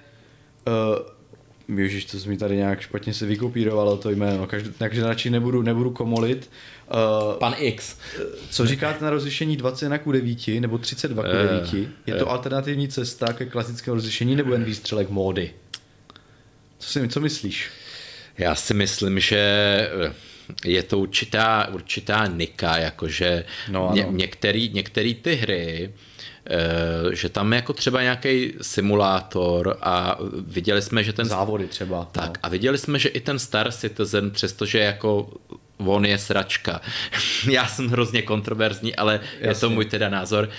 Speaker 1: uh, Ježiš, to mi tady nějak špatně se vykopírovalo to jméno, Každý, takže radši nebudu, nebudu komolit.
Speaker 2: Uh, Pan X.
Speaker 1: Co říkáte na rozlišení 20 k 9 nebo 32 k 9? Uh, Je to alternativní cesta ke klasickému rozlišení nebo jen výstřelek módy? Co, si, co myslíš?
Speaker 2: Já si myslím, že je to určitá, určitá nika, jakože no, ně, některý, některý ty hry, eh, že tam je jako třeba nějaký simulátor a viděli jsme, že ten...
Speaker 1: Závody třeba.
Speaker 2: Tak no. a viděli jsme, že i ten Star Citizen, přestože jako on je sračka. Já jsem hrozně kontroverzní, ale Jasně. je to můj teda názor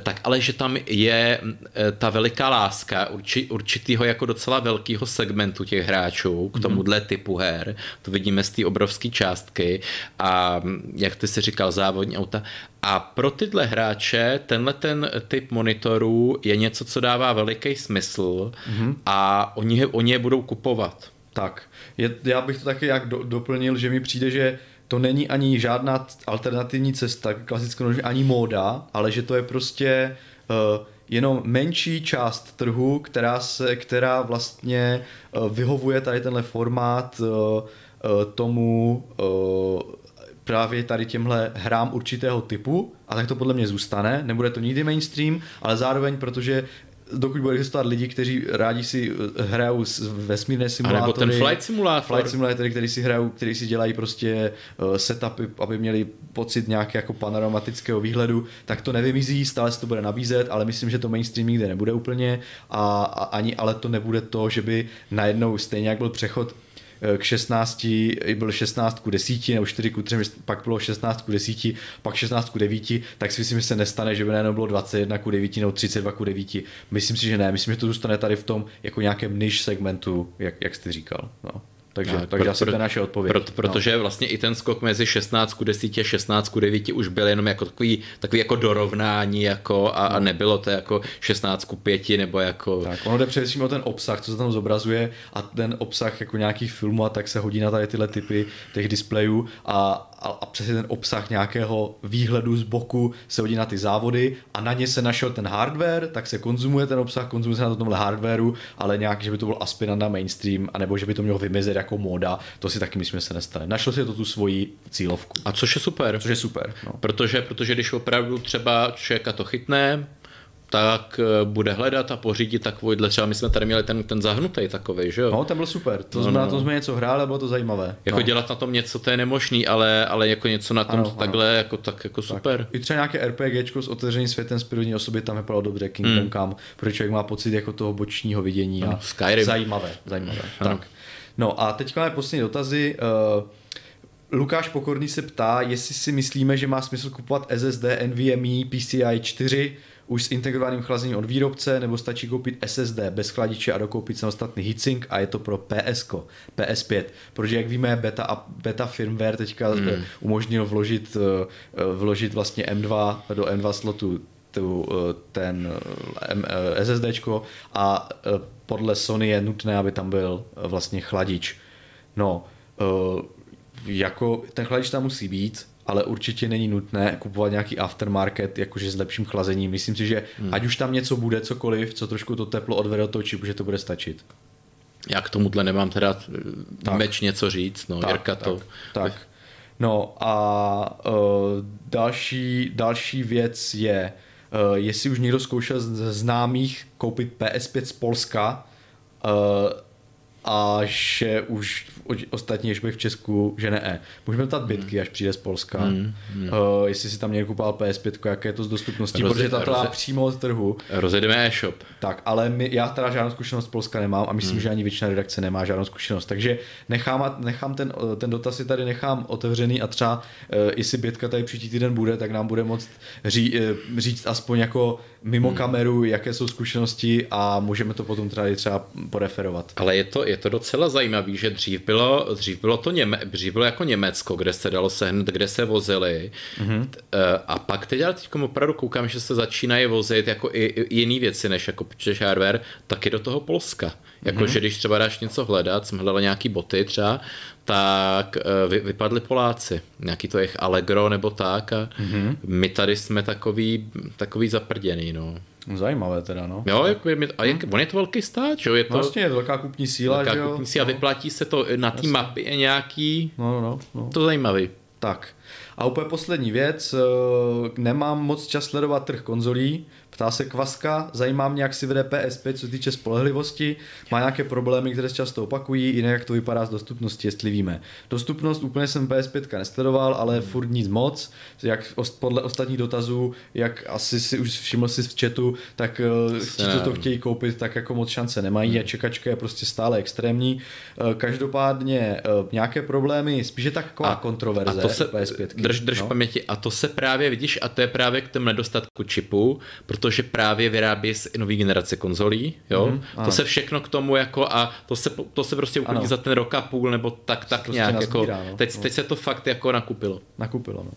Speaker 2: tak ale že tam je eh, ta veliká láska urči, určitýho jako docela velkého segmentu těch hráčů k mhm. tomuhle typu her, to vidíme z té obrovské částky a jak ty si říkal, závodní auta. A pro tyhle hráče tenhle ten typ monitorů je něco, co dává veliký smysl mm-hmm. a oni, oni je budou kupovat.
Speaker 1: Tak, je, já bych to taky jak do, doplnil, že mi přijde, že to není ani žádná alternativní cesta k klasickému ani móda, ale že to je prostě uh, jenom menší část trhu, která, se, která vlastně uh, vyhovuje tady tenhle formát uh, uh, tomu uh, právě tady těmhle hrám určitého typu a tak to podle mě zůstane, nebude to nikdy mainstream, ale zároveň, protože dokud bude existovat lidi, kteří rádi si eh, hrajou vesmírné simulátory. A nebo
Speaker 2: ten flight simulátor.
Speaker 1: Flight simulátory, který si hrajou, který si dělají prostě uh, setupy, aby měli pocit nějakého jako panoramatického výhledu, tak to nevymizí, stále se to bude nabízet, ale myslím, že to mainstream nikde nebude úplně a, a ani ale to nebude to, že by najednou stejně jak byl přechod k 16, byl 16 ku 10 nebo 4 ku 3, pak bylo 16 ku 10, pak 16 ku 9, tak si myslím, že se nestane, že by najednou bylo 21 ku 9 nebo 32 ku 9. Myslím si, že ne, myslím, že to zůstane tady v tom jako nějakém niž segmentu, jak, jak jste říkal. No. Takže, tak, takže pro, asi to je naše odpověď.
Speaker 2: Pro, protože no. vlastně i ten skok mezi 16 k 10 a 16 k 9 už byl jenom jako takový, takový jako dorovnání jako a, a nebylo to jako 16 k 5 nebo jako...
Speaker 1: Tak, ono jde především o ten obsah, co se tam zobrazuje a ten obsah jako nějakých filmů a tak se hodí na tady tyhle typy těch displejů a, a, a přesně ten obsah nějakého výhledu z boku se hodí na ty závody a na ně se našel ten hardware, tak se konzumuje ten obsah, konzumuje se na tomhle hardwareu, ale nějak, že by to byl aspirant na mainstream, anebo že by to mělo vymizet jako móda, to si taky myslím, že se nestane. Našel si to tu svoji cílovku.
Speaker 2: A což je super.
Speaker 1: Což je super.
Speaker 2: No. Protože, protože když opravdu třeba člověka to chytne, tak eh, bude hledat a pořídit takovýhle, třeba my jsme tady měli ten, ten zahnutý takový, že jo?
Speaker 1: No, ten byl super, to no, jsme, no. na tom jsme něco hráli, bylo to zajímavé.
Speaker 2: Jako no. dělat na tom něco, to je nemožný, ale, ale jako něco na tom ano, takhle, ano. jako, tak jako super. Tak.
Speaker 1: I třeba nějaké RPGčko s otevřeným světem z první osoby tam vypadalo dobře, Kingdom hmm. Come, protože člověk má pocit jako toho bočního vidění no, a
Speaker 2: Skyrim.
Speaker 1: zajímavé, zajímavé. Tak. No a teď máme poslední dotazy. Uh, Lukáš Pokorný se ptá, jestli si myslíme, že má smysl kupovat SSD NVMe PCI 4 už s integrovaným chlazením od výrobce, nebo stačí koupit SSD bez chladiče a dokoupit samostatný heatsink a je to pro PS, PS5. Protože jak víme, beta, beta firmware teďka hmm. Eh, umožnil vložit, eh, vložit vlastně M2 do M2 slotu tu, ten SSDčko a podle Sony je nutné, aby tam byl vlastně chladič. No, jako ten chladič tam musí být, ale určitě není nutné kupovat nějaký aftermarket, jakože s lepším chlazením. Myslím si, že hmm. ať už tam něco bude, cokoliv, co trošku to teplo odvede od toho čipu, že to bude stačit.
Speaker 2: Já k tomuhle nemám teda eh, tak. meč něco říct, no, tak, Jirka to...
Speaker 1: Tak, tak. No a uh, další, další věc je, uh, jestli už někdo zkoušel z známých koupit PS5 z Polska, uh, a že už ostatní, až v Česku, že ne. Můžeme ptat bitky, až přijde z Polska. Hmm. Uh, jestli si tam někdo kupal PS5, jaké je to z dostupností, Roze, protože to roze, přímo od trhu.
Speaker 2: Rozjedeme e-shop.
Speaker 1: Tak, ale my, já teda žádnou zkušenost z Polska nemám a myslím, hmm. že ani většina redakce nemá žádnou zkušenost. Takže nechám, nechám ten, ten dotaz si tady nechám otevřený a třeba, uh, jestli bitka tady příští týden bude, tak nám bude moct ří, uh, říct aspoň jako mimo hmm. kameru, jaké jsou zkušenosti a můžeme to potom tady třeba poreferovat.
Speaker 2: Ale je to, je to docela zajímavé, že dřív bylo, dřív bylo to Něme, dřív bylo jako Německo, kde se dalo sehnat, kde se vozili mm-hmm. a pak teď ale teď opravdu koukám, že se začínají vozit jako i, i jiný věci, než jako počítač hardware, taky do toho Polska. Jako, mm-hmm. že když třeba dáš něco hledat, jsem hledal nějaký boty třeba, tak eh, vy, vypadli Poláci, nějaký to jejich Allegro nebo tak a mm-hmm. my tady jsme takový, takový zaprděný, no.
Speaker 1: Zajímavé teda, no.
Speaker 2: Jo, jako je, a jak, on je to velký stát, že jo? Je to,
Speaker 1: vlastně je to velká kupní síla, velká že jo? kupní síla,
Speaker 2: no. vyplatí se to na té mapě nějaký,
Speaker 1: no, no, no.
Speaker 2: to zajímavý.
Speaker 1: Tak. A úplně poslední věc, eh, nemám moc čas sledovat trh konzolí, Ptá se Kvaska, zajímá mě, jak si vede PS5, co se týče spolehlivosti, má nějaké problémy, které se často opakují, jinak jak to vypadá s dostupností, jestli víme. Dostupnost úplně jsem PS5 nesledoval, ale furt nic moc, jak podle ostatních dotazů, jak asi si už všiml si v chatu, tak eh, ti, co to chtějí koupit, tak jako moc šance nemají hmm. a čekačka je prostě stále extrémní. Eh, každopádně eh, nějaké problémy, spíše taková a, kontroverze
Speaker 2: a to se, PS5. Drž, drž no? paměti, a to se právě vidíš, a to je právě k tomu nedostatku čipu, protože právě vyrábí z nové generace konzolí, jo. Mm-hmm, to se všechno k tomu jako a to se, to se prostě uklidí za ten rok a půl nebo tak, tak prostě nějak. Jako, no. teď, no. teď se to fakt jako nakupilo.
Speaker 1: Nakupilo, no.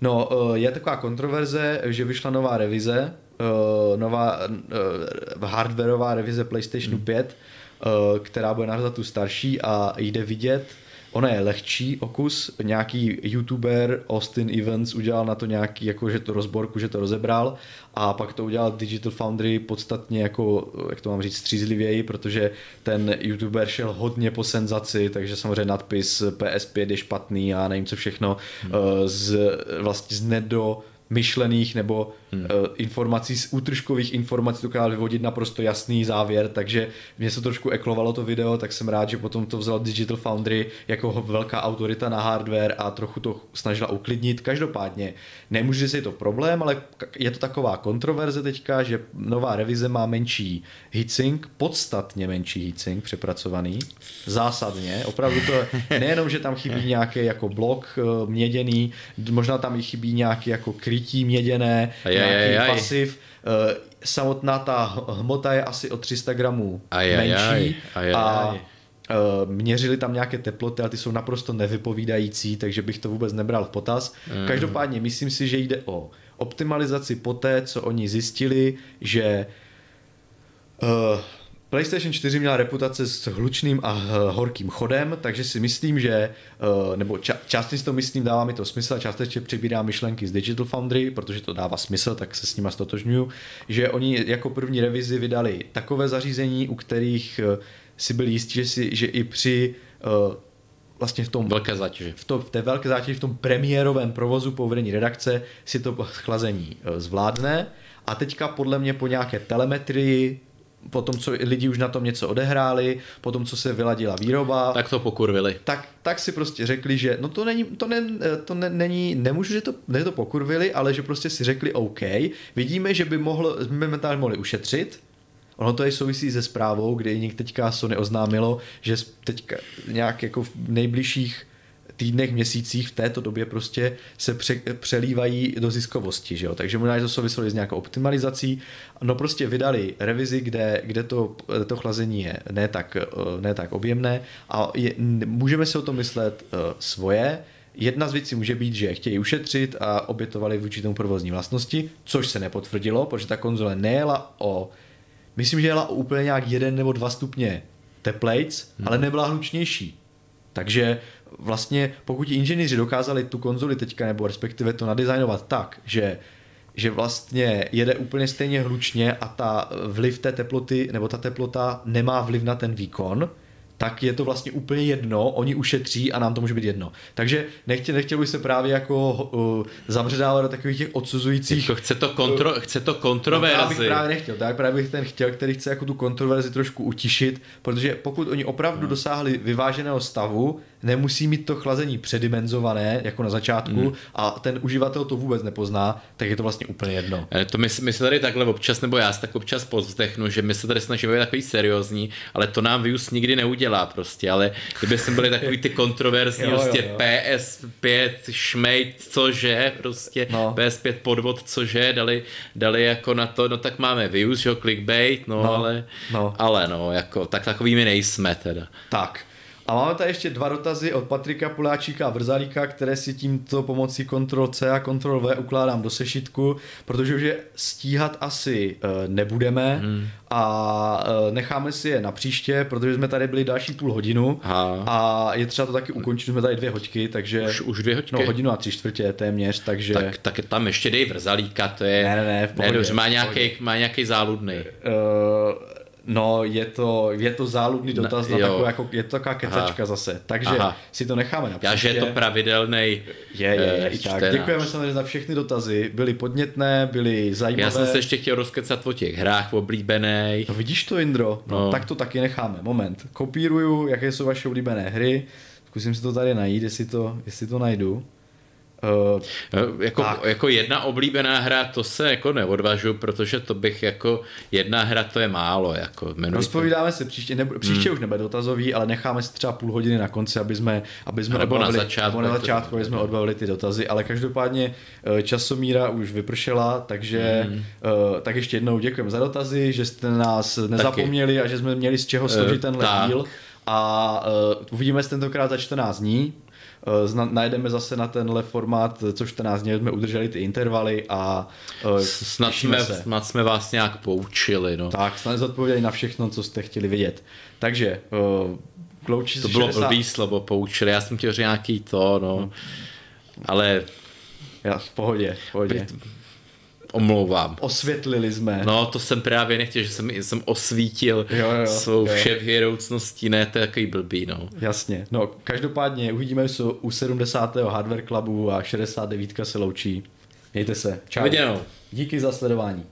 Speaker 1: No, eh, je taková kontroverze, že vyšla nová revize, eh, nová eh, hardwareová revize PlayStation mm. 5, která bude nahrazat tu starší a jde vidět, Ona je lehčí okus, nějaký youtuber Austin Evans udělal na to nějaký jako, že to rozborku, že to rozebral a pak to udělal Digital Foundry podstatně jako, jak to mám říct, střízlivěji, protože ten youtuber šel hodně po senzaci, takže samozřejmě nadpis PS5 je špatný a nevím co všechno, hmm. Eh, z, vlastně z nedo myšlených nebo hmm. uh, informací z útržkových informací dokázal vyvodit naprosto jasný závěr, takže mě se trošku eklovalo to video, tak jsem rád, že potom to vzal Digital Foundry jako velká autorita na hardware a trochu to snažila uklidnit. Každopádně nemůže si to problém, ale je to taková kontroverze teďka, že nová revize má menší heatsink, podstatně menší heatsink přepracovaný, zásadně, opravdu to nejenom, že tam chybí nějaký jako blok uh, měděný, možná tam i chybí nějaký jako krytí měděné,
Speaker 2: aj, nějaký aj, aj,
Speaker 1: pasiv. Uh, samotná ta hmota je asi o 300 gramů aj, menší aj, aj, aj, a měřili tam nějaké teploty, ale ty jsou naprosto nevypovídající, takže bych to vůbec nebral v potaz. Mm. Každopádně myslím si, že jde o optimalizaci poté, co oni zjistili, že uh, PlayStation 4 měla reputace s hlučným a horkým chodem, takže si myslím, že, eh, nebo ča, částečně si to myslím, dává mi to smysl a částečně přebírá myšlenky z Digital Foundry, protože to dává smysl, tak se s nima stotožňuju, že oni jako první revizi vydali takové zařízení, u kterých eh, si byli jistí, že, si, že i při vlastně v tom
Speaker 2: velké zátěži.
Speaker 1: V, to, v té velké zátěži, v tom premiérovém provozu po vedení redakce si to chlazení zvládne a teďka podle mě po nějaké telemetrii po tom, co lidi už na tom něco odehráli, po tom, co se vyladila výroba.
Speaker 2: Tak to pokurvili.
Speaker 1: Tak, tak si prostě řekli, že no to není, to, ne, to ne, není, nemůžu, že to, ne to pokurvili, ale že prostě si řekli OK, vidíme, že by mohl, momentálně mohli ušetřit, Ono to je souvisí se zprávou, kdy teďka Sony oznámilo, že teďka nějak jako v nejbližších týdnech, měsících v této době prostě se pře, přelívají do ziskovosti, že jo? takže možná to souviselo s nějakou optimalizací, no prostě vydali revizi, kde, kde to, to chlazení je ne tak, ne tak objemné a je, můžeme si o tom myslet uh, svoje, Jedna z věcí může být, že chtějí ušetřit a obětovali vůči tomu provozní vlastnosti, což se nepotvrdilo, protože ta konzole nejela o, myslím, že jela o úplně nějak jeden nebo dva stupně teplejc, hmm. ale nebyla hlučnější. Takže vlastně pokud inženýři dokázali tu konzoli teďka, nebo respektive to nadizajnovat tak, že že vlastně jede úplně stejně hlučně a ta vliv té teploty, nebo ta teplota nemá vliv na ten výkon, tak je to vlastně úplně jedno, oni ušetří a nám to může být jedno. Takže nechtěl, nechtěl bych se právě jako uh, zabředávat do takových těch odsuzujících...
Speaker 2: Jako chce to, kontro, uh, chce to kontroverzi.
Speaker 1: No, já bych právě nechtěl, tak právě bych ten chtěl, který chce jako tu kontroverzi trošku utišit, protože pokud oni opravdu hmm. dosáhli vyváženého stavu, nemusí mít to chlazení předimenzované, jako na začátku, hmm. a ten uživatel to vůbec nepozná, tak je to vlastně úplně jedno.
Speaker 2: Eh, to my, my se tady takhle občas, nebo já se tak občas povzdechnu, že my se tady snažíme být takový seriózní, ale to nám Vius nikdy neudělá prostě, ale kdyby jsme byli takový ty kontroverzní, jo, prostě jo, jo. PS5 šmejt, cože, prostě no. PS5 podvod, cože, dali, dali jako na to, no tak máme Vius, jo, clickbait, no, no ale, no. ale no, jako, tak takovými nejsme teda.
Speaker 1: Tak, a máme tady ještě dva dotazy od Patrika Poláčíka a Vrzalíka, které si tímto pomocí Ctrl C a Ctrl V ukládám do sešitku, protože už je stíhat asi uh, nebudeme hmm. a uh, necháme si je na příště, protože jsme tady byli další půl hodinu Aha. a je třeba to taky ukončit, jsme tady dvě hoďky, takže...
Speaker 2: Už, už dvě hoďky?
Speaker 1: No hodinu a tři čtvrtě téměř, takže...
Speaker 2: Tak, tak tam ještě dej Vrzalíka, to je...
Speaker 1: Ne, ne, ne, v pohodě,
Speaker 2: ne dobře, má nějaký, má nějaký záludný. Uh,
Speaker 1: No, je to, je to záludný dotaz no, na takovou, jako, je to taková kecačka Aha. zase, takže Aha. si to necháme na
Speaker 2: Já, že je to pravidelný.
Speaker 1: Je, je, je, uh, tak. Děkujeme samozřejmě za všechny dotazy, byly podnětné, byly zajímavé.
Speaker 2: Já jsem se ještě chtěl rozkecat o těch hrách oblíbených.
Speaker 1: No vidíš to, Indro? No, no. tak to taky necháme. Moment, kopíruju, jaké jsou vaše oblíbené hry, zkusím si to tady najít, jestli to, jestli to najdu.
Speaker 2: Uh, jako, jako jedna oblíbená hra, to se jako neodvažu, protože to bych jako jedna hra to je málo. Jako
Speaker 1: Rozpovídáme se příště, nebo, příště hmm. už nebude dotazový, ale necháme si třeba půl hodiny na konci, aby jsme, aby jsme
Speaker 2: nebo odbavili, na začátku,
Speaker 1: nebo na začátku aby jsme odbavili ty dotazy, ale každopádně eh, časomíra už vypršela, takže hmm. uh, tak ještě jednou děkujeme za dotazy, že jste nás nezapomněli Taky. a že jsme měli z čeho složit ten díl a uh, uvidíme se tentokrát za 14 dní. Eh, zna, najdeme zase na tenhle formát, co 14 dní jsme udrželi ty intervaly a
Speaker 2: uh, snad, jsme, se. snad jsme vás nějak poučili. No.
Speaker 1: Tak, snad zodpověděli na všechno, co jste chtěli vidět. Takže
Speaker 2: Klouči To bylo 60... blbý slovo, poučili, já jsem chtěl říct nějaký to, no. no. Ale...
Speaker 1: Já, v pohodě, v pohodě
Speaker 2: omlouvám.
Speaker 1: Osvětlili jsme.
Speaker 2: No, to jsem právě nechtěl, že jsem, jsem osvítil jo, jo, svou jo. vševěroucností, ne, to je takový blbý, no.
Speaker 1: Jasně, no, každopádně uvidíme se u 70. Hardware Clubu a 69. se loučí. Mějte se.
Speaker 2: Čau. Viděnou.
Speaker 1: Díky za sledování.